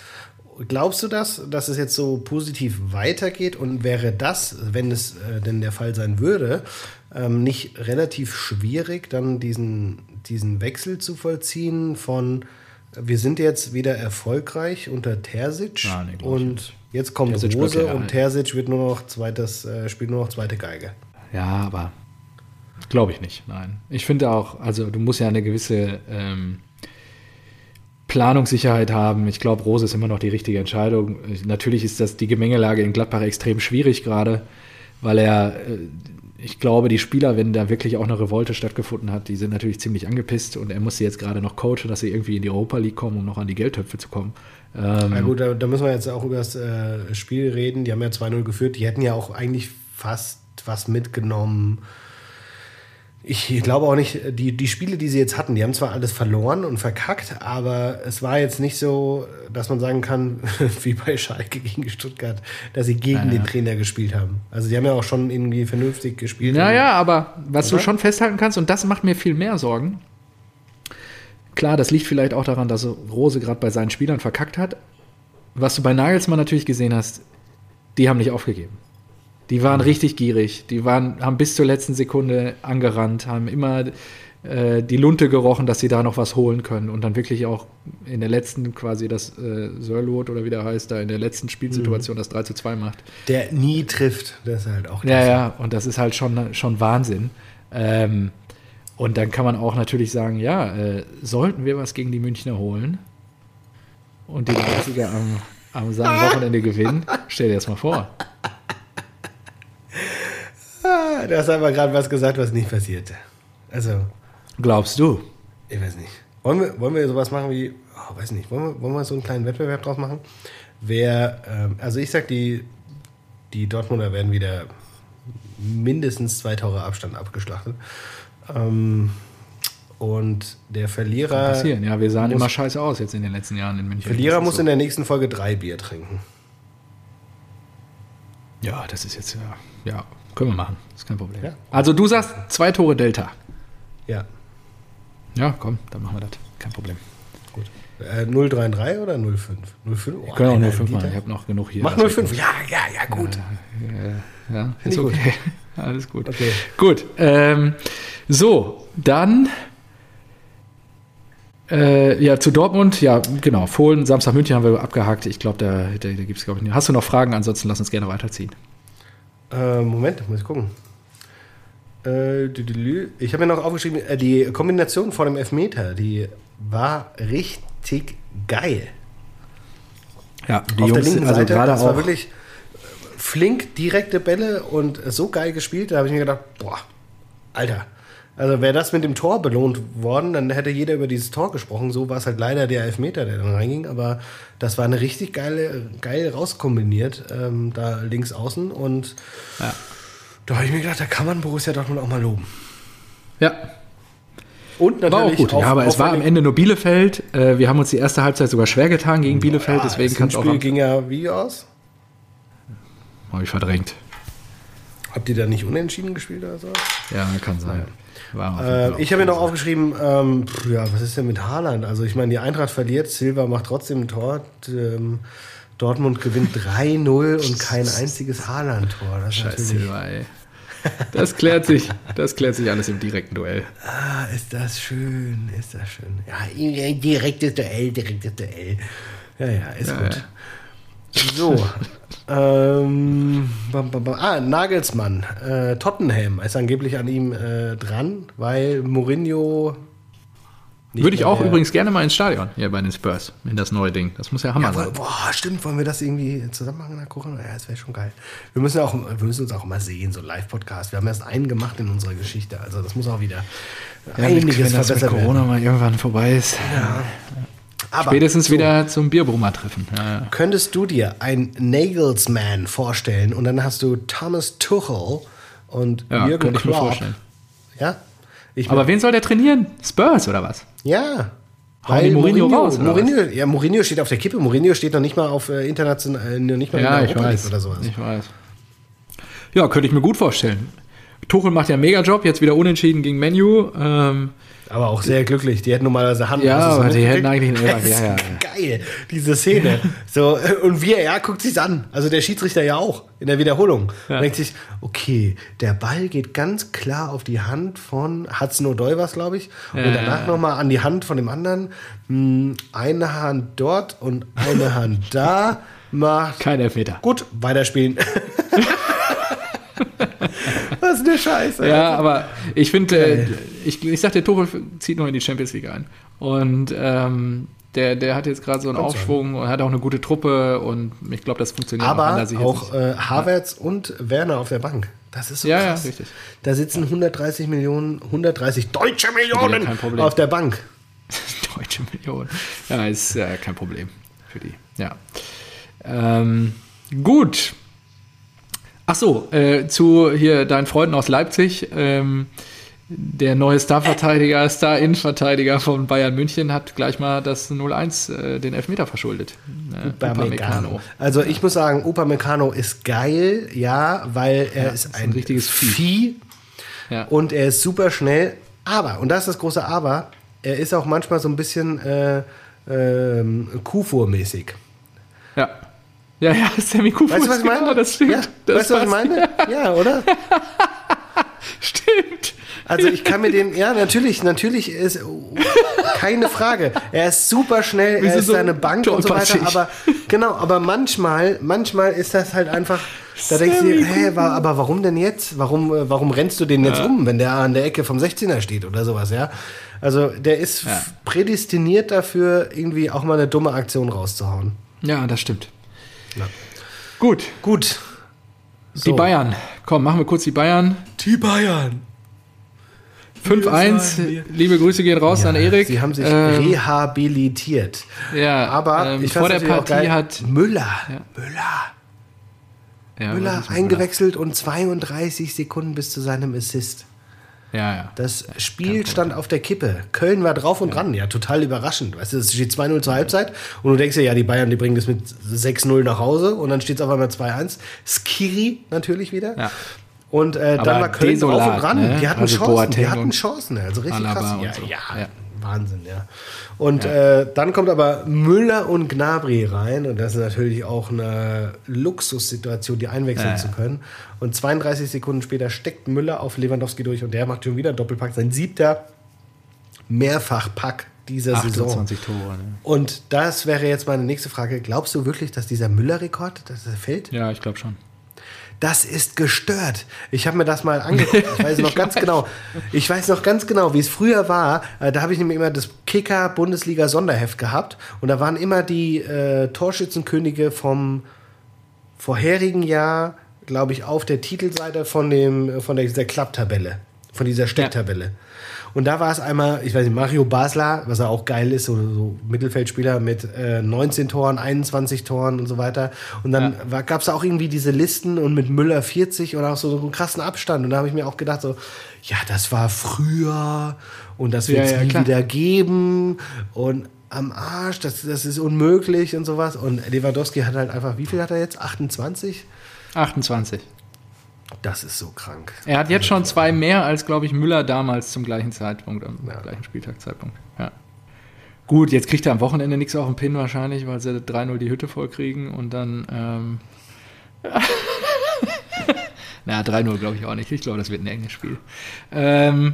Glaubst du das, dass es jetzt so positiv weitergeht und wäre das, wenn es äh, denn der Fall sein würde, ähm, nicht relativ schwierig, dann diesen, diesen Wechsel zu vollziehen von wir sind jetzt wieder erfolgreich unter Terzic ja, nee, und jetzt kommt Terzic Rose und Terzic wird nur noch zweites, äh, spielt nur noch zweite Geige. Ja, aber glaube ich nicht, nein. Ich finde auch, also du musst ja eine gewisse ähm, Planungssicherheit haben. Ich glaube, Rose ist immer noch die richtige Entscheidung. Natürlich ist das die Gemengelage in Gladbach extrem schwierig gerade, weil er, äh, ich glaube, die Spieler, wenn da wirklich auch eine Revolte stattgefunden hat, die sind natürlich ziemlich angepisst und er muss sie jetzt gerade noch coachen, dass sie irgendwie in die Europa League kommen, um noch an die Geldtöpfe zu kommen. Ähm, Na gut, da, da, müssen wir jetzt auch über das äh, Spiel reden. Die haben ja 2-0 geführt. Die hätten ja auch eigentlich fast was mitgenommen ich glaube auch nicht, die, die Spiele, die sie jetzt hatten, die haben zwar alles verloren und verkackt, aber es war jetzt nicht so, dass man sagen kann, wie bei Schalke gegen Stuttgart, dass sie gegen ja, den Trainer gespielt haben. Also die haben ja auch schon irgendwie vernünftig gespielt. Naja, aber was oder? du schon festhalten kannst, und das macht mir viel mehr Sorgen, klar, das liegt vielleicht auch daran, dass Rose gerade bei seinen Spielern verkackt hat. Was du bei Nagelsmann natürlich gesehen hast, die haben nicht aufgegeben. Die waren richtig gierig. Die waren, haben bis zur letzten Sekunde angerannt, haben immer äh, die Lunte gerochen, dass sie da noch was holen können und dann wirklich auch in der letzten quasi das äh, Sörlot oder wie der heißt, da in der letzten Spielsituation mhm. das 3 zu 2 macht. Der nie trifft, das ist halt auch Ja, ja, und das ist halt schon, schon Wahnsinn. Ähm, und dann kann man auch natürlich sagen, ja, äh, sollten wir was gegen die Münchner holen und die Leipziger am, am Wochenende gewinnen, stell dir das mal vor. Ah, du hast aber gerade was gesagt, was nicht passierte. Also, Glaubst du? ich weiß nicht. Wollen wir, wollen wir sowas machen wie, oh, weiß nicht, wollen wir, wollen wir so einen kleinen Wettbewerb draus machen? Wer, ähm, also ich sag, die, die Dortmunder werden wieder mindestens zwei Tore Abstand abgeschlachtet. Ähm, und der Verlierer, Passieren. Ja, wir sahen muss- immer scheiße aus jetzt in den letzten Jahren in München. Verlierer muss so. in der nächsten Folge drei Bier trinken. Ja, das ist jetzt, ja, ja, können wir machen. ist kein Problem. Ja. Also du sagst zwei Tore Delta. Ja, Ja, komm, dann machen wir das. Kein Problem. gut. Äh, 033 oder 05? 05? Oh, Wir können auch einer 05 machen. Ich habe noch genug hier. Mach Also, 05. Ja, ja, ja, gut. Ja, Find ist gut. okay. Alles gut. Okay. Gut. Ähm, so, dann äh, ja, zu Dortmund, ja, genau. Fohlen, Samstag München haben wir abgehakt. Ich glaube, da, da, da gibt es, glaube ich, nicht. Hast du noch Fragen? Ansonsten lass uns gerne weiterziehen. Äh, Moment, muss ich gucken. Äh, ich habe mir noch aufgeschrieben, äh, die Kombination vor dem Elfmeter, die war richtig geil. Ja, die Auf der Jungs, linken also Seite, gerade das war auch. wirklich flink, direkte Bälle und so geil gespielt, da habe ich mir gedacht, boah, Alter. Also wäre das mit dem Tor belohnt worden, dann hätte jeder über dieses Tor gesprochen. So war es halt leider der Elfmeter, der dann reinging. Aber das war eine richtig geile, geil rauskombiniert, ähm, da links außen. Und Ja. da habe ich mir gedacht, da kann man Borussia Dortmund auch mal loben. Ja, Und natürlich war auch gut. auf- ja, aber es war am Ende nur Bielefeld. Äh, wir haben uns die erste Halbzeit sogar schwer getan gegen Bielefeld, Ja, deswegen das kann es auch. Spiel ging ja wie aus? habe ich verdrängt. Habt ihr da nicht unentschieden gespielt oder so? Ja, kann sein. Fall Äh, ich habe mir noch aufgeschrieben, ähm, pff, ja, was ist denn mit Haaland? Also ich meine, die Eintracht verliert, Silva macht trotzdem ein Tor. Ähm, Dortmund gewinnt 3-0 und kein einziges Haaland-Tor. Scheiß Silber, ey. Das klärt sich, das klärt sich alles im direkten Duell. ah, ist das schön, ist das schön. Ja, direktes Duell, direktes Duell. Ja, ja, ist Ja, gut. So. ähm, bam, bam, bam. Ah, Nagelsmann. Äh, Tottenham ist angeblich an ihm äh, dran, weil Mourinho. nicht Würde ich mehr auch der- übrigens gerne mal ins Stadion hier bei den Spurs, in das neue Ding. Das muss ja Hammer Ja, sein. boah, stimmt, wollen wir das irgendwie zusammen machen der Corona? Ja, das wäre schon geil. Wir müssen, ja auch, wir müssen uns auch mal sehen, so Live-Podcast. Wir haben erst einen gemacht in unserer Geschichte, also das muss auch wieder einiges wenn das mit verbessert Corona werden. mal irgendwann vorbei ist. Aber Spätestens so, wieder zum Bierbrummer treffen. Ja. Könntest du dir ein Nagelsman vorstellen und dann hast du Thomas Tuchel und Ja, Jürgen könnte ich mir Klopp. vorstellen. Ja? Ich Aber wen soll der trainieren? Spurs oder was? Ja. Hauen die Mourinho raus, Mourinho, ja, Mourinho steht auf der Kippe. Mourinho steht noch nicht mal auf äh, international, äh, nicht mal in Ja, der ich Europa weiß. oder sowas. Ich weiß. Ja, könnte ich mir gut vorstellen. Tuchel macht ja einen Mega-Job, jetzt wieder unentschieden gegen Menu. Ähm, Aber auch sehr glücklich. Die hätten normalerweise Hand. Ja, aber die hätten eigentlich einen Elfer, ja, ja, Geil, diese Szene. So, äh, und wie er, ja, guckt sich's an. Also der Schiedsrichter ja auch in der Wiederholung. Ja. Denkt sich, okay, der Ball geht ganz klar auf die Hand von Hudson O'Doy was, glaube ich. Und Ja, danach ja. nochmal an die Hand von dem anderen. Hm, Eine Hand dort und eine Hand da. Macht kein Elfmeter. Gut, weiterspielen. Was eine Scheiße. Ja, aber ich finde, äh, ich, ich sag, der Tuchel zieht noch in die Champions League ein. Und ähm, der, der hat jetzt gerade so einen Kommt. Aufschwung und hat auch eine gute Truppe und ich glaube, das funktioniert Aber er auch nicht- äh, Havertz und Werner auf der Bank. Das ist so Ja, ja, krass. richtig. Da sitzen 130 Millionen, 130 deutsche Millionen auf der Bank. Deutsche Million. Ja, ist äh, kein Problem für die. Ja. Ähm, gut. Ach so, äh, zu hier deinen Freunden aus Leipzig. Ähm, der neue Star-Verteidiger, Star-Innenverteidiger von Bayern München hat gleich mal das 0-1 äh, den Elfmeter verschuldet. Äh, Upamecano. Also ich muss sagen, Upamecano ist geil, ja, weil er ist, ist ein, ein richtiges Vieh. Vieh Ja. und er ist super schnell. Aber, und das ist das große Aber, er ist auch manchmal so ein bisschen äh, ähm, Kuhfuhr-mäßig. Ja. Ja, ja, Sammy Kufus. Weißt du, was ich meine? Genau, das stimmt. Ja, das weißt du, was ich meine? Ja, oder? Stimmt. Also ich kann mir den, ja, natürlich, natürlich ist, keine Frage. Er ist super schnell, er ist so seine Bank und so weiter, aber genau, aber manchmal, manchmal ist das halt einfach, da denkst du dir, hä, wa- aber warum denn jetzt? Warum, äh, warum rennst du den jetzt um, wenn der an der Ecke vom 16er steht oder sowas, ja? Also der ist Ja. prädestiniert dafür, irgendwie auch mal eine dumme Aktion rauszuhauen. Ja, das stimmt. Ja. Gut. Gut. Die So. Bayern. Komm, machen wir kurz die Bayern. Die Bayern. 5-1, liebe Grüße gehen raus Ja, an Erik. Sie haben sich Ähm, rehabilitiert. ja, Aber ähm, ich vor der Partie geil, hat Müller, Ja. Müller, ja, Müller eingewechselt und 32 Sekunden bis zu seinem Assist. Ja, ja. Das Spiel stand auf der Kippe. Köln war drauf und dran. Ja, total überraschend. Weißt du, es steht 2-0 zur Halbzeit und du denkst dir, ja, die Bayern, die bringen das mit 6-0 nach Hause und dann steht es auf einmal 2-1. Skiri natürlich wieder. Ja. Und äh, dann war Köln drauf desolat, und dran. ne? Die hatten Also Chancen. Die Boateng hatten und Chancen. Also richtig Alaba krass. Ja, so. ja, Ja. Wahnsinn, ja. Und Äh, dann kommt aber Müller und Gnabry rein und das ist natürlich auch eine Luxussituation, die einwechseln Ja, zu ja. können. Und 32 Sekunden später steckt Müller auf Lewandowski durch und der macht schon wieder einen Doppelpack, sein siebter Mehrfachpack dieser Saison. 28 Tore. Ne? Und das wäre jetzt meine nächste Frage. Glaubst du wirklich, dass dieser Müller-Rekord, dass er fällt? Ja, ich glaube schon. Das ist gestört. Ich habe mir das mal angeguckt. Ich weiß noch ganz genau. Ich weiß noch ganz genau, wie es früher war. Äh, Da habe ich nämlich immer das Kicker Bundesliga Sonderheft gehabt und da waren immer die äh, Torschützenkönige vom vorherigen Jahr, glaube ich, auf der Titelseite von dem von der, dieser Klapptabelle, von dieser Stecktabelle. Und da war es einmal, ich weiß nicht, Mario Basler, was er auch geil ist, so, so Mittelfeldspieler mit äh, 19 Toren, 21 Toren und so weiter. Und dann Ja. gab es auch irgendwie diese Listen und mit Müller 40 und auch so, so einen krassen Abstand. Und da habe ich mir auch gedacht, so, ja, das war früher und das wird es Ja, ja, nie klar. wieder geben. Und am Arsch, das, das ist unmöglich und sowas. Und Lewandowski hat halt einfach, wie viel hat er jetzt? 28? 28. Das ist so krank. Er hat jetzt schon zwei mehr als, glaube ich, Müller damals zum gleichen Zeitpunkt, am Ja. gleichen Spieltagszeitpunkt. Ja. Gut, jetzt kriegt er am Wochenende nichts auf den Pin wahrscheinlich, weil sie 3-0 die Hütte voll kriegen und dann. Ähm, na, 3-0 glaube ich auch nicht. Ich glaube, das wird ein enges Spiel. Ähm,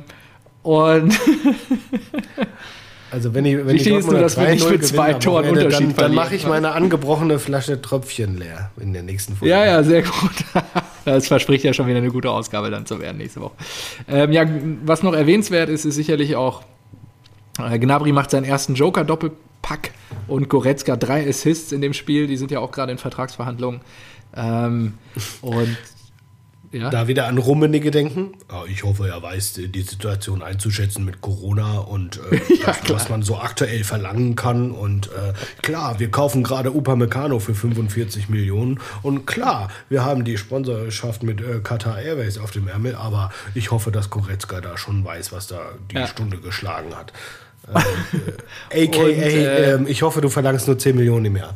und Also wenn ich, wenn Wichtig ist nur, dass wir nicht 3-0 mit zwei Toren Unterschied dann, dann mache ich meine angebrochene Flasche Tröpfchen leer in der nächsten Folge. Ja, ja, sehr gut. Das verspricht ja schon wieder eine gute Ausgabe dann zu werden nächste Woche. Ähm, ja, was noch erwähnenswert ist, ist sicherlich auch, äh, Gnabry macht seinen ersten Joker-Doppelpack und Goretzka drei Assists in dem Spiel. Die sind ja auch gerade in Vertragsverhandlungen. Ähm, und ja, Da wieder an Rummenigge denken. Ja, ich hoffe, er weiß äh, die Situation einzuschätzen mit Corona und äh, das, was man so aktuell verlangen kann. Und äh, klar, wir kaufen gerade Upamecano für 45 Millionen. Und klar, wir haben die Sponsorschaft mit äh, Qatar Airways auf dem Ärmel. Aber ich hoffe, dass Goretzka da schon weiß, was da die Ja. Stunde geschlagen hat. Äh, AKA, Und, äh, ähm, ich hoffe, du verlangst nur 10 Millionen im Jahr.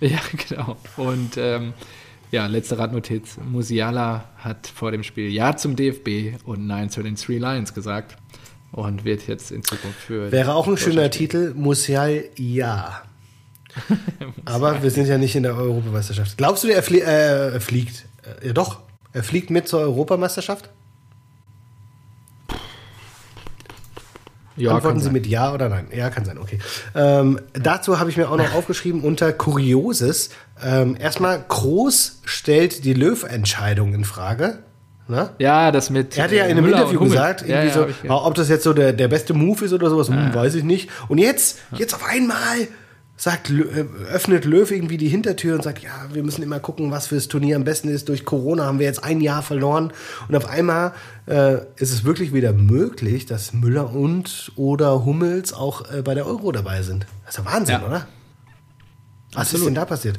ja, genau. Und ähm, ja, letzte Radnotiz. Musiala hat vor dem Spiel Ja zum DFB und Nein zu den Three Lions gesagt und wird jetzt in Zukunft für Wäre auch ein schöner Titel, Musial ja. Aber wir sind ja nicht in der Europameisterschaft. Glaubst du, er flie äh, er fliegt? Äh, ja doch, er fliegt mit zur Europameisterschaft? Ja, Antworten Sie sein. mit Ja oder Nein? Ja, kann sein, okay. Ähm, dazu habe ich mir auch noch aufgeschrieben unter Kurioses. Ähm, erstmal, Groß stellt die Löw-Entscheidung in Frage. Ne? Ja, das mit. Er hatte ja in einem Müller Interview gesagt, Ja, irgendwie ja, so, gehört. ob das jetzt so der, der beste Move ist oder sowas, hm, weiß ich nicht. Und jetzt, jetzt auf einmal sagt, äh, öffnet Löw irgendwie die Hintertür und sagt, ja, wir müssen immer gucken, was fürs Turnier am besten ist. Durch Corona haben wir jetzt ein Jahr verloren. Und auf einmal äh, ist es wirklich wieder möglich, dass Müller und oder Hummels auch äh, bei der Euro dabei sind. Das ist ja Wahnsinn, Ja. oder? Was Absolut. ist denn da passiert?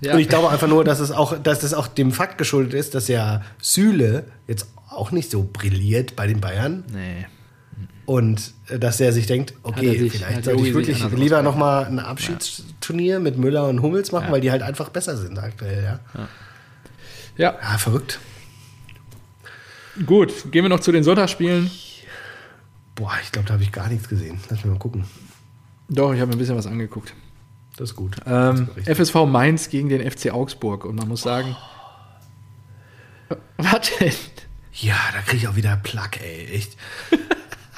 Ja. Und ich glaube einfach nur, dass es auch, dass das auch dem Fakt geschuldet ist, dass ja Süle jetzt auch nicht so brilliert bei den Bayern nee. Und äh, dass er sich denkt, okay, sich- vielleicht sollte ich wirklich lieber nochmal ein Abschiedsturnier mit Müller und Hummels machen, Ja. weil die halt einfach besser sind aktuell, ja. Ja, Ja, verrückt. gut. Gehen wir noch zu den Sonntagsspielen. Boah, ich glaube, da habe ich gar nichts gesehen. Lass mich mal gucken. Doch, ich habe mir ein bisschen was angeguckt. Das ist gut. Ähm, Das. FSV Mainz gegen den FC Augsburg. Und man muss sagen. Was denn? Ja, da kriege ich auch wieder Plack, ey, echt.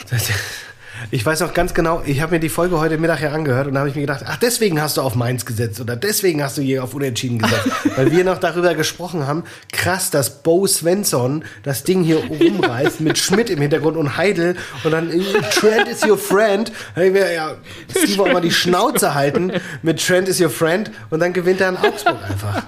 Ich weiß noch ganz genau, ich habe mir die Folge heute Mittag ja angehört und da habe ich mir gedacht, ach, deswegen hast du auf Mainz gesetzt oder deswegen hast du hier auf Unentschieden gesetzt. Weil wir noch darüber gesprochen haben, krass, dass Bo Svensson das Ding hier rumreißt mit Schmidt im Hintergrund und Heidel und dann Trent is your friend. Da ich mir, ja, Steve auch mal die Schnauze halten mit Trent is your friend und dann gewinnt er in Augsburg einfach.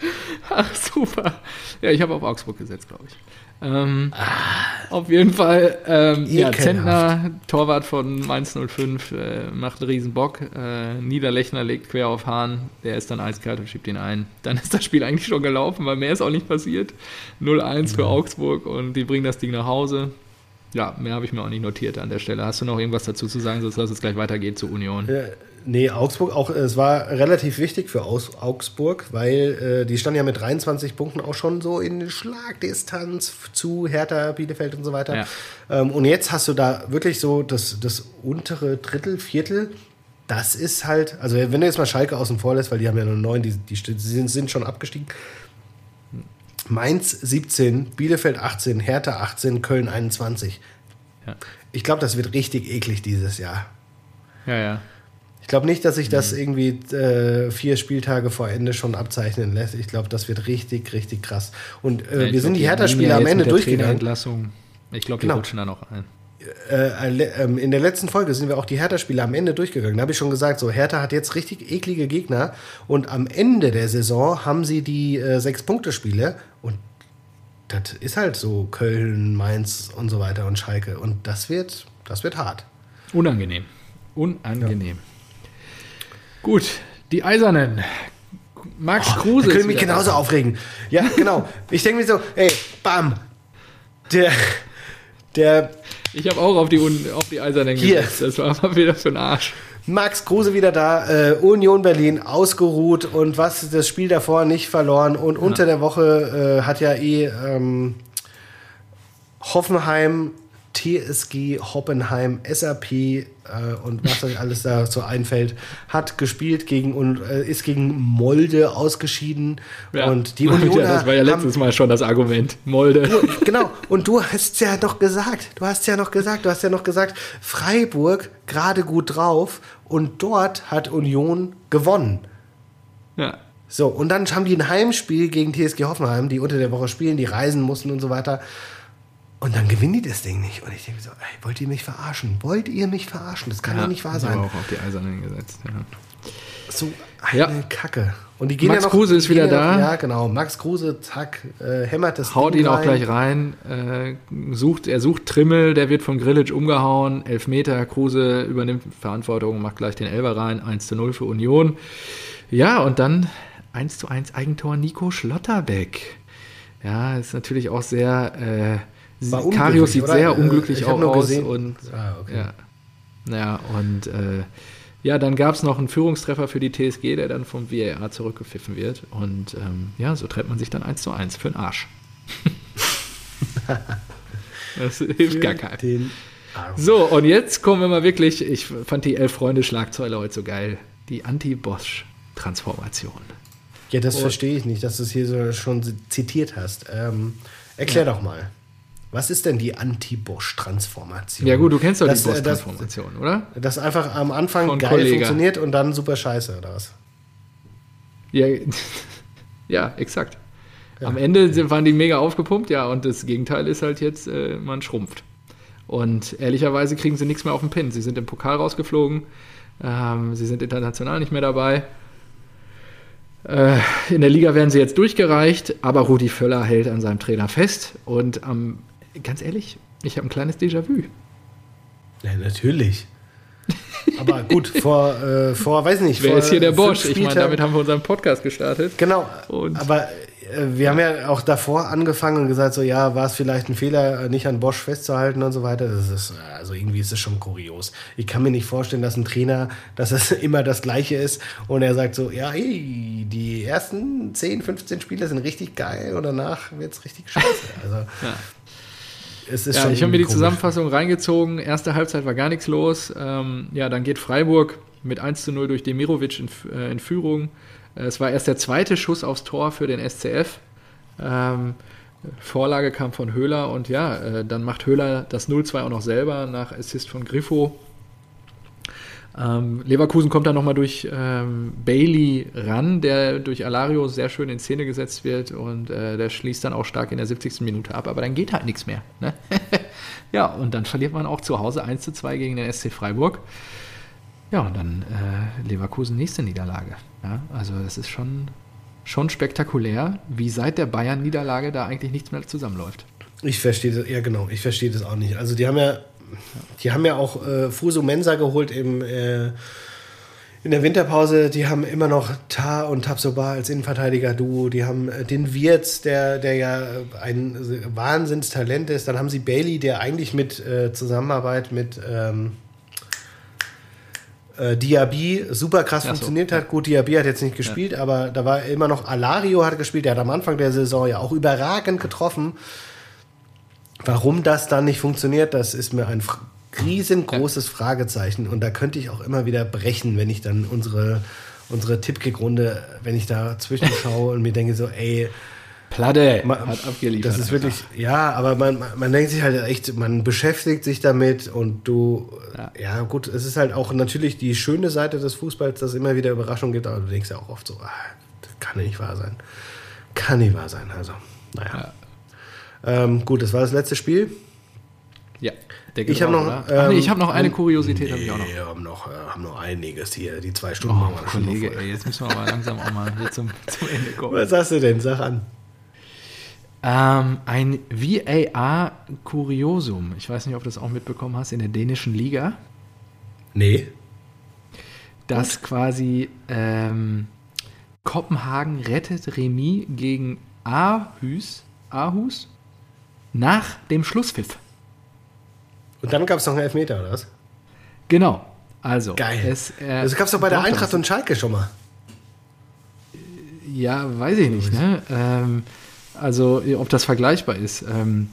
Ach, super. Ja, ich habe auf Augsburg gesetzt, glaube ich. Ähm, ah, auf jeden Fall, ähm, ja, Zentner, Torwart von Mainz 05, äh, macht einen riesen Bock. Äh, Niederlechner legt quer auf Hahn, der ist dann eiskalt und schiebt ihn ein. Dann ist das Spiel eigentlich schon gelaufen, weil mehr ist auch nicht passiert. 0-1 für Augsburg und die bringen das Ding nach Hause. Ja, mehr habe ich mir auch nicht notiert an der Stelle. Hast du noch irgendwas dazu zu sagen, sonst lass es gleich weitergehen zur Union? Äh, Nee, Augsburg auch, es war relativ wichtig für Aus Augsburg, weil äh, die standen ja mit 23 Punkten auch schon so in Schlagdistanz zu Hertha, Bielefeld und so weiter. Ja. Ähm, und jetzt hast du da wirklich so das, das untere Drittel, Viertel. Das ist halt, also wenn du jetzt mal Schalke außen vor lässt, weil die haben ja nur neun, die, die sind, sind schon abgestiegen. Mainz 17, Bielefeld 18, Hertha 18, Köln 21. Ja. Ich glaube, das wird richtig eklig dieses Jahr. Ja, ja. Ich glaube nicht, dass sich das mhm. irgendwie äh, vier Spieltage vor Ende schon abzeichnen lässt. Ich glaube, das wird richtig, richtig krass. Und äh, ja, wir sind die Hertha-Spiele am Ende durchgegangen. Ich glaube, die genau. rutschen da noch ein. Äh, ähm, in der letzten Folge sind wir auch die Hertha-Spiele am Ende durchgegangen. Da habe ich schon gesagt, so Hertha hat jetzt richtig eklige Gegner und am Ende der Saison haben sie die äh, Sechs-Punkte-Spiele und das ist halt so Köln, Mainz und so weiter und Schalke und das wird, das wird hart. Unangenehm. Unangenehm. Ja. Gut, die Eisernen. Max oh, Kruse. Da können mich genauso da. aufregen. Ja, genau. ich denke mir so, ey, bam. Der, der. Ich habe auch auf die, auf die Eisernen hier. gesetzt. Das war mal wieder für ein Arsch. Max Kruse wieder da, äh, Union Berlin ausgeruht und was das Spiel davor nicht verloren. Und ja. unter der Woche äh, hat ja eh ähm, Hoffenheim TSG Hoppenheim, SAP äh, und was euch alles da so einfällt, hat gespielt gegen und äh, ist gegen Molde ausgeschieden. Ja. Und die Union. Ja, das war ja letztes haben, Mal schon das Argument. Molde. Du, genau. Und du hast ja noch gesagt, du hast ja noch gesagt, du hast ja noch gesagt, Freiburg gerade gut drauf und dort hat Union gewonnen. Ja. So, und dann haben die ein Heimspiel gegen TSG Hoffenheim, die unter der Woche spielen, die reisen mussten und so weiter. Und dann gewinnen die das Ding nicht. Und ich denke so, ey, wollt ihr mich verarschen? Wollt ihr mich verarschen? Das kann ja, ja nicht wahr sein. Ich auch auf die Eisernen gesetzt, ja. So eine ja. Kacke. Und die gehen Max ja noch, Kruse ist wieder da. Noch, ja, genau. Max Kruse, zack, äh, hämmert das Haut Ding ihn rein. auch gleich rein. Äh, sucht, er sucht Trimmel, der wird von Grillitsch umgehauen. Elfmeter, Kruse übernimmt Verantwortung, macht gleich den Elber rein. 1 zu 0 für Union. Ja, und dann 1 zu 1 Eigentor Nico Schlotterbeck. Ja, ist natürlich auch sehr... Äh, Karius sieht oder? sehr äh, unglücklich auch aus. Gesehen. Und, ah, okay. ja. Naja, und äh, ja, dann gab es noch einen Führungstreffer für die TSG, der dann vom VAR zurückgepfiffen wird. Und ähm, ja, so trennt man sich dann eins zu eins für den Arsch. das hilft gar keinem. So, und jetzt kommen wir mal wirklich, ich fand die Elf-Freunde-Schlagzeile heute so geil. Die Anti-Bosch-Transformation. Ja, das verstehe ich nicht, dass du es hier so schon zitiert hast. Ähm, erklär ja. doch mal. Was ist denn die Anti-Bosch-Transformation? Ja gut, du kennst doch das, die äh, Bosch-Transformation, oder? Das einfach am Anfang Von geil Kollega. funktioniert und dann super scheiße, oder was? Ja, ja exakt. Ja. Am Ende waren die mega aufgepumpt, ja, und das Gegenteil ist halt jetzt, äh, man schrumpft. Und ehrlicherweise kriegen sie nichts mehr auf den Pin. Sie sind im Pokal rausgeflogen, ähm, sie sind international nicht mehr dabei. Äh, in der Liga werden sie jetzt durchgereicht, aber Rudi Völler hält an seinem Trainer fest und am ganz ehrlich, ich habe ein kleines Déjà-vu. Ja, natürlich. Aber gut, vor, äh, vor weiß nicht. Wer ist hier der Bosch? Ich meine, damit haben wir unseren Podcast gestartet. Genau. Und aber äh, wir haben ja auch davor angefangen und gesagt, so ja, war es vielleicht ein Fehler, nicht an Bosch festzuhalten und so weiter. Das ist, also irgendwie ist es schon kurios. Ich kann mir nicht vorstellen, dass ein Trainer, dass es immer das Gleiche ist und er sagt so, ja, ey, die ersten 10, 15 Spiele sind richtig geil und danach wird es richtig scheiße. Also ja. Ja, ich habe mir die komisch. Zusammenfassung reingezogen. Erste Halbzeit war gar nichts los. Ähm, ja, dann geht Freiburg mit 1 zu 0 durch Demirovic in, äh, in Führung. Äh, es war erst der zweite Schuss aufs Tor für den SCF. Ähm, Vorlage kam von Höhler und ja, äh, dann macht Höhler das 0-2 auch noch selber nach Assist von Griffo. Ähm, Leverkusen kommt dann nochmal durch ähm, Bailey ran, der durch Alario sehr schön in Szene gesetzt wird und äh, der schließt dann auch stark in der 70. Minute ab, aber dann geht halt nichts mehr. Ne? ja, und dann verliert man auch zu Hause 1 zu 2 gegen den SC Freiburg. Ja, und dann äh, Leverkusen nächste Niederlage. Ja, also das ist schon schon spektakulär, wie seit der Bayern-Niederlage da eigentlich nichts mehr zusammenläuft. Ich verstehe das, ja genau, ich verstehe das auch nicht. Also die haben ja, die haben ja auch äh, Fuso Mensa geholt im, äh, in der Winterpause. Die haben immer noch Ta und Tabsoba als Innenverteidiger-Duo. Die haben äh, den Wirtz, der, der ja ein Wahnsinnstalent ist. Dann haben sie Bailey, der eigentlich mit äh, Zusammenarbeit mit ähm, äh, Diaby super krass so, funktioniert hat. Gut, Diaby hat jetzt nicht gespielt, aber da war immer noch Alario hat gespielt. Der hat am Anfang der Saison ja auch überragend getroffen. Warum das dann nicht funktioniert, das ist mir ein riesengroßes Fragezeichen. Und da könnte ich auch immer wieder brechen, wenn ich dann unsere, unsere Tippkick-Runde, wenn ich da zwischenschaue und mir denke so, ey, Platte Ma- hat abgeliefert. das ist wirklich, ja, aber man, man- man denkt sich halt echt, man beschäftigt sich damit und du, Ja. ja. gut, es ist halt auch natürlich die schöne Seite des Fußballs, dass es immer wieder Überraschungen gibt, aber du denkst ja auch oft so, ah, das kann nicht wahr sein. Kann nicht wahr sein, also, naja. Ähm, gut, das war das letzte Spiel. Ja, Ich habe noch? Ach nee, ähm, ich habe noch eine Kuriosität, habe ich auch noch. Wir haben noch, äh, haben noch einiges hier, die zwei Stunden Oh, machen wir schon Kollege, voll. ey, jetzt müssen wir mal langsam auch mal hier zum, zum Ende kommen. Was hast du denn? Sag an. Ähm, ein VAR-Kuriosum. Ich weiß nicht, ob du das auch mitbekommen hast in der dänischen Liga, Nee. dass quasi ähm, Kopenhagen rettet Remis gegen Aarhus, Aarhus nach dem Schlusspfiff. Und dann gab es noch einen Elfmeter, oder was? Genau. Also, Geil. Es, äh, Das gab es doch bei der Eintracht und Schalke schon mal. Ja, weiß ich nicht. Ne? Ähm, also, ob das vergleichbar ist. Ähm,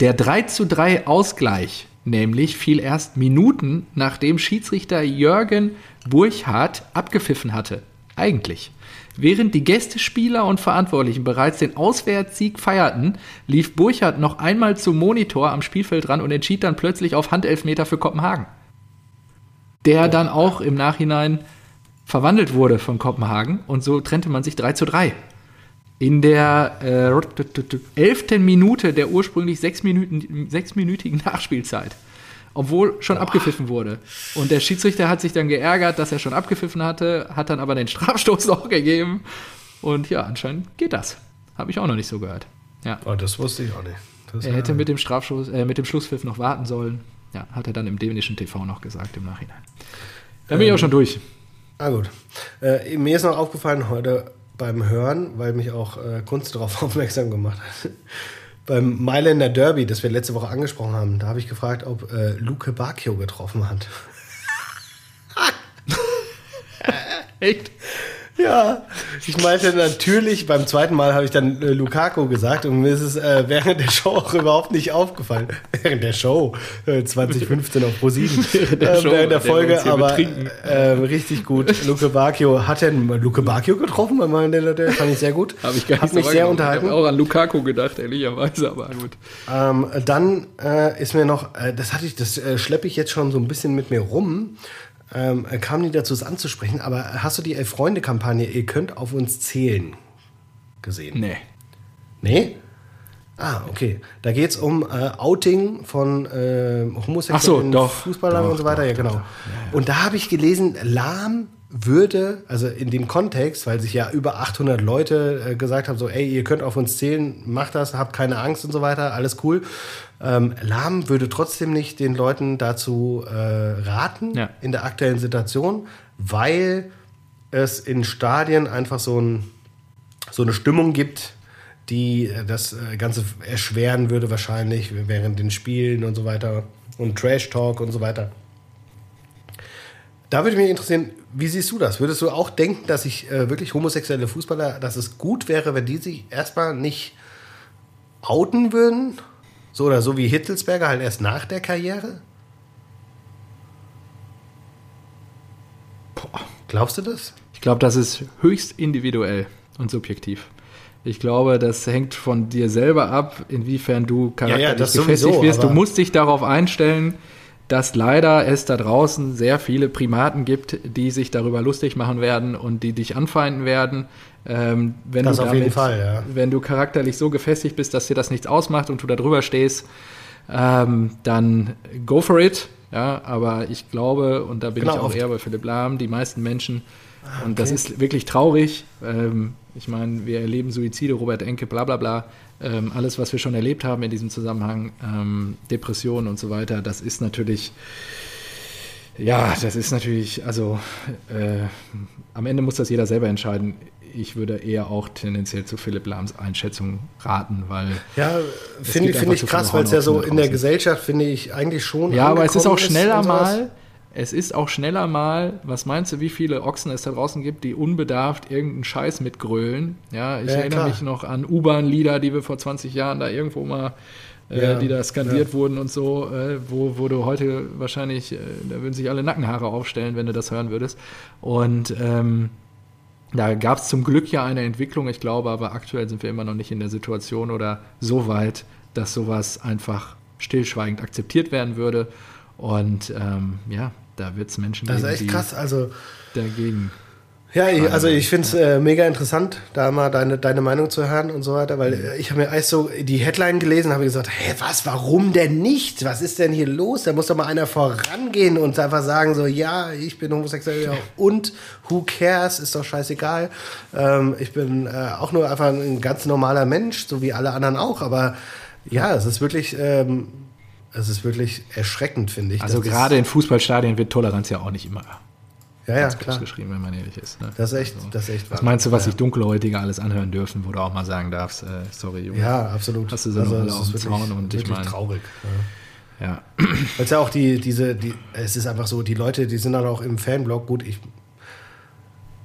der 3 zu 3 Ausgleich nämlich fiel erst Minuten, nachdem Schiedsrichter Jürgen Burchardt abgepfiffen hatte. Eigentlich. Während die Gästespieler und Verantwortlichen bereits den Auswärtssieg feierten, lief Burchardt noch einmal zum Monitor am Spielfeld ran und entschied dann plötzlich auf Handelfmeter für Kopenhagen. Der dann auch im Nachhinein verwandelt wurde von Kopenhagen und so trennte man sich 3 zu 3. In der äh, 11. Minute der ursprünglich sechs Minuten, sechsminütigen Nachspielzeit. Obwohl schon abgepfiffen wurde. Und der Schiedsrichter hat sich dann geärgert, dass er schon abgepfiffen hatte, hat dann aber den Strafstoß noch gegeben. Und ja, anscheinend geht das. Habe ich auch noch nicht so gehört. Ja. Oh, das wusste ich auch nicht. Das Er hätte mit dem Strafstoß, äh, mit dem Schlusspfiff noch warten sollen. Ja, hat er dann im dänischen TV noch gesagt im Nachhinein. Da bin ich auch schon durch. Ah, gut. Äh, mir ist noch aufgefallen heute beim Hören, weil mich auch äh, Kunst darauf aufmerksam gemacht hat. Beim Mailänder Derby, das wir letzte Woche angesprochen haben, da habe ich gefragt, ob äh, Luke Bacchio getroffen hat. Echt? Ja, ich meinte natürlich, beim zweiten Mal habe ich dann äh, Lukaku gesagt und mir ist es äh, während der Show auch überhaupt nicht aufgefallen. Während der Show, äh, 2015 auf ProSieben, während der der, Show, äh, während der der Folge, hier aber betrinken. äh, richtig gut. Luke Bacchio, hat denn Luke Bacchio getroffen bei meinem der fand ich sehr gut. Habe ich gar nicht mich sehr wahrgenommen. unterhalten. Ich habe auch an Lukaku gedacht, ehrlicherweise, aber gut. Ähm, dann äh, ist mir noch, äh, das hatte ich, das äh, schleppe ich jetzt schon so ein bisschen mit mir rum. Ähm, äh, kam nie dazu, es anzusprechen, aber hast du die Elf-Freunde-Kampagne, ihr könnt auf uns zählen, gesehen? Nee. Nee? Ah, okay. Da geht es um äh, Outing von äh, homosexuellen so, doch, Fußballern doch, und so weiter. doch, ja, genau. Und da habe ich gelesen, Lahm würde, also in dem Kontext, weil sich ja über 800 Leute äh, gesagt haben, so, ey, ihr könnt auf uns zählen, macht das, habt keine Angst und so weiter, alles cool. Ähm, Lahm würde trotzdem nicht den Leuten dazu äh, raten Ja. in der aktuellen Situation, weil es in Stadien einfach so ein so eine Stimmung gibt, die äh, das äh, Ganze erschweren würde wahrscheinlich während den Spielen und so weiter und Trash Talk und so weiter. Da würde mich interessieren, wie siehst du das? Würdest du auch denken, dass sich äh, wirklich homosexuelle Fußballer, dass es gut wäre, wenn die sich erstmal nicht outen würden? So oder so wie Hittelsberger halt erst nach der Karriere? Glaubst du das? Ich glaube, das ist höchst individuell und subjektiv. Ich glaube, das hängt von dir selber ab, inwiefern du charakterlich das gefestigt sowieso, wirst. Du musst dich darauf einstellen, dass leider es da draußen sehr viele Primaten gibt, die sich darüber lustig machen werden und die dich anfeinden werden. Ähm, wenn Das du auf jeden Fall, ja. Wenn du charakterlich so gefestigt bist, dass dir das nichts ausmacht und du da drüber stehst, ähm, dann go for it. Ja, aber ich glaube, und da bin Genau, ich auch eher bei Philipp Lahm, die meisten Menschen, und das ist wirklich traurig, ähm, Ich meine, wir erleben Suizide, Robert Enke, bla bla bla. Ähm, alles, was wir schon erlebt haben in diesem Zusammenhang, ähm, Depressionen und so weiter, das ist natürlich, ja, das ist natürlich, also äh, am Ende muss das jeder selber entscheiden. Ich würde eher auch tendenziell zu Philipp Lahms Einschätzung raten, weil. Ja, finde find ich krass, weil es ja so in der Gesellschaft, finde ich, eigentlich schon. Ja, aber es ist auch schneller mal es ist auch schneller mal, was meinst du, wie viele Ochsen es da draußen gibt, die unbedarft irgendeinen Scheiß mitgrölen? Ja, ich ja, erinnere klar. mich noch an U-Bahn-Lieder, die wir vor 20 Jahren da irgendwo mal, äh, ja, die da skandiert ja. wurden und so, äh, wo, wo du heute wahrscheinlich, äh, da würden sich alle Nackenhaare aufstellen, wenn du das hören würdest. Und ähm, da gab es zum Glück ja eine Entwicklung, ich glaube, aber aktuell sind wir immer noch nicht in der Situation oder so weit, dass sowas einfach stillschweigend akzeptiert werden würde. Und ähm, ja, da wird es Menschen geben, das ist echt krass. Also, dagegen. Ja, ich, also ich finde es äh, mega interessant, da mal deine, deine Meinung zu hören und so weiter, weil äh, ich habe mir erst so die Headline gelesen, habe gesagt, hä, was, warum denn nicht? Was ist denn hier los? Da muss doch mal einer vorangehen und einfach sagen so, ja, ich bin homosexuell ja, und who cares, ist doch scheißegal. Ähm, ich bin äh, auch nur einfach ein ganz normaler Mensch, so wie alle anderen auch, aber ja, es ist wirklich... Ähm, es ist wirklich erschreckend, finde ich. Also gerade in Fußballstadien wird Toleranz ja auch nicht immer ja, ja, klar. geschrieben, wenn man ehrlich ist. Ne? Das ist echt, also, das ist echt Was meinst du, was sich Dunkelhäutige alles anhören dürfen, wo du auch mal sagen darfst, äh, sorry, Junge. Ja, absolut. Hast du so also, alle auf dem Zaun und ich meine. traurig. Ja. ja. Weil es ja auch die, diese, die, es ist einfach so, die Leute, die sind dann auch im Fanblog, gut, ich,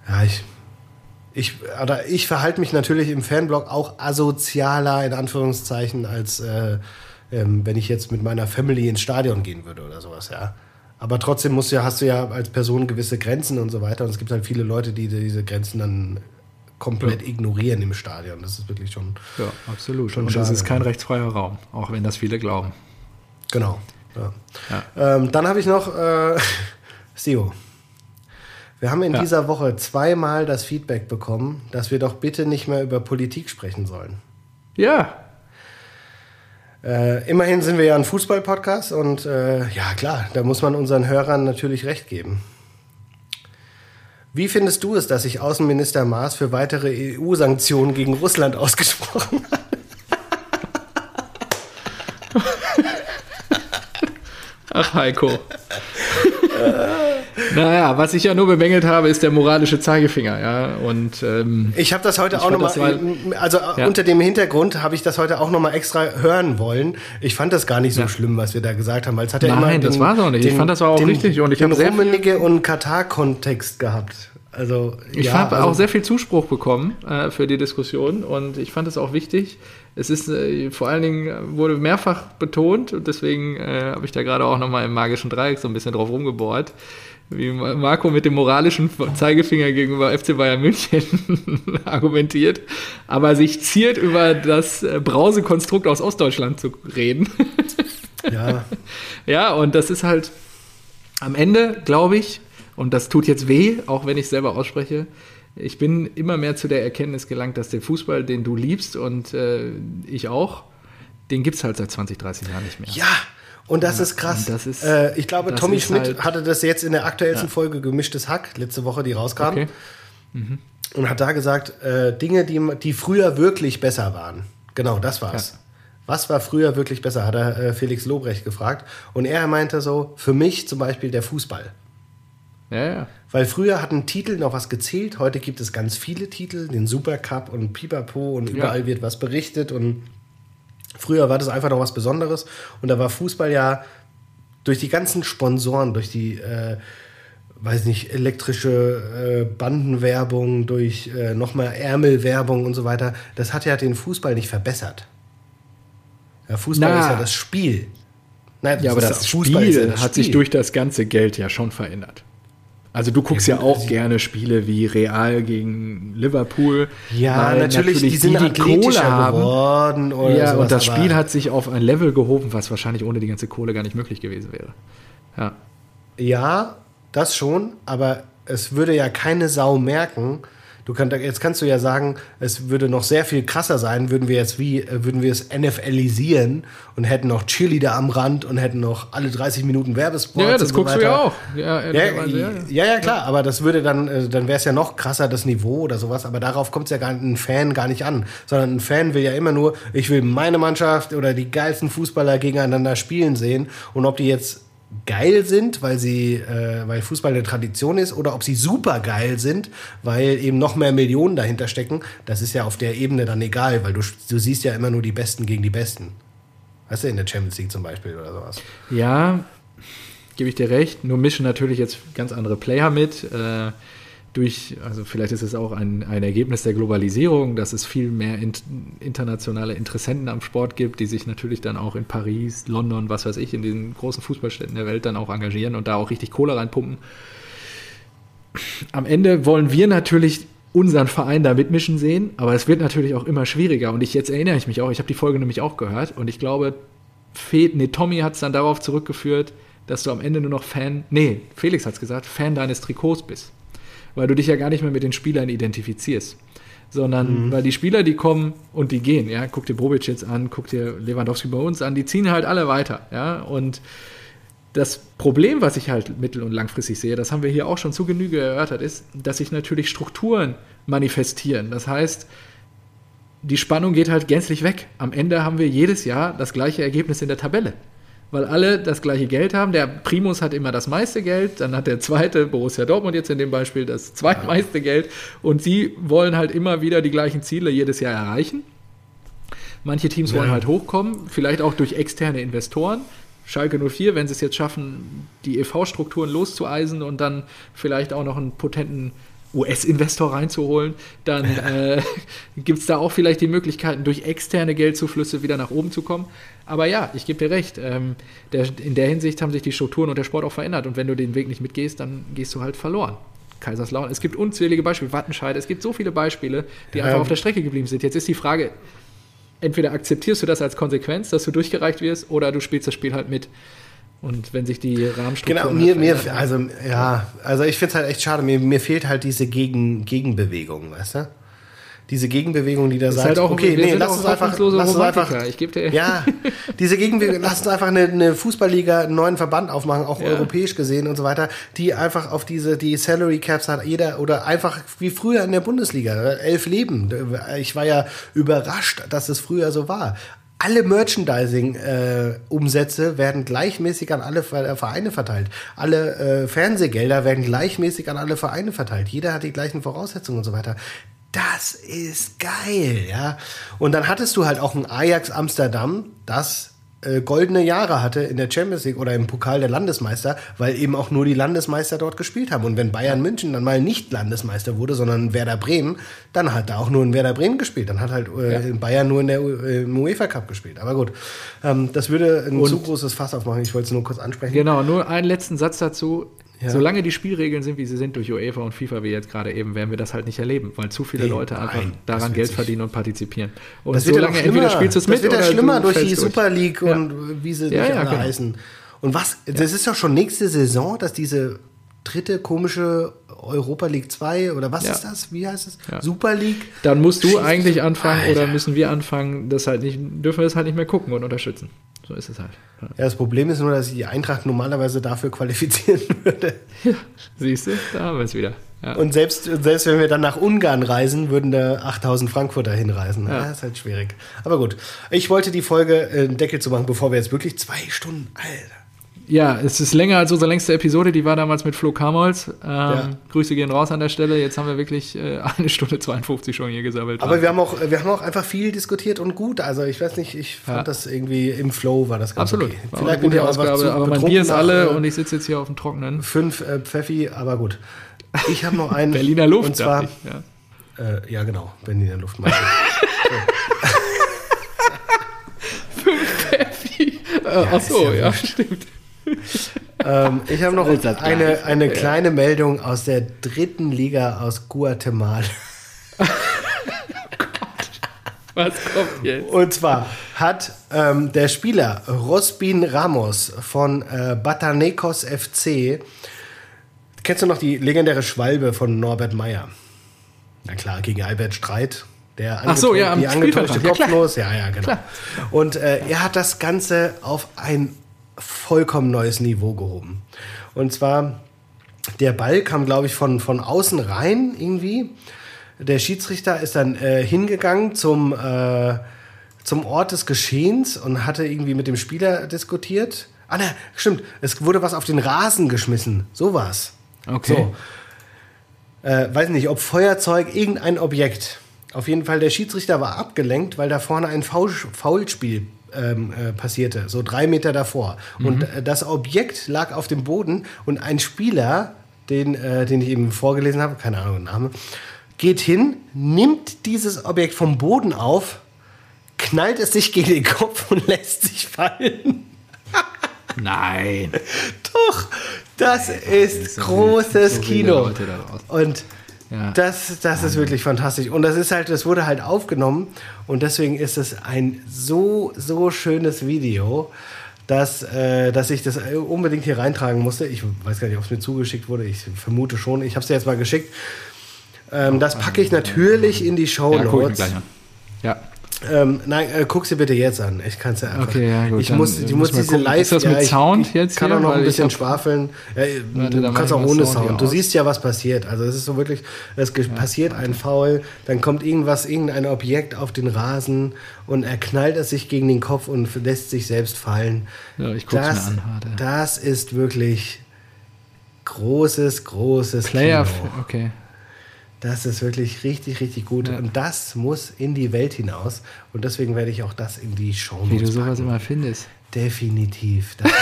ja, ich, ich, oder ich verhalte mich natürlich im Fanblog auch asozialer, in Anführungszeichen, als, äh, ähm, wenn ich jetzt mit meiner Family ins Stadion gehen würde oder sowas, ja. Aber trotzdem musst du ja, hast du ja als Person gewisse Grenzen und so weiter. Und es gibt halt viele Leute, die diese Grenzen dann komplett ja. ignorieren im Stadion. Das ist wirklich schon. Ja, absolut. Schon und das ist kein rechtsfreier Raum, auch wenn das viele glauben. Genau. Ja. Ja. Ähm, dann habe ich noch äh, Sio. Wir haben in dieser Woche zweimal das Feedback bekommen, dass wir doch bitte nicht mehr über Politik sprechen sollen. Ja, äh, immerhin sind wir ja ein Fußball-Podcast und äh, ja klar, da muss man unseren Hörern natürlich recht geben. Wie findest du es, dass sich Außenminister Maas für weitere EU-Sanktionen gegen Russland ausgesprochen hat? Ach, Heiko. Naja, was ich ja nur bemängelt habe, ist der moralische Zeigefinger, ja. Und ähm, ich habe das heute auch nochmal, also ja. unter dem Hintergrund habe ich das heute auch nochmal extra hören wollen. Ich fand das gar nicht so ja. schlimm, was wir da gesagt haben, weil es hat ja Nein, das war auch nicht. Den, ich fand das war auch den, richtig und ich habe sehr Rummenige und Katar-Kontext gehabt. Also ich ja, habe also, auch sehr viel Zuspruch bekommen äh, für die Diskussion und ich fand es auch wichtig. Es ist äh, vor allen Dingen wurde mehrfach betont und deswegen äh, habe ich da gerade auch nochmal im magischen Dreieck so ein bisschen drauf rumgebohrt wie Marco mit dem moralischen Zeigefinger gegenüber FC Bayern München argumentiert, aber sich ziert, über das äh, Brausekonstrukt aus Ostdeutschland zu reden. ja. Ja, und das ist halt am Ende, glaube ich, und das tut jetzt weh, auch wenn ich es selber ausspreche, ich bin immer mehr zu der Erkenntnis gelangt, dass der Fußball, den du liebst und äh, ich auch, den gibt es halt seit 20, 30 Jahren nicht mehr. Ja, und das ja, ist krass. Das ist, äh, ich glaube, Tommy Schmidt halt hatte das jetzt in der aktuellsten ja. Folge Gemischtes Hack, letzte Woche, die rauskam. Okay. Mhm. Und hat da gesagt, äh, Dinge, die, die früher wirklich besser waren. Genau, das war's. Ja. Was war früher wirklich besser, hat er äh, Felix Lobrecht gefragt. Und er meinte so, für mich zum Beispiel der Fußball. Ja, ja. Weil früher hatten Titel noch was gezählt, heute gibt es ganz viele Titel, den Supercup und Pipapo und überall wird was berichtet und Früher war das einfach noch was Besonderes und da war Fußball ja durch die ganzen Sponsoren, durch die, äh, weiß nicht, elektrische äh, Bandenwerbung, durch äh, nochmal Ärmelwerbung und so weiter, das hat ja den Fußball nicht verbessert. Ja, Fußball Na. ist ja das Spiel. Nein, das ja, aber das Spiel ja das hat Spiel. sich durch das ganze Geld ja schon verändert. Also du guckst ja, ja auch also gerne Spiele wie Real gegen Liverpool. Ja, natürlich, natürlich, die sind die, die Kohle haben. geworden. Oder ja, sowas, und das Spiel hat sich auf ein Level gehoben, was wahrscheinlich ohne die ganze Kohle gar nicht möglich gewesen wäre. Ja. Ja, das schon, aber es würde ja keine Sau merken, Du kann, jetzt kannst du ja sagen, es würde noch sehr viel krasser sein, würden wir jetzt wie, äh, würden wir es NFLisieren und hätten noch Cheerleader am Rand und hätten noch alle 30 Minuten Werbespots. Ja, das und guckst so du weiter. ja auch. Ja, Ja, ja, ja, ja, klar, aber das würde dann, äh, dann wäre es ja noch krasser, das Niveau oder sowas, aber darauf kommt es ja gar ein Fan gar nicht an, sondern ein Fan will ja immer nur, ich will meine Mannschaft oder die geilsten Fußballer gegeneinander spielen sehen und ob die jetzt geil sind, weil sie, äh, weil Fußball eine Tradition ist, oder ob sie super geil sind, weil eben noch mehr Millionen dahinter stecken, das ist ja auf der Ebene dann egal, weil du, du siehst ja immer nur die Besten gegen die Besten. Weißt du, in der Champions League zum Beispiel oder sowas. Ja, gebe ich dir recht. Nur mischen natürlich jetzt ganz andere Player mit. Äh, durch, also vielleicht ist es auch ein, ein Ergebnis der Globalisierung, dass es viel mehr int internationale Interessenten am Sport gibt, die sich natürlich dann auch in Paris, London, was weiß ich, in den großen Fußballstädten der Welt dann auch engagieren und da auch richtig Kohle reinpumpen. Am Ende wollen wir natürlich unseren Verein da mitmischen sehen, aber es wird natürlich auch immer schwieriger. Und ich jetzt erinnere ich mich auch, ich habe die Folge nämlich auch gehört und ich glaube, Fed, nee, Tommy hat es dann darauf zurückgeführt, dass du am Ende nur noch Fan, nee, Felix hat es gesagt, Fan deines Trikots bist. Weil du dich ja gar nicht mehr mit den Spielern identifizierst. Sondern Mhm. weil die Spieler, die kommen und die gehen, ja, guck dir Bobic jetzt an, guck dir Lewandowski bei uns an, die ziehen halt alle weiter, ja, und das Problem, was ich halt mittel- und langfristig sehe, das haben wir hier auch schon zu Genüge erörtert, ist, dass sich natürlich Strukturen manifestieren. Das heißt, die Spannung geht halt gänzlich weg. Am Ende haben wir jedes Jahr das gleiche Ergebnis in der Tabelle. Weil alle das gleiche Geld haben. Der Primus hat immer das meiste Geld, dann hat der zweite, Borussia Dortmund jetzt in dem Beispiel, das zweitmeiste Geld. Und sie wollen halt immer wieder die gleichen Ziele jedes Jahr erreichen. Manche Teams wollen Ja. halt hochkommen, vielleicht auch durch externe Investoren. Schalke 04, wenn sie es jetzt schaffen, die EV-Strukturen loszueisen und dann vielleicht auch noch einen potenten US-Investor reinzuholen, dann äh, gibt es da auch vielleicht die Möglichkeiten, durch externe Geldzuflüsse wieder nach oben zu kommen. Aber ja, ich gebe dir recht. Ähm, der, in der Hinsicht haben sich die Strukturen und der Sport auch verändert. Und wenn du den Weg nicht mitgehst, dann gehst du halt verloren. Kaiserslautern. Es gibt unzählige Beispiele, Wattenscheid, es gibt so viele Beispiele, die Ja. einfach auf der Strecke geblieben sind. Jetzt ist die Frage, entweder akzeptierst du das als Konsequenz, dass du durchgereicht wirst, oder du spielst das Spiel halt mit. Und wenn sich die Rahmenstrukturen Genau, mir, halt mir, verändern, also, ja, also ich finde es halt echt schade, mir, mir fehlt halt diese Gegen, Gegenbewegung, weißt du? Diese Gegenbewegung, die da ist sagt, halt auch, okay, nee, lass uns einfach, lass uns einfach. Ich gebe dir ja, diese Gegenbewegung, lass uns einfach eine, eine Fußballliga, einen neuen Verband aufmachen, auch Ja. europäisch gesehen und so weiter, die einfach auf diese, die Salary Caps hat jeder, oder einfach wie früher in der Bundesliga, elf Leben. Ich war ja überrascht, dass es früher so war. Alle Merchandising-Umsätze werden gleichmäßig an alle Ver- Vereine verteilt. Alle äh, Fernsehgelder werden gleichmäßig an alle Vereine verteilt. Jeder hat die gleichen Voraussetzungen und so weiter. Das ist geil, ja. Und dann hattest du halt auch ein Ajax Amsterdam, das äh, goldene Jahre hatte in der Champions League oder im Pokal der Landesmeister, weil eben auch nur die Landesmeister dort gespielt haben. Und wenn Bayern München dann mal nicht Landesmeister wurde, sondern Werder Bremen, dann hat da auch nur ein Werder Bremen gespielt. Dann hat halt äh, Ja. Bayern nur in der äh, im UEFA Cup gespielt. Aber gut, ähm, das würde ein Und- zu großes Fass aufmachen. Ich wollte es nur kurz ansprechen. Genau, nur einen letzten Satz dazu. Ja. Solange die Spielregeln sind, wie sie sind durch UEFA und FIFA, wie jetzt gerade eben, werden wir das halt nicht erleben, weil zu viele Nee, Leute nein, einfach das daran Geld sich- verdienen und partizipieren. Und Das wird ja solange schlimmer. entweder spielst du es mit das wird ja oder schlimmer du durch die fällst Super League Ja. und wie sie Ja, nicht ja, alle genau. heißen. Und was, das ist doch schon nächste Saison, dass diese dritte komische Europa League 2 oder was Ja. ist das? Wie heißt es? Ja. Super League? Dann musst du eigentlich anfangen Alter. oder müssen wir anfangen, das halt nicht, dürfen wir das halt nicht mehr gucken und unterstützen. So ist es halt. Ja. Ja, das Problem ist nur, dass ich die Eintracht normalerweise dafür qualifizieren würde. Siehst du, da haben wir es wieder. Ja. Und selbst, selbst wenn wir dann nach Ungarn reisen, würden da 8000 Frankfurter hinreisen. Ja. Ja. Das ist halt schwierig. Aber gut, ich wollte die Folge äh, Deckel zu machen, bevor wir jetzt wirklich zwei Stunden, Alter. Ja, es ist länger als unsere längste Episode, die war damals mit Flo Kamholz. Ähm, Ja. Grüße gehen raus an der Stelle. Jetzt haben wir wirklich äh, eine Stunde 52 schon hier gesammelt. Aber wir haben, auch, wir haben auch einfach viel diskutiert und gut. Also ich weiß nicht, ich fand Ja. das irgendwie im Flow war das ganz Absolut. okay. Vielleicht bin ich auch Ausgabe, zu aber mein Bier ist nach, alle äh, und ich sitze jetzt hier auf dem Trockenen. fünf äh, Pfeffi, aber gut. Ich habe noch einen. Berliner Luft, Und zwar, ich. Ja. äh, ja genau, Berliner Luft. meinte Pfeffi. Äh, ach so, ja ja, stimmt. Ich. ähm, ich habe noch eine, eine kleine Meldung aus der dritten Liga aus Guatemala. Was kommt jetzt? Und zwar hat ähm, der Spieler Rosbin Ramos von äh, Batanecos FC, kennst du noch die legendäre Schwalbe von Norbert Meyer? Na klar, gegen Albert Streit. Der Ach so, ja, die angetäuschte Spielfeldrand. Ja. Ja, genau. Und äh, er hat das Ganze auf ein vollkommen neues Niveau gehoben. Und zwar, der Ball kam, glaube ich, von, von außen rein irgendwie. Der Schiedsrichter ist dann äh, hingegangen zum, äh, zum Ort des Geschehens und hatte irgendwie mit dem Spieler diskutiert. Ah, ne, stimmt. Es wurde was auf den Rasen geschmissen. So war's. Okay. So. Äh, weiß nicht, ob Feuerzeug, irgendein Objekt. Auf jeden Fall, der Schiedsrichter war abgelenkt, weil da vorne ein Foul Foulspiel ähm, äh, passierte, so drei Meter davor. Und äh, das Objekt lag auf dem Boden und ein Spieler, den, äh, den ich eben vorgelesen habe, keine Ahnung, Name, geht hin, nimmt dieses Objekt vom Boden auf, knallt es sich gegen den Kopf und lässt sich fallen. Nein. Doch, das ist ist so großes so Kino. Und Ja. das, das ist wirklich fantastisch. Und das ist halt, das wurde halt aufgenommen und deswegen ist es ein so, so schönes Video, dass, äh, dass ich das unbedingt hier reintragen musste. Ich weiß gar nicht, ob es mir zugeschickt wurde. Ich vermute schon. Ich habe es dir jetzt mal geschickt. Ähm, das packe ich natürlich in die Show Ja, Notes. gleich an. Ja. Ähm, nein, äh, guck sie bitte jetzt an. Ich kann es ja einfach. Okay, ja, gut, Ich muss, äh, ich muss muss diese live. Ist das mit ich, Sound ich jetzt Kann hier? auch noch ein ich bisschen hab- schwafeln. Ja, Warte, du kannst auch ich ohne Sound Sound. Du siehst ja, was passiert. Also es ist so wirklich, es ge- passiert ein Foul, dann kommt irgendwas, irgendein Objekt auf den Rasen und er knallt es sich gegen den Kopf und lässt sich selbst fallen. Ja, ich guck's das, mir an, warte. das ist wirklich großes, großes Player. Kino. Okay. Das ist wirklich richtig, richtig gut. Ja. Und das muss in die Welt hinaus. Und deswegen werde ich auch das in die Show Wie du sowas packen. immer findest. Definitiv. Das,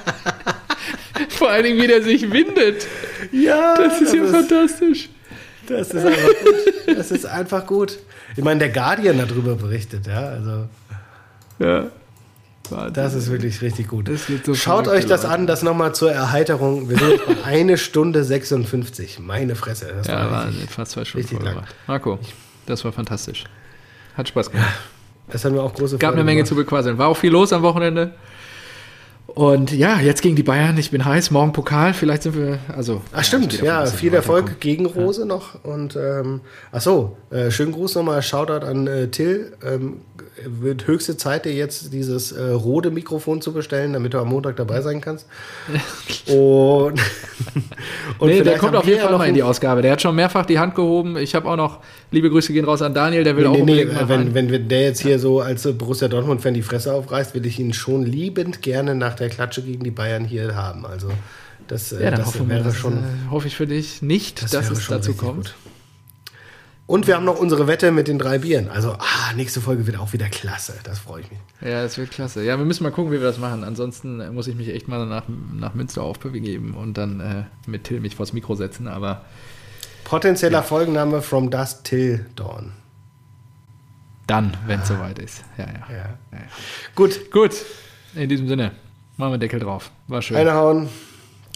Vor allen Dingen, wie der sich windet. ja, Das ist ja ist, fantastisch. das ist einfach gut. Das ist einfach gut. Ich meine, der Guardian hat darüber berichtet, ja. Also, Ja. Das ist wirklich richtig gut. So Schaut euch das Leute. an, das nochmal zur Erheiterung. Wir sind bei eine Stunde 56. Meine Fresse. Das Ja, war richtig, fast zwei Stunden richtig lang. Marco, das war fantastisch. Hat Spaß gemacht. Das haben wir auch große Gab Freude eine Menge gemacht. zu bequasseln. War auch viel los am Wochenende. Und ja, jetzt gegen die Bayern. Ich bin heiß. Morgen Pokal. Vielleicht sind wir. Also. Ach stimmt, ja, dass viel Erfolg gegen Rose noch. Und ähm, ach so, äh, schönen Gruß nochmal, Shoutout an äh, Till. Ähm, wird höchste Zeit, dir jetzt dieses äh, rote Mikrofon zu bestellen, damit du am Montag dabei sein kannst. Und, und Nee, der kommt auf jeden Fall noch mal in die Ausgabe. Der hat schon mehrfach die Hand gehoben. Ich habe auch noch, liebe Grüße gehen raus an Daniel, der will auch Nee, nee, wenn, wenn der jetzt hier so als Borussia Dortmund-Fan die Fresse aufreißt, will ich ihn schon liebend gerne nach der Klatsche gegen die Bayern hier haben. Also das, äh, ja, dann das hoffen wir, wäre das, schon äh, hoffe ich für dich nicht, Das dass es dazu kommt. gut. Und wir haben noch unsere Wette mit den drei Bieren. Also, ah, nächste Folge wird auch wieder klasse. Das freue ich mich. Ja, das wird klasse. Ja, wir müssen mal gucken, wie wir das machen. Ansonsten äh, muss ich mich echt mal nach, nach Münster aufbegeben und dann äh, mit Till mich vors Mikro setzen. Aber Potenzieller Folgenname From Dust Till Dawn. dann, wenn es soweit ist. Ja, ja. Ja. ja, ja. Gut, Gut, in diesem Sinne, machen wir Deckel drauf. War schön. reinhauen.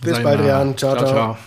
Bis bald, Sayonara. Jan. ciao. ciao. ciao.